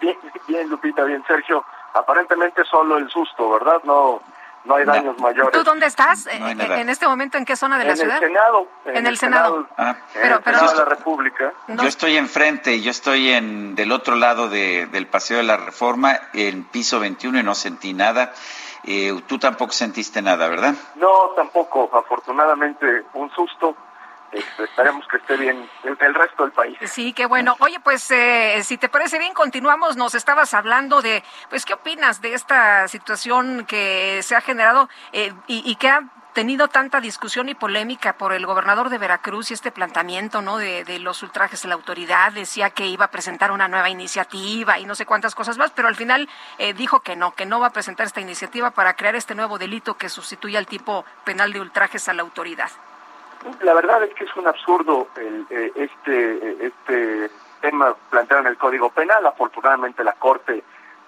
Bien, bien, Lupita, bien, Sergio. Aparentemente solo el susto, ¿verdad? No, no hay daños mayores. ¿Tú dónde estás? No en este momento, ¿en qué zona de la en ciudad? el Senado. En el Senado. Ah, en el Senado de la República. Yo estoy enfrente, yo estoy en del otro lado de- del Paseo de la Reforma, en piso 21 y no sentí nada. Eh, tú tampoco sentiste nada, ¿verdad? No, tampoco. Afortunadamente, un susto. Este, esperemos que esté bien el, resto del país. Sí, qué bueno. Oye, pues eh, si te parece bien, continuamos. Nos estabas hablando de, pues, ¿qué opinas de esta situación que se ha generado eh, y, que ha tenido tanta discusión y polémica por el gobernador de Veracruz y este planteamiento, ¿no? De, los ultrajes a la autoridad, decía que iba a presentar una nueva iniciativa y no sé cuántas cosas más, pero al final eh, dijo que no, que no va a presentar esta iniciativa para crear este nuevo delito que sustituye al tipo penal de ultrajes a la autoridad. La verdad es que es un absurdo el, eh, este, este tema planteado en el Código Penal. Afortunadamente la Corte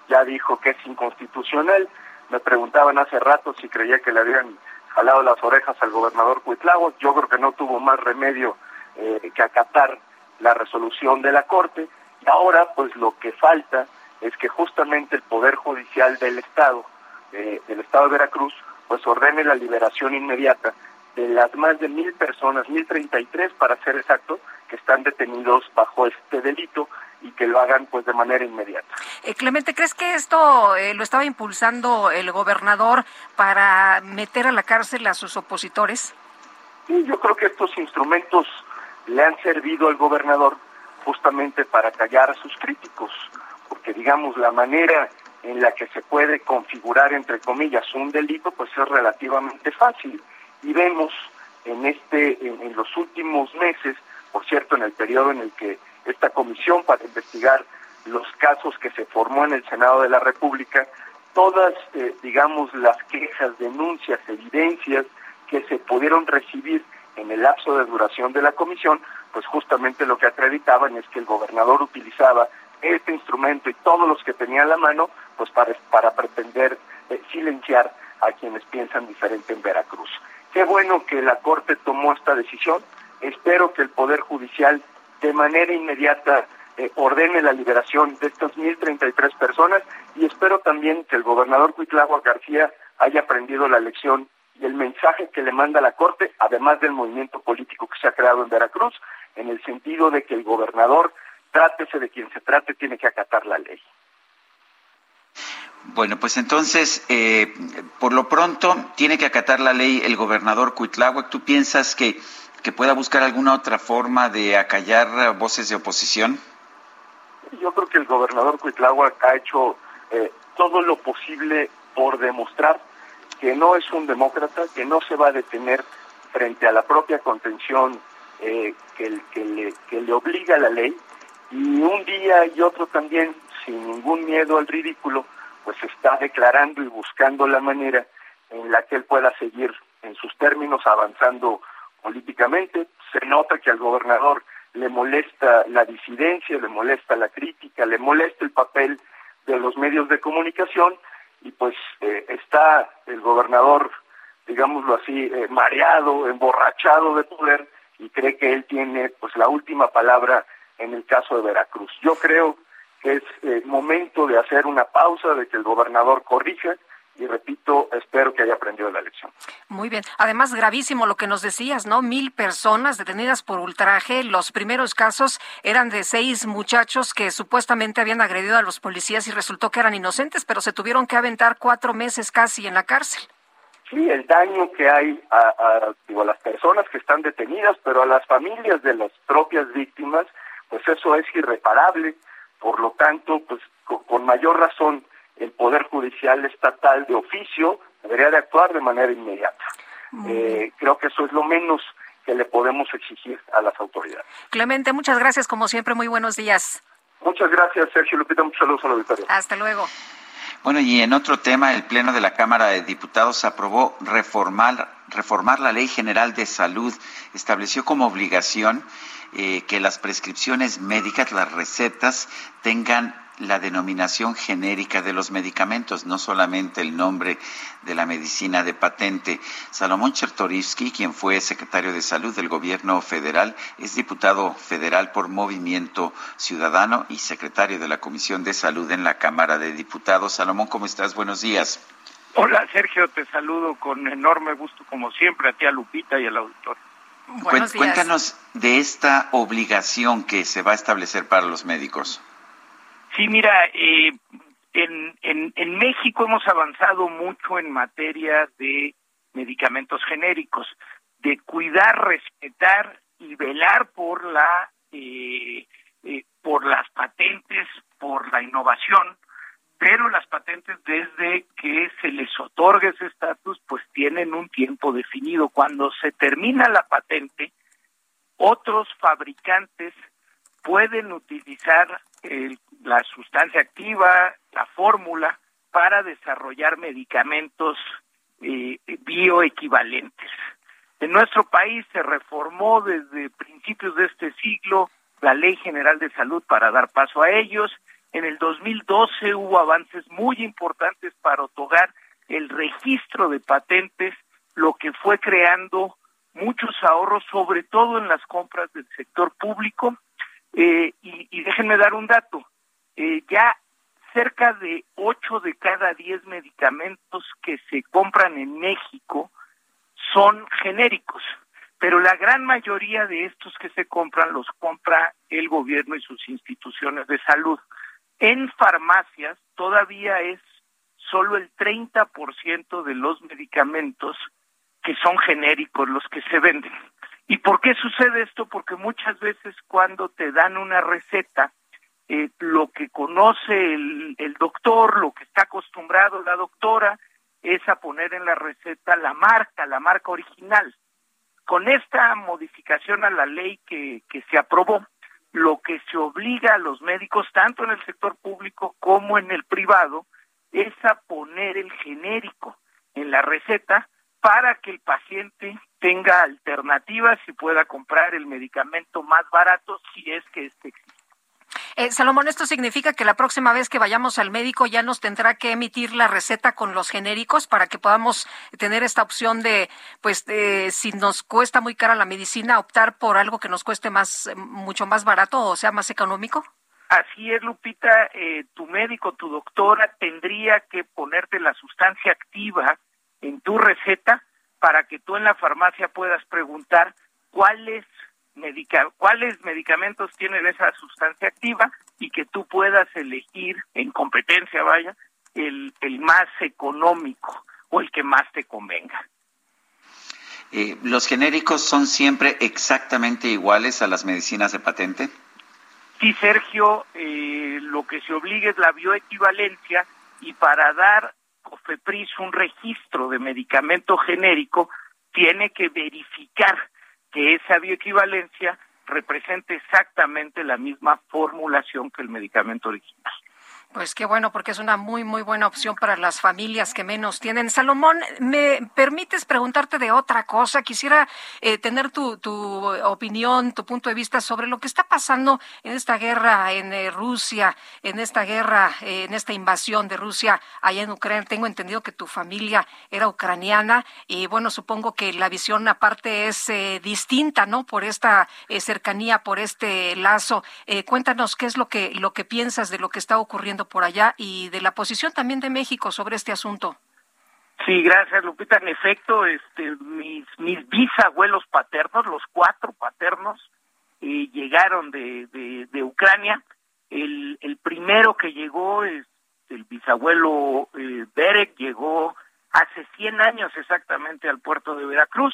ya dijo que es inconstitucional. Me preguntaban hace rato si creía que le habían jalado las orejas al gobernador Cuitlago. Yo creo que no tuvo más remedio eh, que acatar la resolución de la Corte. Y ahora, pues lo que falta es que justamente el Poder Judicial del Estado, eh, del Estado de Veracruz, pues ordene la liberación inmediata de las más de mil personas, mil treinta y tres para ser exacto, que están detenidos bajo este delito y que lo hagan pues de manera inmediata. Eh, Clemente, ¿crees que esto eh, lo estaba impulsando el gobernador para meter a la cárcel a sus opositores? Sí, yo creo que estos instrumentos le han servido al gobernador justamente para callar a sus críticos, porque digamos la manera en la que se puede configurar entre comillas un delito pues es relativamente fácil y vemos en este en, los últimos meses, por cierto, en el periodo en el que esta comisión para investigar los casos que se formó en el Senado de la República, todas, eh, digamos, las quejas, denuncias, evidencias que se pudieron recibir en el lapso de duración de la comisión, pues justamente lo que acreditaban es que el gobernador utilizaba este instrumento y todos los que tenía a la mano, pues para, para pretender eh, silenciar a quienes piensan diferente en Veracruz. Qué bueno que la Corte tomó esta decisión. Espero que el Poder Judicial de manera inmediata eh, ordene la liberación de estas 1.033 personas y espero también que el gobernador Cuitlagua García haya aprendido la lección y el mensaje que le manda la Corte, además del movimiento político que se ha creado en Veracruz, en el sentido de que el gobernador, trátese de quien se trate, tiene que acatar la ley. Bueno, pues entonces, eh, por lo pronto, tiene que acatar la ley el gobernador Cuitláhuac. ¿Tú piensas que, que pueda buscar alguna otra forma de acallar voces de oposición? Yo creo que el gobernador Cuitláhuac ha hecho eh, todo lo posible por demostrar que no es un demócrata, que no se va a detener frente a la propia contención eh, que, que, le, que le obliga la ley, y un día y otro también, sin ningún miedo al ridículo, pues está declarando y buscando la manera en la que él pueda seguir en sus términos avanzando políticamente. Se nota que al gobernador le molesta la disidencia, le molesta la crítica, le molesta el papel de los medios de comunicación y pues eh, está el gobernador, digámoslo así, eh, mareado, emborrachado de poder y cree que él tiene pues la última palabra en el caso de Veracruz. Yo creo es eh, momento de hacer una pausa, de que el gobernador corrija y repito, espero que haya aprendido la lección. Muy bien. Además, gravísimo lo que nos decías, ¿no? Mil personas detenidas por ultraje. Los primeros casos eran de seis muchachos que supuestamente habían agredido a los policías y resultó que eran inocentes, pero se tuvieron que aventar cuatro meses casi en la cárcel. Sí, el daño que hay a, a, digo, a las personas que están detenidas, pero a las familias de las propias víctimas, pues eso es irreparable por lo tanto, pues con mayor razón el Poder Judicial Estatal de oficio debería de actuar de manera inmediata. Eh, creo que eso es lo menos que le podemos exigir a las autoridades. Clemente, muchas gracias, como siempre, muy buenos días. Muchas gracias, Sergio Lupita, muchos saludos al auditorio. Hasta luego. Bueno, y en otro tema, el Pleno de la Cámara de Diputados aprobó reformar, reformar la Ley General de Salud. Estableció como obligación eh, que las prescripciones médicas, las recetas, tengan la denominación genérica de los medicamentos, no solamente el nombre de la medicina de patente. Salomón Chertorivsky, quien fue secretario de Salud del Gobierno federal, es diputado federal por Movimiento Ciudadano y secretario de la Comisión de Salud en la Cámara de Diputados. Salomón, ¿cómo estás? Buenos días. Hola, Sergio, te saludo con enorme gusto, como siempre, a ti, a Lupita y al auditorio. Cuéntanos de esta obligación que se va a establecer para los médicos. Sí, mira, eh, en, en, en México hemos avanzado mucho en materia de medicamentos genéricos, de cuidar, respetar y velar por la eh, eh, por las patentes, por la innovación, pero las patentes desde que se les otorgue ese estatus pues tienen un tiempo definido. Cuando se termina la patente, otros fabricantes pueden utilizar la sustancia activa, la fórmula, para desarrollar medicamentos eh, bioequivalentes. En nuestro país se reformó desde principios de este siglo la Ley General de Salud para dar paso a ellos. En el 2012 hubo avances muy importantes para otorgar el registro de patentes, lo que fue creando muchos ahorros, sobre todo en las compras del sector público. Eh, y, déjenme dar un dato. Eh, ya cerca de 8 de cada 10 medicamentos que se compran en México son genéricos, pero la gran mayoría de estos que se compran los compra el gobierno y sus instituciones de salud. En farmacias todavía es solo el 30% de los medicamentos que son genéricos los que se venden. ¿Y por qué sucede esto? Porque muchas veces cuando te dan una receta, eh, lo que conoce el, el doctor, lo que está acostumbrado la doctora, es a poner en la receta la marca, la marca original. Con esta modificación a la ley que, que se aprobó, lo que se obliga a los médicos, tanto en el sector público como en el privado, es a poner el genérico en la receta para que el paciente tenga alternativas y pueda comprar el medicamento más barato si es que este existe. Eh, Salomón, esto significa que la próxima vez que vayamos al médico ya nos tendrá que emitir la receta con los genéricos para que podamos tener esta opción de, pues, si nos cuesta muy cara la medicina, optar por algo que nos cueste más, mucho más barato o sea más económico. Así es, Lupita. Eh, tu médico, tu doctora tendría que ponerte la sustancia activa en tu receta para que tú en la farmacia puedas preguntar cuáles medica cuáles medicamentos tienen esa sustancia activa y que tú puedas elegir en competencia, vaya, el, el más económico o el que más te convenga. Eh, ¿Los genéricos son siempre exactamente iguales a las medicinas de patente? Sí, Sergio, eh, lo que se obliga es la bioequivalencia y para dar COFEPRIS un registro de medicamento genérico tiene que verificar que esa bioequivalencia represente exactamente la misma formulación que el medicamento original. Pues qué bueno, porque es una muy, muy buena opción para las familias que menos tienen. Salomón, ¿me permites preguntarte de otra cosa? Quisiera eh, tener tu, tu, opinión, tu punto de vista sobre lo que está pasando en esta guerra en eh, Rusia, en esta guerra, eh, en esta invasión de Rusia allá en Ucrania. Tengo entendido que tu familia era ucraniana y bueno, supongo que la visión aparte es distinta, ¿no? Por esta cercanía, por este lazo. cuéntanos qué es lo que, lo que piensas de lo que está ocurriendo por allá y de la posición también de México sobre este asunto. Sí, gracias Lupita. En efecto, este, mis, mis bisabuelos paternos, los cuatro paternos, eh, llegaron de, de, Ucrania. El, el primero que llegó es el bisabuelo eh, Berek, llegó hace 100 años exactamente al puerto de Veracruz,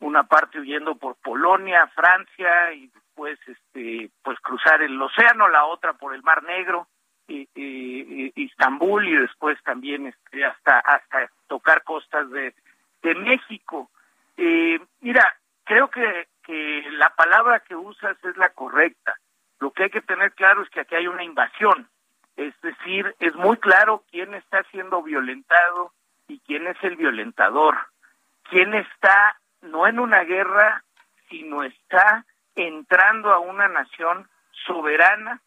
una parte huyendo por Polonia, Francia y después este pues cruzar el océano, la otra por el Mar Negro eh, Istambul y después también este, hasta hasta tocar costas de, de México. Eh, mira, creo que, que la palabra que usas es la correcta. Lo que hay que tener claro es que aquí hay una invasión. Es decir, es muy claro quién está siendo violentado y quién es el violentador. Quién está no en una guerra, sino está entrando a una nación soberana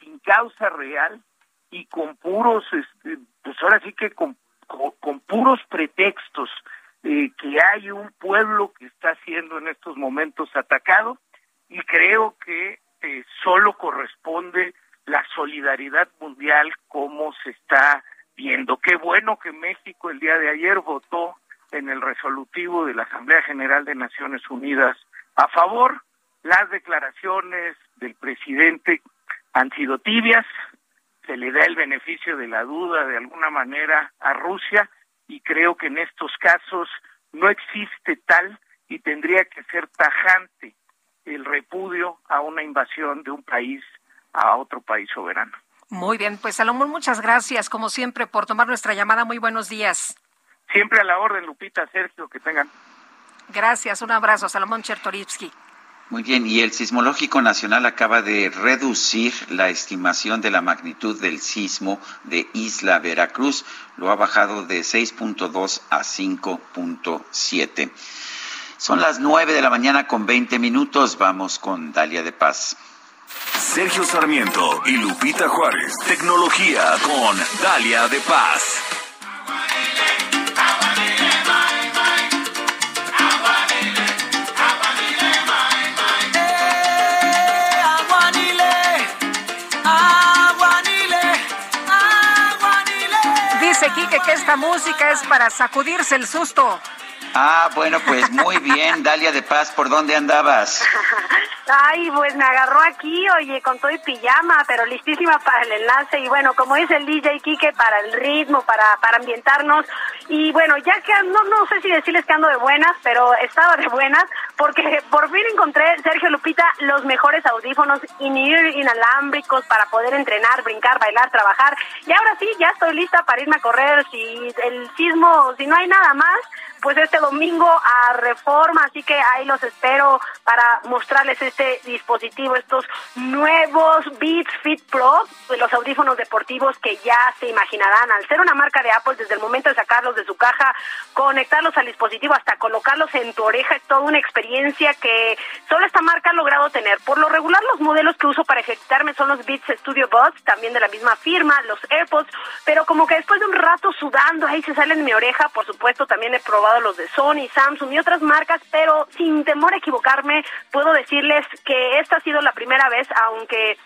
sin causa real y con puros, este, pues ahora sí que con, con, puros pretextos eh, que hay un pueblo que está siendo en estos momentos atacado y creo que eh, solo corresponde la solidaridad mundial como se está viendo. Qué bueno que México el día de ayer votó en el resolutivo de la Asamblea General de Naciones Unidas a favor. Las declaraciones del presidente han sido tibias, se le da el beneficio de la duda de alguna manera a Rusia y creo que en estos casos no existe tal y tendría que ser tajante el repudio a una invasión de un país a otro país soberano. Muy bien, pues Salomón, muchas gracias como siempre por tomar nuestra llamada. Muy buenos días. Siempre a la orden, Lupita, Sergio, que tengan. Gracias, un abrazo, Salomón Chertorivsky. Muy bien, y el Sismológico Nacional acaba de reducir la estimación de la magnitud del sismo de Isla Veracruz. Lo ha bajado de 6.2 a 5.7. Son las 9 de la mañana con 20 minutos. Vamos con Dalia de Paz. Sergio Sarmiento y Lupita Juárez. Tecnología con Dalia de Paz. Dice Quique que esta música es para sacudirse el susto. Ah, bueno, pues muy bien, [laughs] Dalia de Paz, ¿por dónde andabas? Ay, pues me agarró aquí, oye, con todo y pijama, pero listísima para el enlace. Y bueno, como dice el DJ Kike, para el ritmo, para, para ambientarnos. Y bueno, ya que no, no sé si decirles que ando de buenas, pero estaba de buenas, porque por fin encontré, Sergio Lupita, los mejores audífonos in-ear inalámbricos para poder entrenar, brincar, bailar, trabajar. Y ahora sí, ya estoy lista para irme a correr. Si el sismo, si no hay nada más, pues este domingo a Reforma, así que ahí los espero para mostrarles este dispositivo, estos nuevos Beats Fit Pro, los audífonos deportivos que ya se imaginarán, al ser una marca de Apple, desde el momento de sacarlos de su caja, conectarlos al dispositivo hasta colocarlos en tu oreja, es toda una experiencia que solo esta marca ha logrado tener. Por lo regular, los modelos que uso para ejercitarme son los Beats Studio Buds, también de la misma firma, los AirPods, pero como que después de un rato sudando, ahí se salen en mi oreja, por supuesto, también he probado los de Sony, Samsung y otras marcas, pero sin temor a equivocarme, puedo decirles que esta ha sido la primera vez, aunque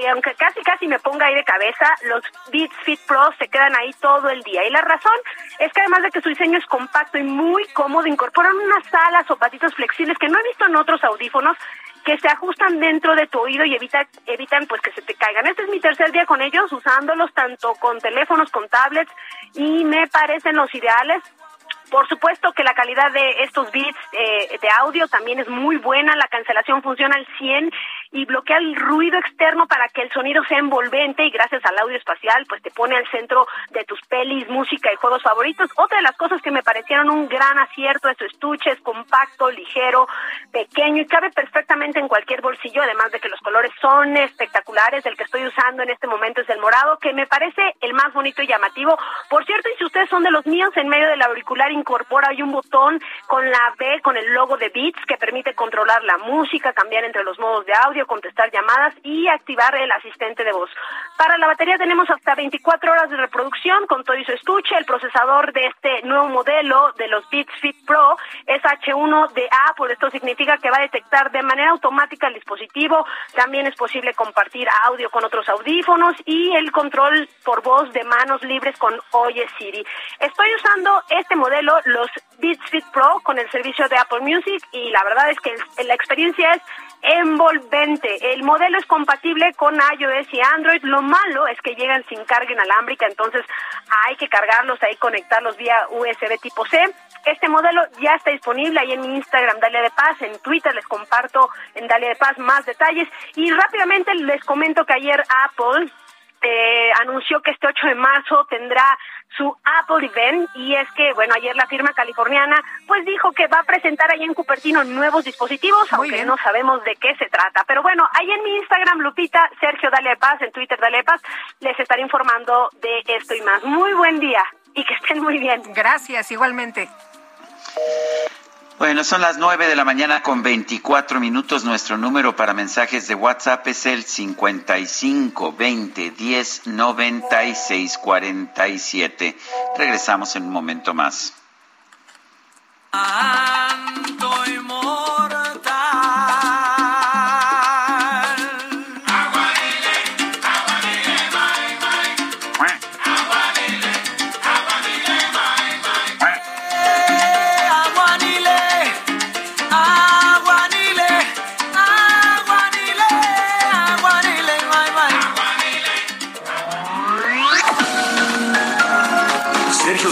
que aunque casi casi me ponga ahí de cabeza, los Beats Fit Pro se quedan ahí todo el día. Y la razón es que además de que su diseño es compacto y muy cómodo, incorporan unas alas o patitos flexibles que no he visto en otros audífonos que se ajustan dentro de tu oído y evita, evitan pues que se te caigan. Este es mi tercer día con ellos, usándolos tanto con teléfonos, con tablets y me parecen los ideales. Por supuesto que la calidad de estos bits eh, de audio también es muy buena, la cancelación funciona al 100 y bloquea el ruido externo para que el sonido sea envolvente y gracias al audio espacial pues te pone al centro de tus pelis, música y juegos favoritos. Otra de las cosas que me parecieron un gran acierto es su estuche, es compacto, ligero, pequeño y cabe perfectamente en cualquier bolsillo, además de que los colores son espectaculares. El que estoy usando en este momento es el morado, que me parece el más bonito y llamativo. Por cierto, y si ustedes son de los míos, en medio del auricular incorpora hay un botón con la B, con el logo de Beats, que permite controlar la música, cambiar entre los modos de audio, contestar llamadas y activar el asistente de voz. Para la batería tenemos hasta 24 horas de reproducción con todo y su estuche. El procesador de este nuevo modelo de los Beats Fit Pro es H1DA, por esto significa que va a detectar de manera automática el dispositivo. También es posible compartir audio con otros audífonos y el control por voz de manos libres con Oye Siri. Estoy usando este modelo, los Beats Fit Pro, con el servicio de Apple Music y la verdad es que la experiencia es envolvente. El modelo es compatible con iOS y Android. Lo malo es que llegan sin carga inalámbrica, entonces hay que cargarlos ahí, conectarlos vía USB tipo C. Este modelo ya está disponible ahí en mi Instagram, Dalia de Paz, en Twitter les comparto en Dalia de Paz más detalles y rápidamente les comento que ayer Apple eh, anunció que este 8 de marzo tendrá su Apple Event y es que, bueno, ayer la firma californiana pues dijo que va a presentar ahí en Cupertino nuevos dispositivos, aunque no sabemos de qué se trata. Pero bueno, ahí en mi Instagram, Lupita, Sergio Dale Paz, en Twitter Dale Paz, les estaré informando de esto y más. Muy buen día y que estén muy bien. Gracias, igualmente. Bueno, son las nueve de la mañana con 24 minutos. Nuestro número para mensajes de WhatsApp es el 55 20 10 96 47. Regresamos en un momento más.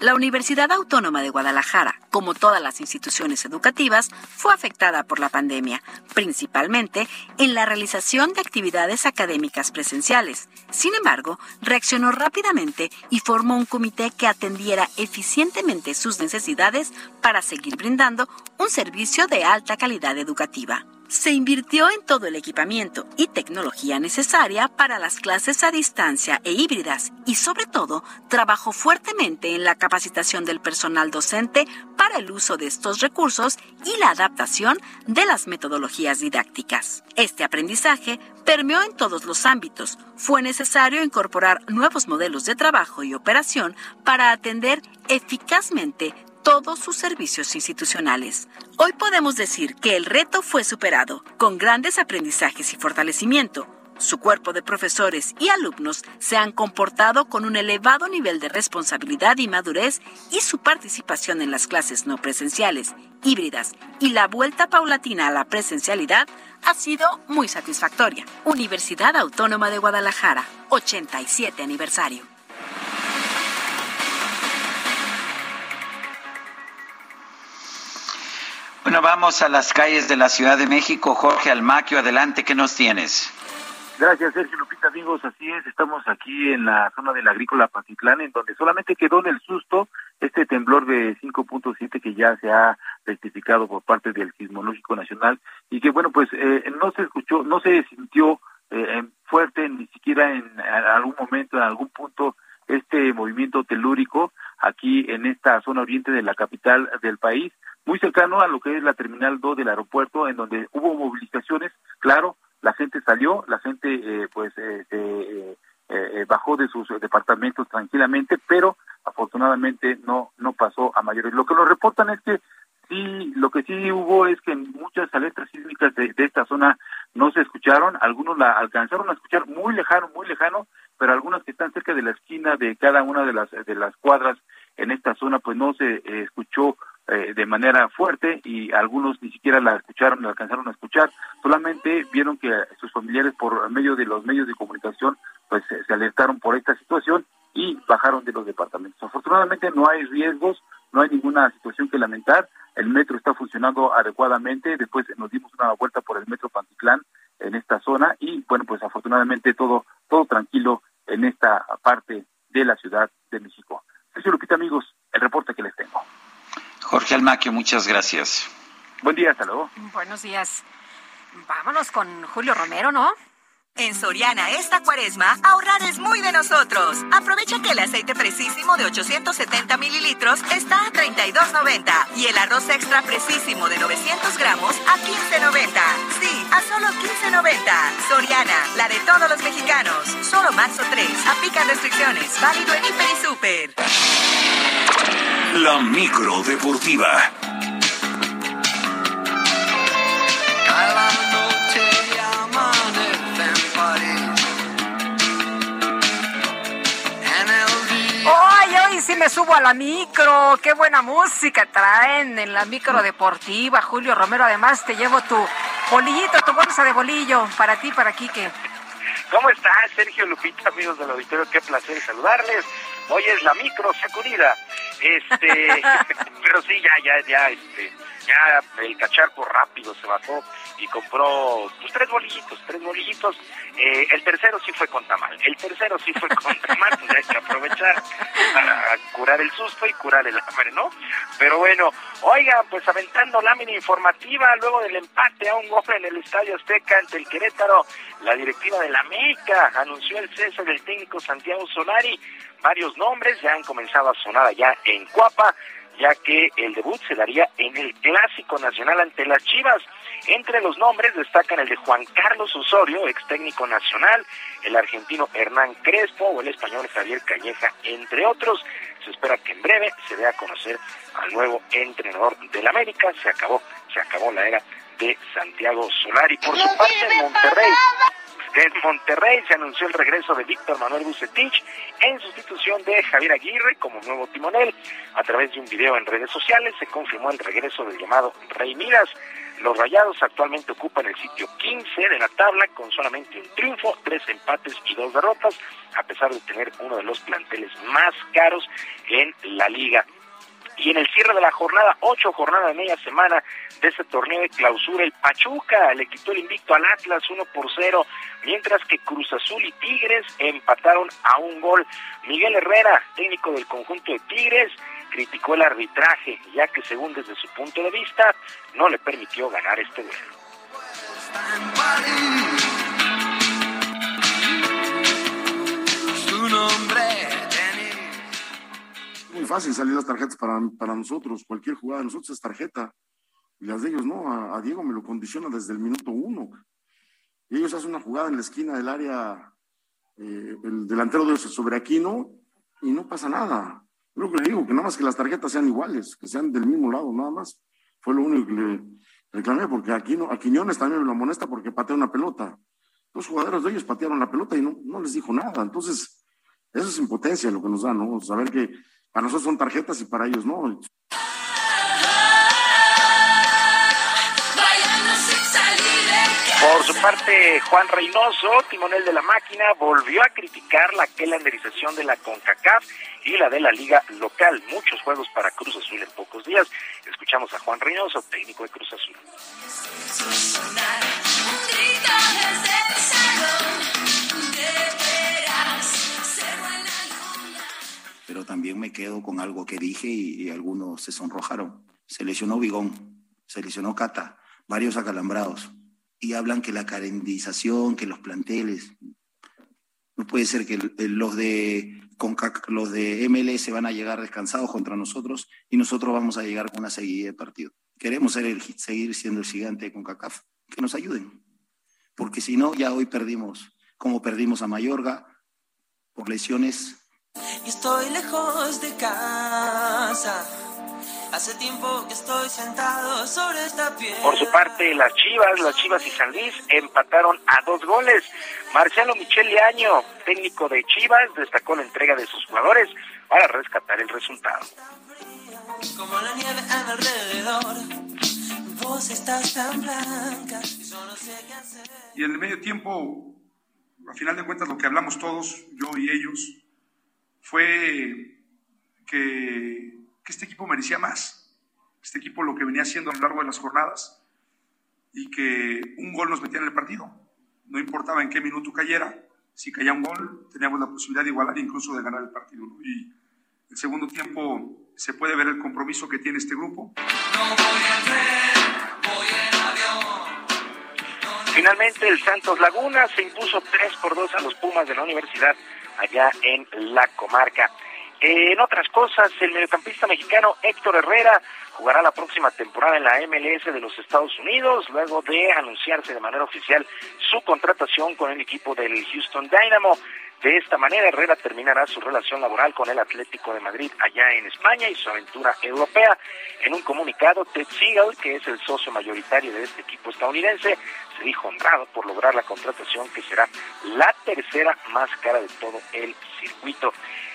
La Universidad Autónoma de Guadalajara, como todas las instituciones educativas, fue afectada por la pandemia, principalmente en la realización de actividades académicas presenciales. Sin embargo, reaccionó rápidamente y formó un comité que atendiera eficientemente sus necesidades para seguir brindando un servicio de alta calidad educativa se invirtió en todo el equipamiento y tecnología necesaria para las clases a distancia e híbridas y sobre todo trabajó fuertemente en la capacitación del personal docente para el uso de estos recursos y la adaptación de las metodologías didácticas. Este aprendizaje permeó en todos los ámbitos. Fue necesario incorporar nuevos modelos de trabajo y operación para atender eficazmente todos sus servicios institucionales. Hoy podemos decir que el reto fue superado, con grandes aprendizajes y fortalecimiento. Su cuerpo de profesores y alumnos se han comportado con un elevado nivel de responsabilidad y madurez y su participación en las clases no presenciales, híbridas y la vuelta paulatina a la presencialidad ha sido muy satisfactoria. Universidad Autónoma de Guadalajara, 87 aniversario. Bueno, vamos a las calles de la Ciudad de México. Jorge Almaquio, adelante, ¿qué nos tienes? Gracias, Sergio Lupita, amigos. Así es, estamos aquí en la zona del agrícola Patitlán, en donde solamente quedó en el susto este temblor de 5.7 que ya se ha rectificado por parte del Sismológico Nacional y que, bueno, pues eh, no se escuchó, no se sintió eh, fuerte ni siquiera en algún momento, en algún punto, este movimiento telúrico aquí en esta zona oriente de la capital del país muy cercano a lo que es la terminal 2 del aeropuerto, en donde hubo movilizaciones, claro, la gente salió, la gente eh, pues eh, eh, eh, bajó de sus departamentos tranquilamente, pero afortunadamente no no pasó a mayores. Lo que nos reportan es que sí, lo que sí hubo es que muchas alertas sísmicas de, de esta zona no se escucharon, algunos la alcanzaron a escuchar muy lejano, muy lejano, pero algunas que están cerca de la esquina de cada una de las de las cuadras en esta zona pues no se eh, escuchó eh, de manera fuerte y algunos ni siquiera la escucharon, la alcanzaron a escuchar, solamente vieron que sus familiares por medio de los medios de comunicación pues se alertaron por esta situación y bajaron de los departamentos. Afortunadamente no hay riesgos, no hay ninguna situación que lamentar, el metro está funcionando adecuadamente, después nos dimos una vuelta por el metro Pantitlán en esta zona y bueno pues afortunadamente todo todo tranquilo en esta parte de la Ciudad de México. Sergio Lupita, amigos, el reporte que les tengo. Jorge Almaquio, muchas gracias. Buen día, hasta luego. Buenos días. Vámonos con Julio Romero, ¿no? En Soriana esta cuaresma, ahorrar es muy de nosotros. Aprovecha que el aceite precisísimo de 870 mililitros está a 32.90 y el arroz extra precisísimo de 900 gramos a 15.90. Sí, a solo 15.90. Soriana, la de todos los mexicanos. Solo marzo 3. Aplican restricciones. Válido en Hiper y Super. La micro deportiva. ¡Ay, hoy sí me subo a la micro! ¡Qué buena música traen en la micro deportiva! Julio Romero, además te llevo tu bolillito, tu bolsa de bolillo para ti, para Quique. ¿Cómo estás, Sergio Lupita, amigos del auditorio? Qué placer saludarles. Hoy es la micro sacudida. Este, [laughs] pero sí, ya, ya, ya, este, ya el cacharco rápido se bajó y compró pues, tres bolillitos, tres bolillitos. Eh, el tercero sí fue con tamal, el tercero sí fue con [laughs] tamal, pues hay que aprovechar para curar el susto y curar el hambre, ¿no? Pero bueno, oiga, pues aventando lámina informativa luego del empate a un gol en el Estadio Azteca ante el Querétaro, la directiva de la América anunció el cese del técnico Santiago Solari. Varios nombres ya han comenzado a sonar allá en Cuapa ya que el debut se daría en el Clásico Nacional ante las Chivas. Entre los nombres destacan el de Juan Carlos Osorio, ex técnico nacional, el argentino Hernán Crespo o el español Javier Calleja, entre otros. Se espera que en breve se dé a conocer al nuevo entrenador del América. Se acabó, se acabó la era de Santiago Solari. Por su parte, en Monterrey, en Monterrey se anunció el regreso de Víctor Manuel Bucetich en sustitución de Javier Aguirre como nuevo timonel. A través de un video en redes sociales se confirmó el regreso del llamado Rey Miras. Los Rayados actualmente ocupan el sitio 15 de la tabla con solamente un triunfo, tres empates y dos derrotas, a pesar de tener uno de los planteles más caros en la liga. Y en el cierre de la jornada, ocho jornadas de media semana de este torneo de clausura, el Pachuca le quitó el invicto al Atlas 1 por 0, mientras que Cruz Azul y Tigres empataron a un gol. Miguel Herrera, técnico del conjunto de Tigres, criticó el arbitraje, ya que según desde su punto de vista, no le permitió ganar este duelo. Muy fácil salir las tarjetas para, para nosotros, cualquier jugada de nosotros es tarjeta. Y las de ellos no, a, Diego me lo condiciona desde el minuto uno. Ellos hacen una jugada en la esquina del área, eh, el delantero de sobre Aquino, y no pasa nada. Lo que le digo, que nada más que las tarjetas sean iguales, que sean del mismo lado, nada más. Fue lo único que le reclamé, porque Aquino, a Quiñones también me lo amonesta porque patea una pelota. Los jugadores de ellos patearon la pelota y no, no les dijo nada. Entonces, eso es impotencia lo que nos da, ¿no? Saber que para nosotros son tarjetas y para ellos no. Por su parte, Juan Reynoso, timonel de la máquina, volvió a criticar la calendarización de la CONCACAF y la de la liga local. Muchos juegos para Cruz Azul en pocos días. Escuchamos a Juan Reynoso, técnico de Cruz Azul pero también me quedo con algo que dije y, algunos se sonrojaron. Se lesionó Bigón, se lesionó Cata, varios acalambrados, y hablan que la carendización, que los planteles, no puede ser que los de los de MLS van a llegar descansados contra nosotros y nosotros vamos a llegar con una seguida de partido. Queremos ser el, seguir siendo el gigante de CONCACAF. Que nos ayuden. Porque si no, ya hoy perdimos, como perdimos a Mayorga, por lesiones estoy lejos de casa. Hace tiempo que estoy sentado sobre esta piedra. Por su parte, las Chivas, las Chivas y San Luis empataron a dos goles. Marcelo Michel Año, técnico de Chivas, destacó la entrega de sus jugadores para rescatar el resultado. Como la nieve alrededor, vos estás tan blanca y solo sé qué hacer. Y en el medio tiempo, a final de cuentas, lo que hablamos todos, yo y ellos, fue que, este equipo merecía más. Este equipo lo que venía haciendo a lo largo de las jornadas y que un gol nos metía en el partido. No importaba en qué minuto cayera, si caía un gol, teníamos la posibilidad de igualar e incluso de ganar el partido. Y el segundo tiempo se puede ver el compromiso que tiene este grupo. Finalmente el Santos Laguna se impuso 3 por 2 a los Pumas de la Universidad allá en la comarca. en otras cosas, el mediocampista mexicano Héctor Herrera jugará la próxima temporada en la MLS de los Estados Unidos, luego de anunciarse de manera oficial su contratación con el equipo del Houston Dynamo. De esta manera, Herrera terminará su relación laboral con el Atlético de Madrid allá en España y su aventura europea. En un comunicado, Ted Siegel, que es el socio mayoritario de este equipo estadounidense, se dijo honrado por lograr la contratación que será la tercera más cara de todo el circuito.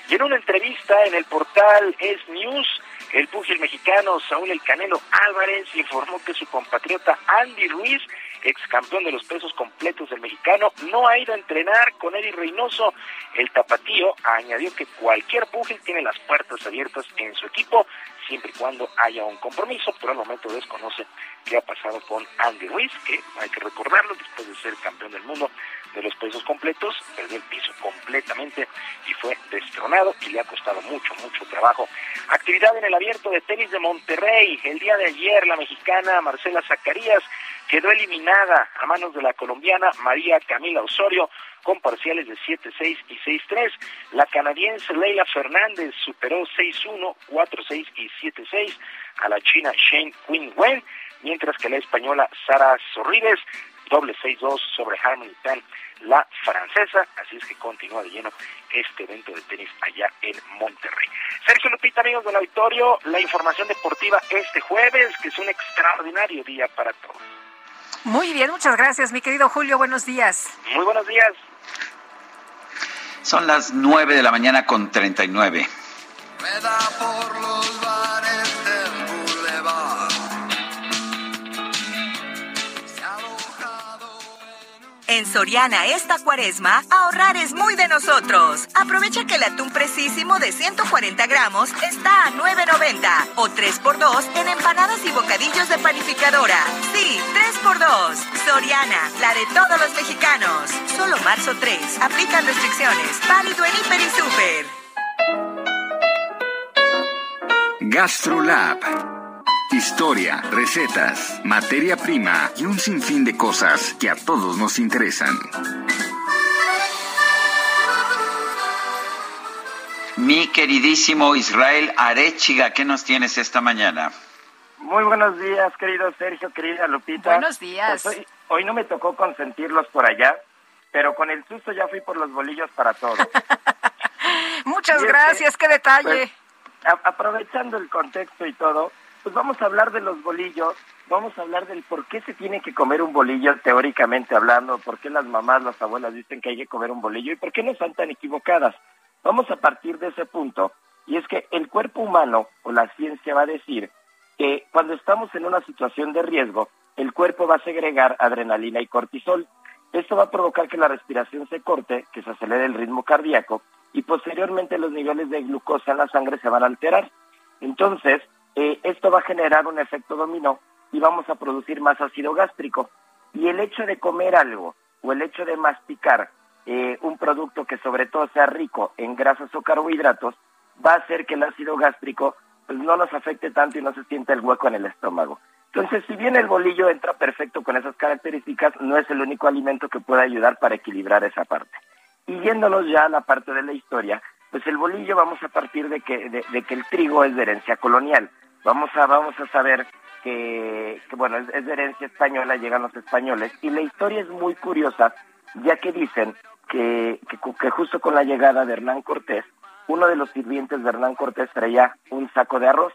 Y en una entrevista en el portal Es News, el púgil mexicano Saúl El Canelo Álvarez informó que su compatriota Andy Ruiz ex campeón de los pesos completos del mexicano, no ha ido a entrenar con Eddie Reynoso. El tapatío añadió que cualquier púgil tiene las puertas abiertas en su equipo, siempre y cuando haya un compromiso, pero al momento desconoce qué ha pasado con Andy Ruiz, que hay que recordarlo, después de ser campeón del mundo de los pesos completos, perdió el piso completamente y fue destronado y le ha costado mucho, mucho trabajo. Actividad en el abierto de tenis de Monterrey. El día de ayer la mexicana Marcela Zacarías quedó eliminada a manos de la colombiana María Camila Osorio con parciales de 7-6 y 6-3. La canadiense Leila Fernández superó 6-1, 4-6 y 7-6 a la china Shane Quinn Wen, mientras que la española Sara Sorribes doble 6-2 sobre Harmony Tan, la francesa, así es que continúa de lleno este evento de tenis allá en Monterrey. Sergio Lupita, amigos del auditorio, la información deportiva este jueves, que es un extraordinario día para todos. Muy bien, muchas gracias, mi querido Julio, buenos días. Muy buenos días. Son las 9 de la mañana con 39. Rueda por los En Soriana esta cuaresma, ahorrar es muy de nosotros. Aprovecha que el atún precísimo de 140 gramos está a 9.90 o 3x2 en empanadas y bocadillos de panificadora. Sí, 3x2. Soriana, la de todos los mexicanos. Solo marzo 3. Aplican restricciones. Válido en Hiper y Super. GastroLab. Historia, recetas, materia prima y un sinfín de cosas que a todos nos interesan. Mi queridísimo Israel Arechiga, ¿qué nos tienes esta mañana? Muy buenos días, querido Sergio, querida Lupita. Buenos días. Pues hoy, hoy no me tocó consentirlos por allá, pero con el susto ya fui por los bolillos para todos. [laughs] Muchas Y es que, gracias, qué detalle. pues, a- aprovechando el contexto y todo, pues vamos a hablar de los bolillos, vamos a hablar del por qué se tiene que comer un bolillo teóricamente hablando, por qué las mamás, las abuelas dicen que hay que comer un bolillo y por qué no están tan equivocadas. Vamos a partir de ese punto y es que el cuerpo humano o la ciencia va a decir que cuando estamos en una situación de riesgo, el cuerpo va a segregar adrenalina y cortisol. Esto va a provocar que la respiración se corte, que se acelere el ritmo cardíaco y posteriormente los niveles de glucosa en la sangre se van a alterar. Entonces, eh, esto va a generar un efecto dominó y vamos a producir más ácido gástrico. Y el hecho de comer algo o el hecho de masticar eh, un producto que sobre todo sea rico en grasas o carbohidratos va a hacer que el ácido gástrico pues, no nos afecte tanto y no se sienta el hueco en el estómago. Entonces, si bien el bolillo entra perfecto con esas características, no es el único alimento que pueda ayudar para equilibrar esa parte. Y yéndonos ya a la parte de la historia, pues el bolillo vamos a partir de que, de, de que el trigo es de herencia colonial. Vamos a, vamos a saber que, que, bueno, es, de herencia española, llegan los españoles, y la historia es muy curiosa, ya que dicen que, que, que justo con la llegada de Hernán Cortés, uno de los sirvientes de Hernán Cortés traía un saco de arroz,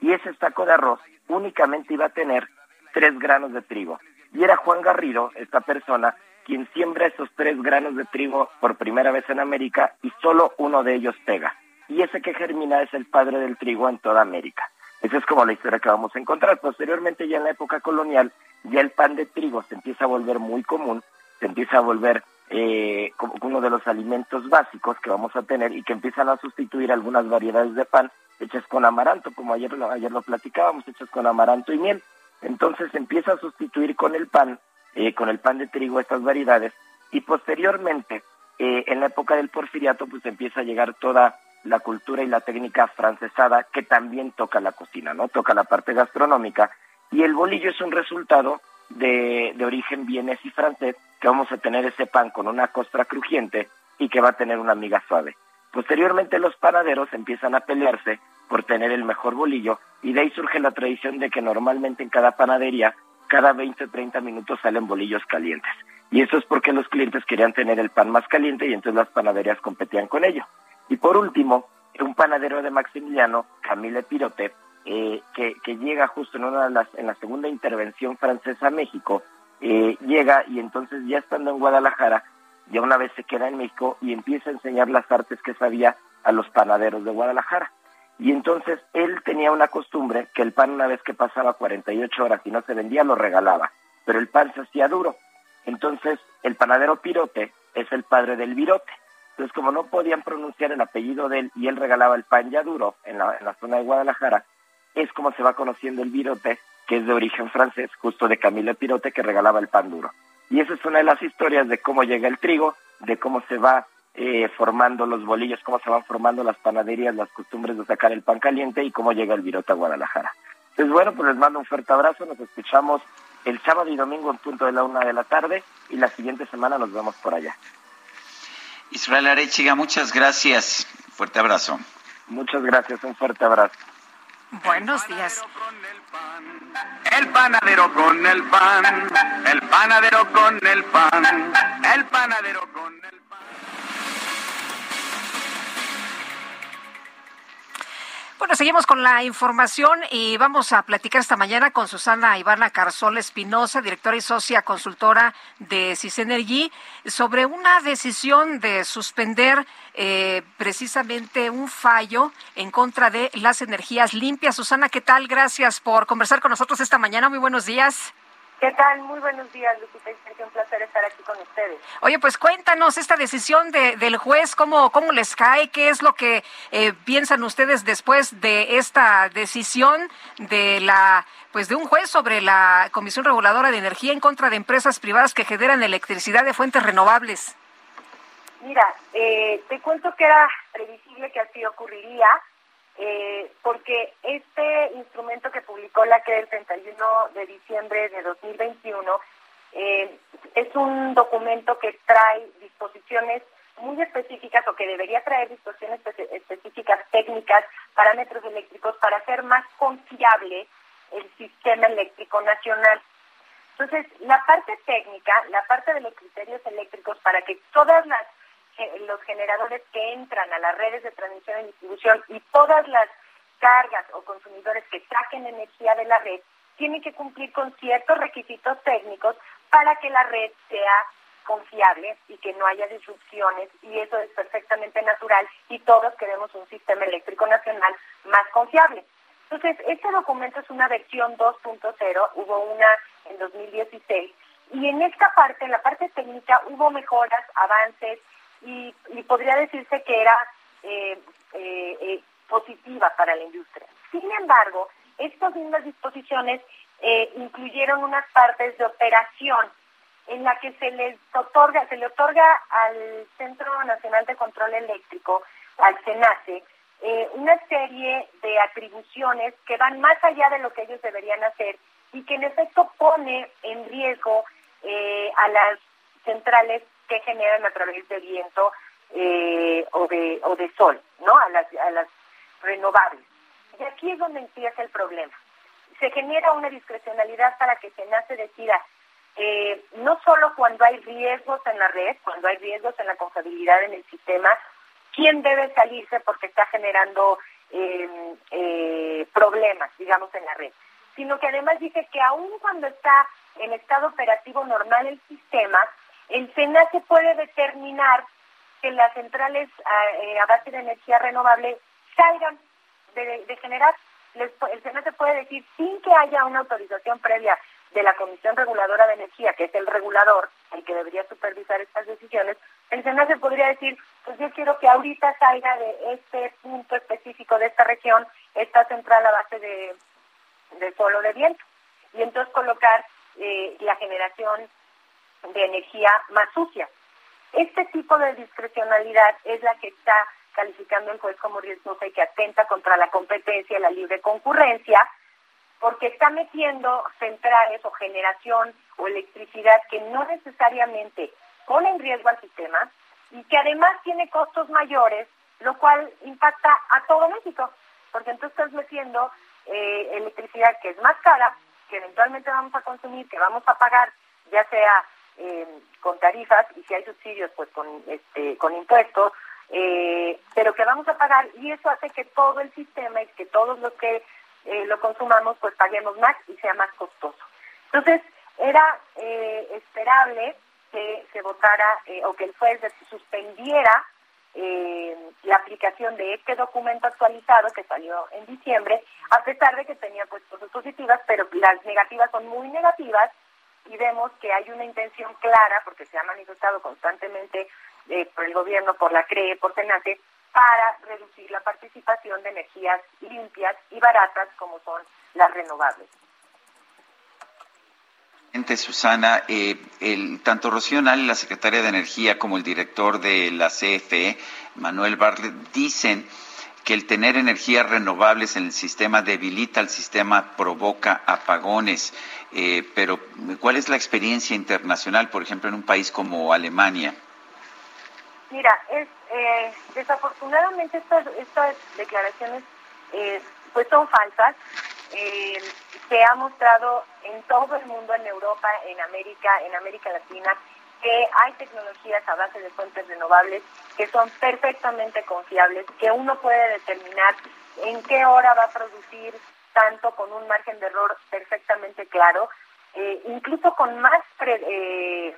y ese saco de arroz únicamente iba a tener tres granos de trigo. Y era Juan Garrido, esta persona, quien siembra esos tres granos de trigo por primera vez en América y solo uno de ellos pega. Y ese que germina es el padre del trigo en toda América. Esa es como la historia que vamos a encontrar. Posteriormente, ya en la época colonial, ya el pan de trigo se empieza a volver muy común, se empieza a volver eh, como uno de los alimentos básicos que vamos a tener y que empiezan a sustituir algunas variedades de pan hechas con amaranto, como ayer lo, ayer lo platicábamos, hechas con amaranto y miel. Entonces se empieza a sustituir con el pan, eh, con el pan de trigo estas variedades y posteriormente, eh, en la época del porfiriato, pues empieza a llegar toda la cultura y la técnica francesada que también toca la cocina, ¿no? Toca la parte gastronómica y el bolillo es un resultado de, de origen vienés y francés que vamos a tener ese pan con una costra crujiente y que va a tener una miga suave. Posteriormente los panaderos empiezan a pelearse por tener el mejor bolillo y de ahí surge la tradición de que normalmente en cada panadería cada 20 o 30 minutos salen bolillos calientes. Y eso es porque los clientes querían tener el pan más caliente y entonces las panaderías competían con ello. Y por último, un panadero de Maximiliano, Camille Pirote, eh, que, llega justo en una de las, en la segunda intervención francesa a México, eh, llega y entonces ya estando en Guadalajara, ya una vez se queda en México y empieza a enseñar las artes que sabía a los panaderos de Guadalajara. Y entonces él tenía una costumbre que el pan una vez que pasaba 48 horas y no se vendía lo regalaba, pero el pan se hacía duro. Entonces el panadero Pirote es el padre del virote. Entonces como no podían pronunciar el apellido de él y él regalaba el pan ya duro en la, zona de Guadalajara, es como se va conociendo el virote, que es de origen francés, justo de Camilo Pirote, que regalaba el pan duro. Y esa es una de las historias de cómo llega el trigo, de cómo se va eh, formando los bolillos, cómo se van formando las panaderías, las costumbres de sacar el pan caliente y cómo llega el virote a Guadalajara. Entonces, bueno, pues les mando un fuerte abrazo, nos escuchamos el sábado y domingo en punto de la una de la tarde y la siguiente semana nos vemos por allá. Israel Arechiga, muchas gracias. Fuerte abrazo. Muchas gracias, un fuerte abrazo. Buenos días. El panadero con el pan, el panadero con el pan, el panadero con el pan. Bueno, seguimos con la información y vamos a platicar esta mañana con Susana Ivana Carzol Espinosa, directora y socia consultora de Cisenergy, sobre una decisión de suspender eh, precisamente un fallo en contra de las energías limpias. Susana, ¿qué tal? Gracias por conversar con nosotros esta mañana. Muy buenos días. ¿Qué tal? Muy buenos días, Lupita. Es un placer estar aquí con ustedes. Oye, pues cuéntanos esta decisión de, del juez, cómo, cómo les cae, qué es lo que eh, piensan ustedes después de esta decisión de la pues de un juez sobre la Comisión Reguladora de Energía en contra de empresas privadas que generan electricidad de fuentes renovables. Mira, eh, te cuento que era previsible que así ocurriría eh, porque este instrumento que publicó la CRE el 31 de diciembre de 2021 eh, es un documento que trae disposiciones muy específicas o que debería traer disposiciones específicas técnicas, parámetros eléctricos para hacer más confiable el sistema eléctrico nacional. Entonces, la parte técnica, la parte de los criterios eléctricos para que todas las los generadores que entran a las redes de transmisión y distribución y todas las cargas o consumidores que saquen energía de la red tienen que cumplir con ciertos requisitos técnicos para que la red sea confiable y que no haya disrupciones y eso es perfectamente natural y todos queremos un sistema eléctrico nacional más confiable. Entonces, este documento es una versión 2.0, hubo una en 2016 y en esta parte, en la parte técnica, hubo mejoras, avances, y, podría decirse que era eh, eh, eh, positiva para la industria. Sin embargo, estas mismas disposiciones incluyeron unas partes de operación en la que se les otorga, se le otorga al Centro Nacional de Control Eléctrico, al CENACE, una serie de atribuciones que van más allá de lo que ellos deberían hacer y que en efecto pone en riesgo a las centrales que generan a través de viento eh, o, de, o de sol, ¿no? A las, a las renovables. Y aquí es donde empieza el problema. Se genera una discrecionalidad para que se nace decida, eh, no solo cuando hay riesgos en la red, cuando hay riesgos en la confiabilidad en el sistema, quién debe salirse porque está generando em, eh, problemas, digamos, en la red, sino que además dice que aún cuando está en estado operativo normal el sistema, el se puede determinar que las centrales eh, a, base de energía renovable salgan de, generar. el se puede decir sin que haya una autorización previa de la Comisión Reguladora de Energía, que es el regulador, el que debería supervisar estas decisiones, el se podría decir, pues yo quiero que ahorita salga de este punto específico de esta región esta central a base de, de solo de viento. Y entonces colocar eh, la generación de energía más sucia. Este tipo de discrecionalidad es la que está calificando el juez como riesgosa y que atenta contra la competencia y la libre concurrencia, porque está metiendo centrales o generación o electricidad que no necesariamente pone en riesgo al sistema y que además tiene costos mayores, lo cual impacta a todo México, porque entonces estás metiendo eh, electricidad que es más cara, que eventualmente vamos a consumir, que vamos a pagar, ya sea con tarifas y si hay subsidios, pues con, este, con impuestos, eh, pero que vamos a pagar y eso hace que todo el sistema y que todos los que eh, lo consumamos, pues paguemos más y sea más costoso. Entonces, era eh, esperable que se votara o que el juez suspendiera la aplicación de este documento actualizado que salió en diciembre, a pesar de que tenía pues cosas positivas, pero las negativas son muy negativas y vemos que hay una intención clara, porque se ha manifestado constantemente eh, por el gobierno, por la CRE, por TENATE, para reducir la participación de energías limpias y baratas como son las renovables. Susana, eh, el, tanto Rocío Nali, la secretaria de Energía, como el director de la CFE, Manuel Barlet, dicen que el tener energías renovables en el sistema debilita el sistema, provoca apagones. Eh, pero, ¿cuál es la experiencia internacional, por ejemplo, en un país como Alemania? Mira, es, eh, desafortunadamente estas, declaraciones eh, pues son falsas. Eh, se ha mostrado en todo el mundo, en Europa, en América, en América Latina, que hay tecnologías a base de fuentes renovables que son perfectamente confiables, que uno puede determinar en qué hora va a producir tanto con un margen de error perfectamente claro, eh, incluso con más eh,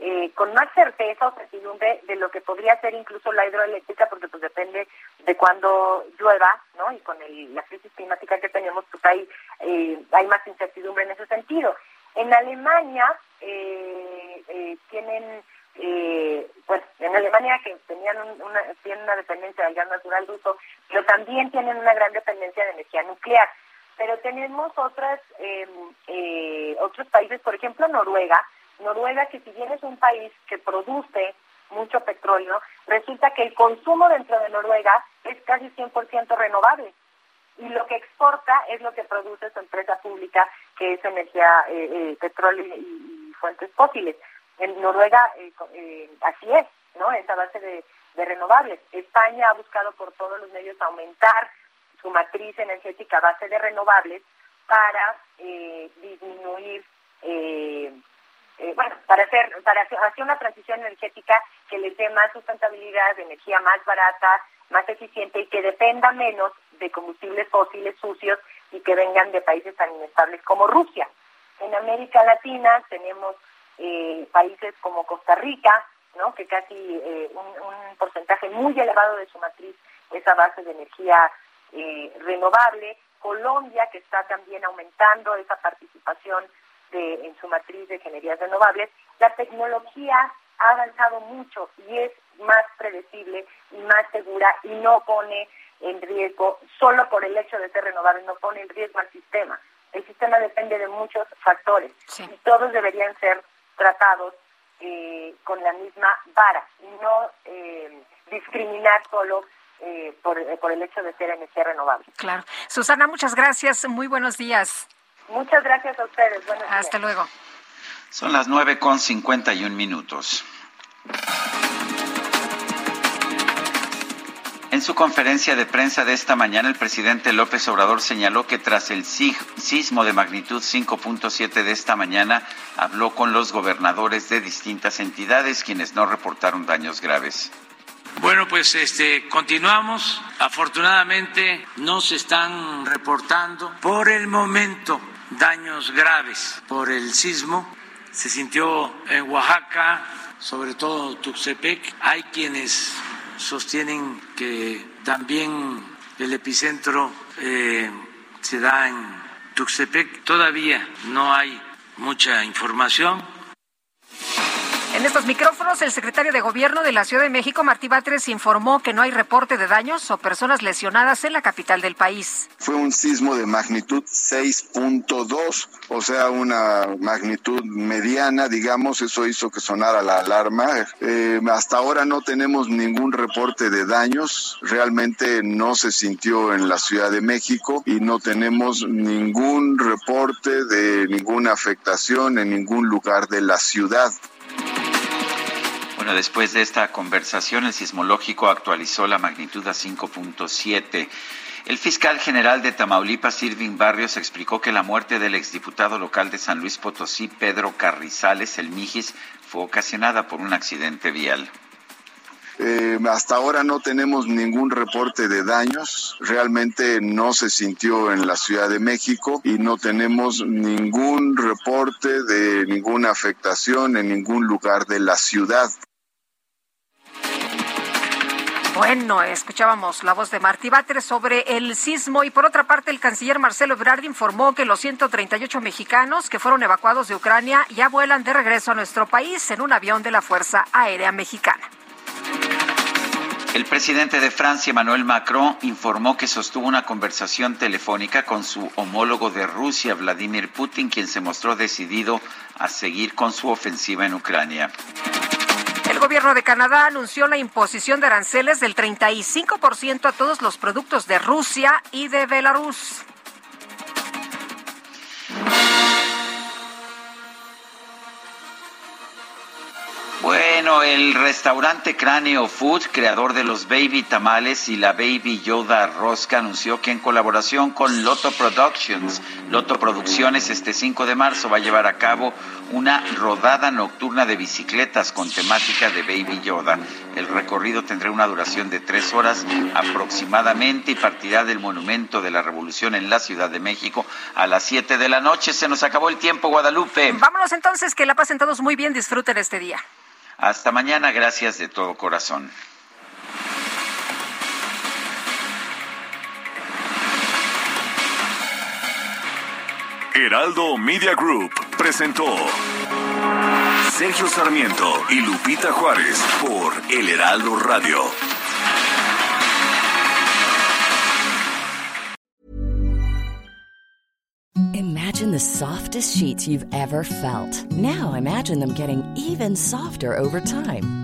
eh, con más certeza o certidumbre de lo que podría ser incluso la hidroeléctrica, porque pues depende de cuándo llueva, ¿no? Y con la crisis climática que tenemos, pues hay, hay más incertidumbre en ese sentido. En Alemania tienen eh, pues en Alemania que tenían una, tienen una dependencia del gas natural ruso, pero también tienen una gran dependencia de energía nuclear. Pero tenemos otras, em, eh, otros países, por ejemplo Noruega, Noruega que si bien es un país que produce mucho petróleo, resulta que el consumo dentro de Noruega es casi 100% renovable. Y lo que exporta es lo que produce su empresa pública, que es energía, eh, eh petróleo y fuentes fósiles. En Noruega eh, eh, así es, ¿no? Esa base de, renovables. España ha buscado por todos los medios aumentar su matriz energética base de renovables para eh, disminuir, bueno, para hacer, para hacer una transición energética que les dé más sustentabilidad, energía más barata, más eficiente y que dependa menos de combustibles fósiles sucios y que vengan de países tan inestables como Rusia. En América Latina tenemos eh, países como Costa Rica, ¿no? que casi eh, un, porcentaje muy elevado de su matriz es a base de energía eh, renovable, Colombia, que está también aumentando esa participación de, en su matriz de ingenierías renovables, la tecnología ha avanzado mucho y es más predecible y más segura y no pone en riesgo, solo por el hecho de ser renovable, no pone en riesgo al sistema. El sistema depende de muchos factores y todos deberían ser tratados eh, con la misma vara y no eh, discriminar solo eh, por, por, el hecho de ser energía renovable. Claro. Susana, muchas gracias. Muy buenos días. Muchas gracias a ustedes. Buenos Hasta luego. Son las nueve con cincuenta y un minutos. En su conferencia de prensa de esta mañana, el presidente López Obrador señaló que tras el sismo de magnitud 5.7 de esta mañana, habló con los gobernadores de distintas entidades, quienes no reportaron daños graves. Bueno, pues este continuamos. Afortunadamente no se están reportando por el momento daños graves por el sismo. Se sintió en Oaxaca, sobre todo Tuxtepec. Hay quienes sostienen que también el epicentro eh, se da en Tuxtepec. Todavía no hay mucha información en estos micrófonos, el secretario de Gobierno de la Ciudad de México, Martí Batres, informó que no hay reporte de daños o personas lesionadas en la capital del país. Fue un sismo de magnitud 6.2, o sea, una magnitud mediana, digamos, eso hizo que sonara la alarma. Eh, hasta ahora no tenemos ningún reporte de daños, realmente no se sintió en la Ciudad de México y no tenemos ningún reporte de ninguna afectación en ningún lugar de la ciudad. Bueno, después de esta conversación, el sismológico actualizó la magnitud a 5.7. El fiscal general de Tamaulipas, Irving Barrios, explicó que la muerte del exdiputado local de San Luis Potosí, Pedro Carrizales, el Mijis, fue ocasionada por un accidente vial. Eh, hasta ahora no tenemos ningún reporte de daños, realmente no se sintió en la Ciudad de México y no tenemos ningún reporte de ninguna afectación en ningún lugar de la ciudad. Bueno, escuchábamos la voz de Martí Batres sobre el sismo y por otra parte el canciller Marcelo Ebrard informó que los 138 mexicanos que fueron evacuados de Ucrania ya vuelan de regreso a nuestro país en un avión de la Fuerza Aérea Mexicana. El presidente de Francia, Emmanuel Macron, informó que sostuvo una conversación telefónica con su homólogo de Rusia, Vladimir Putin, quien se mostró decidido a seguir con su ofensiva en Ucrania. Gobierno de Canadá anunció la imposición de aranceles del 35% a todos los productos de Rusia y de Belarus. Bueno Bueno, el restaurante Cráneo Food, creador de los Baby Tamales y la Baby Yoda Rosca, anunció que en colaboración con Loto Productions, Loto Producciones, este 5 de marzo va a llevar a cabo una rodada nocturna de bicicletas con temática de Baby Yoda. El recorrido tendrá una duración de tres horas aproximadamente y partirá del Monumento de la Revolución en la Ciudad de México a las 7 de la noche. Se nos acabó el tiempo, Guadalupe. Vámonos entonces, que la pasen todos muy bien, disfruten este día. Hasta mañana, gracias de todo corazón. Heraldo Media Group presentó Sergio Sarmiento y Lupita Juárez por El Heraldo Radio. Imagine the softest sheets you've ever felt. Now imagine them getting even softer over time.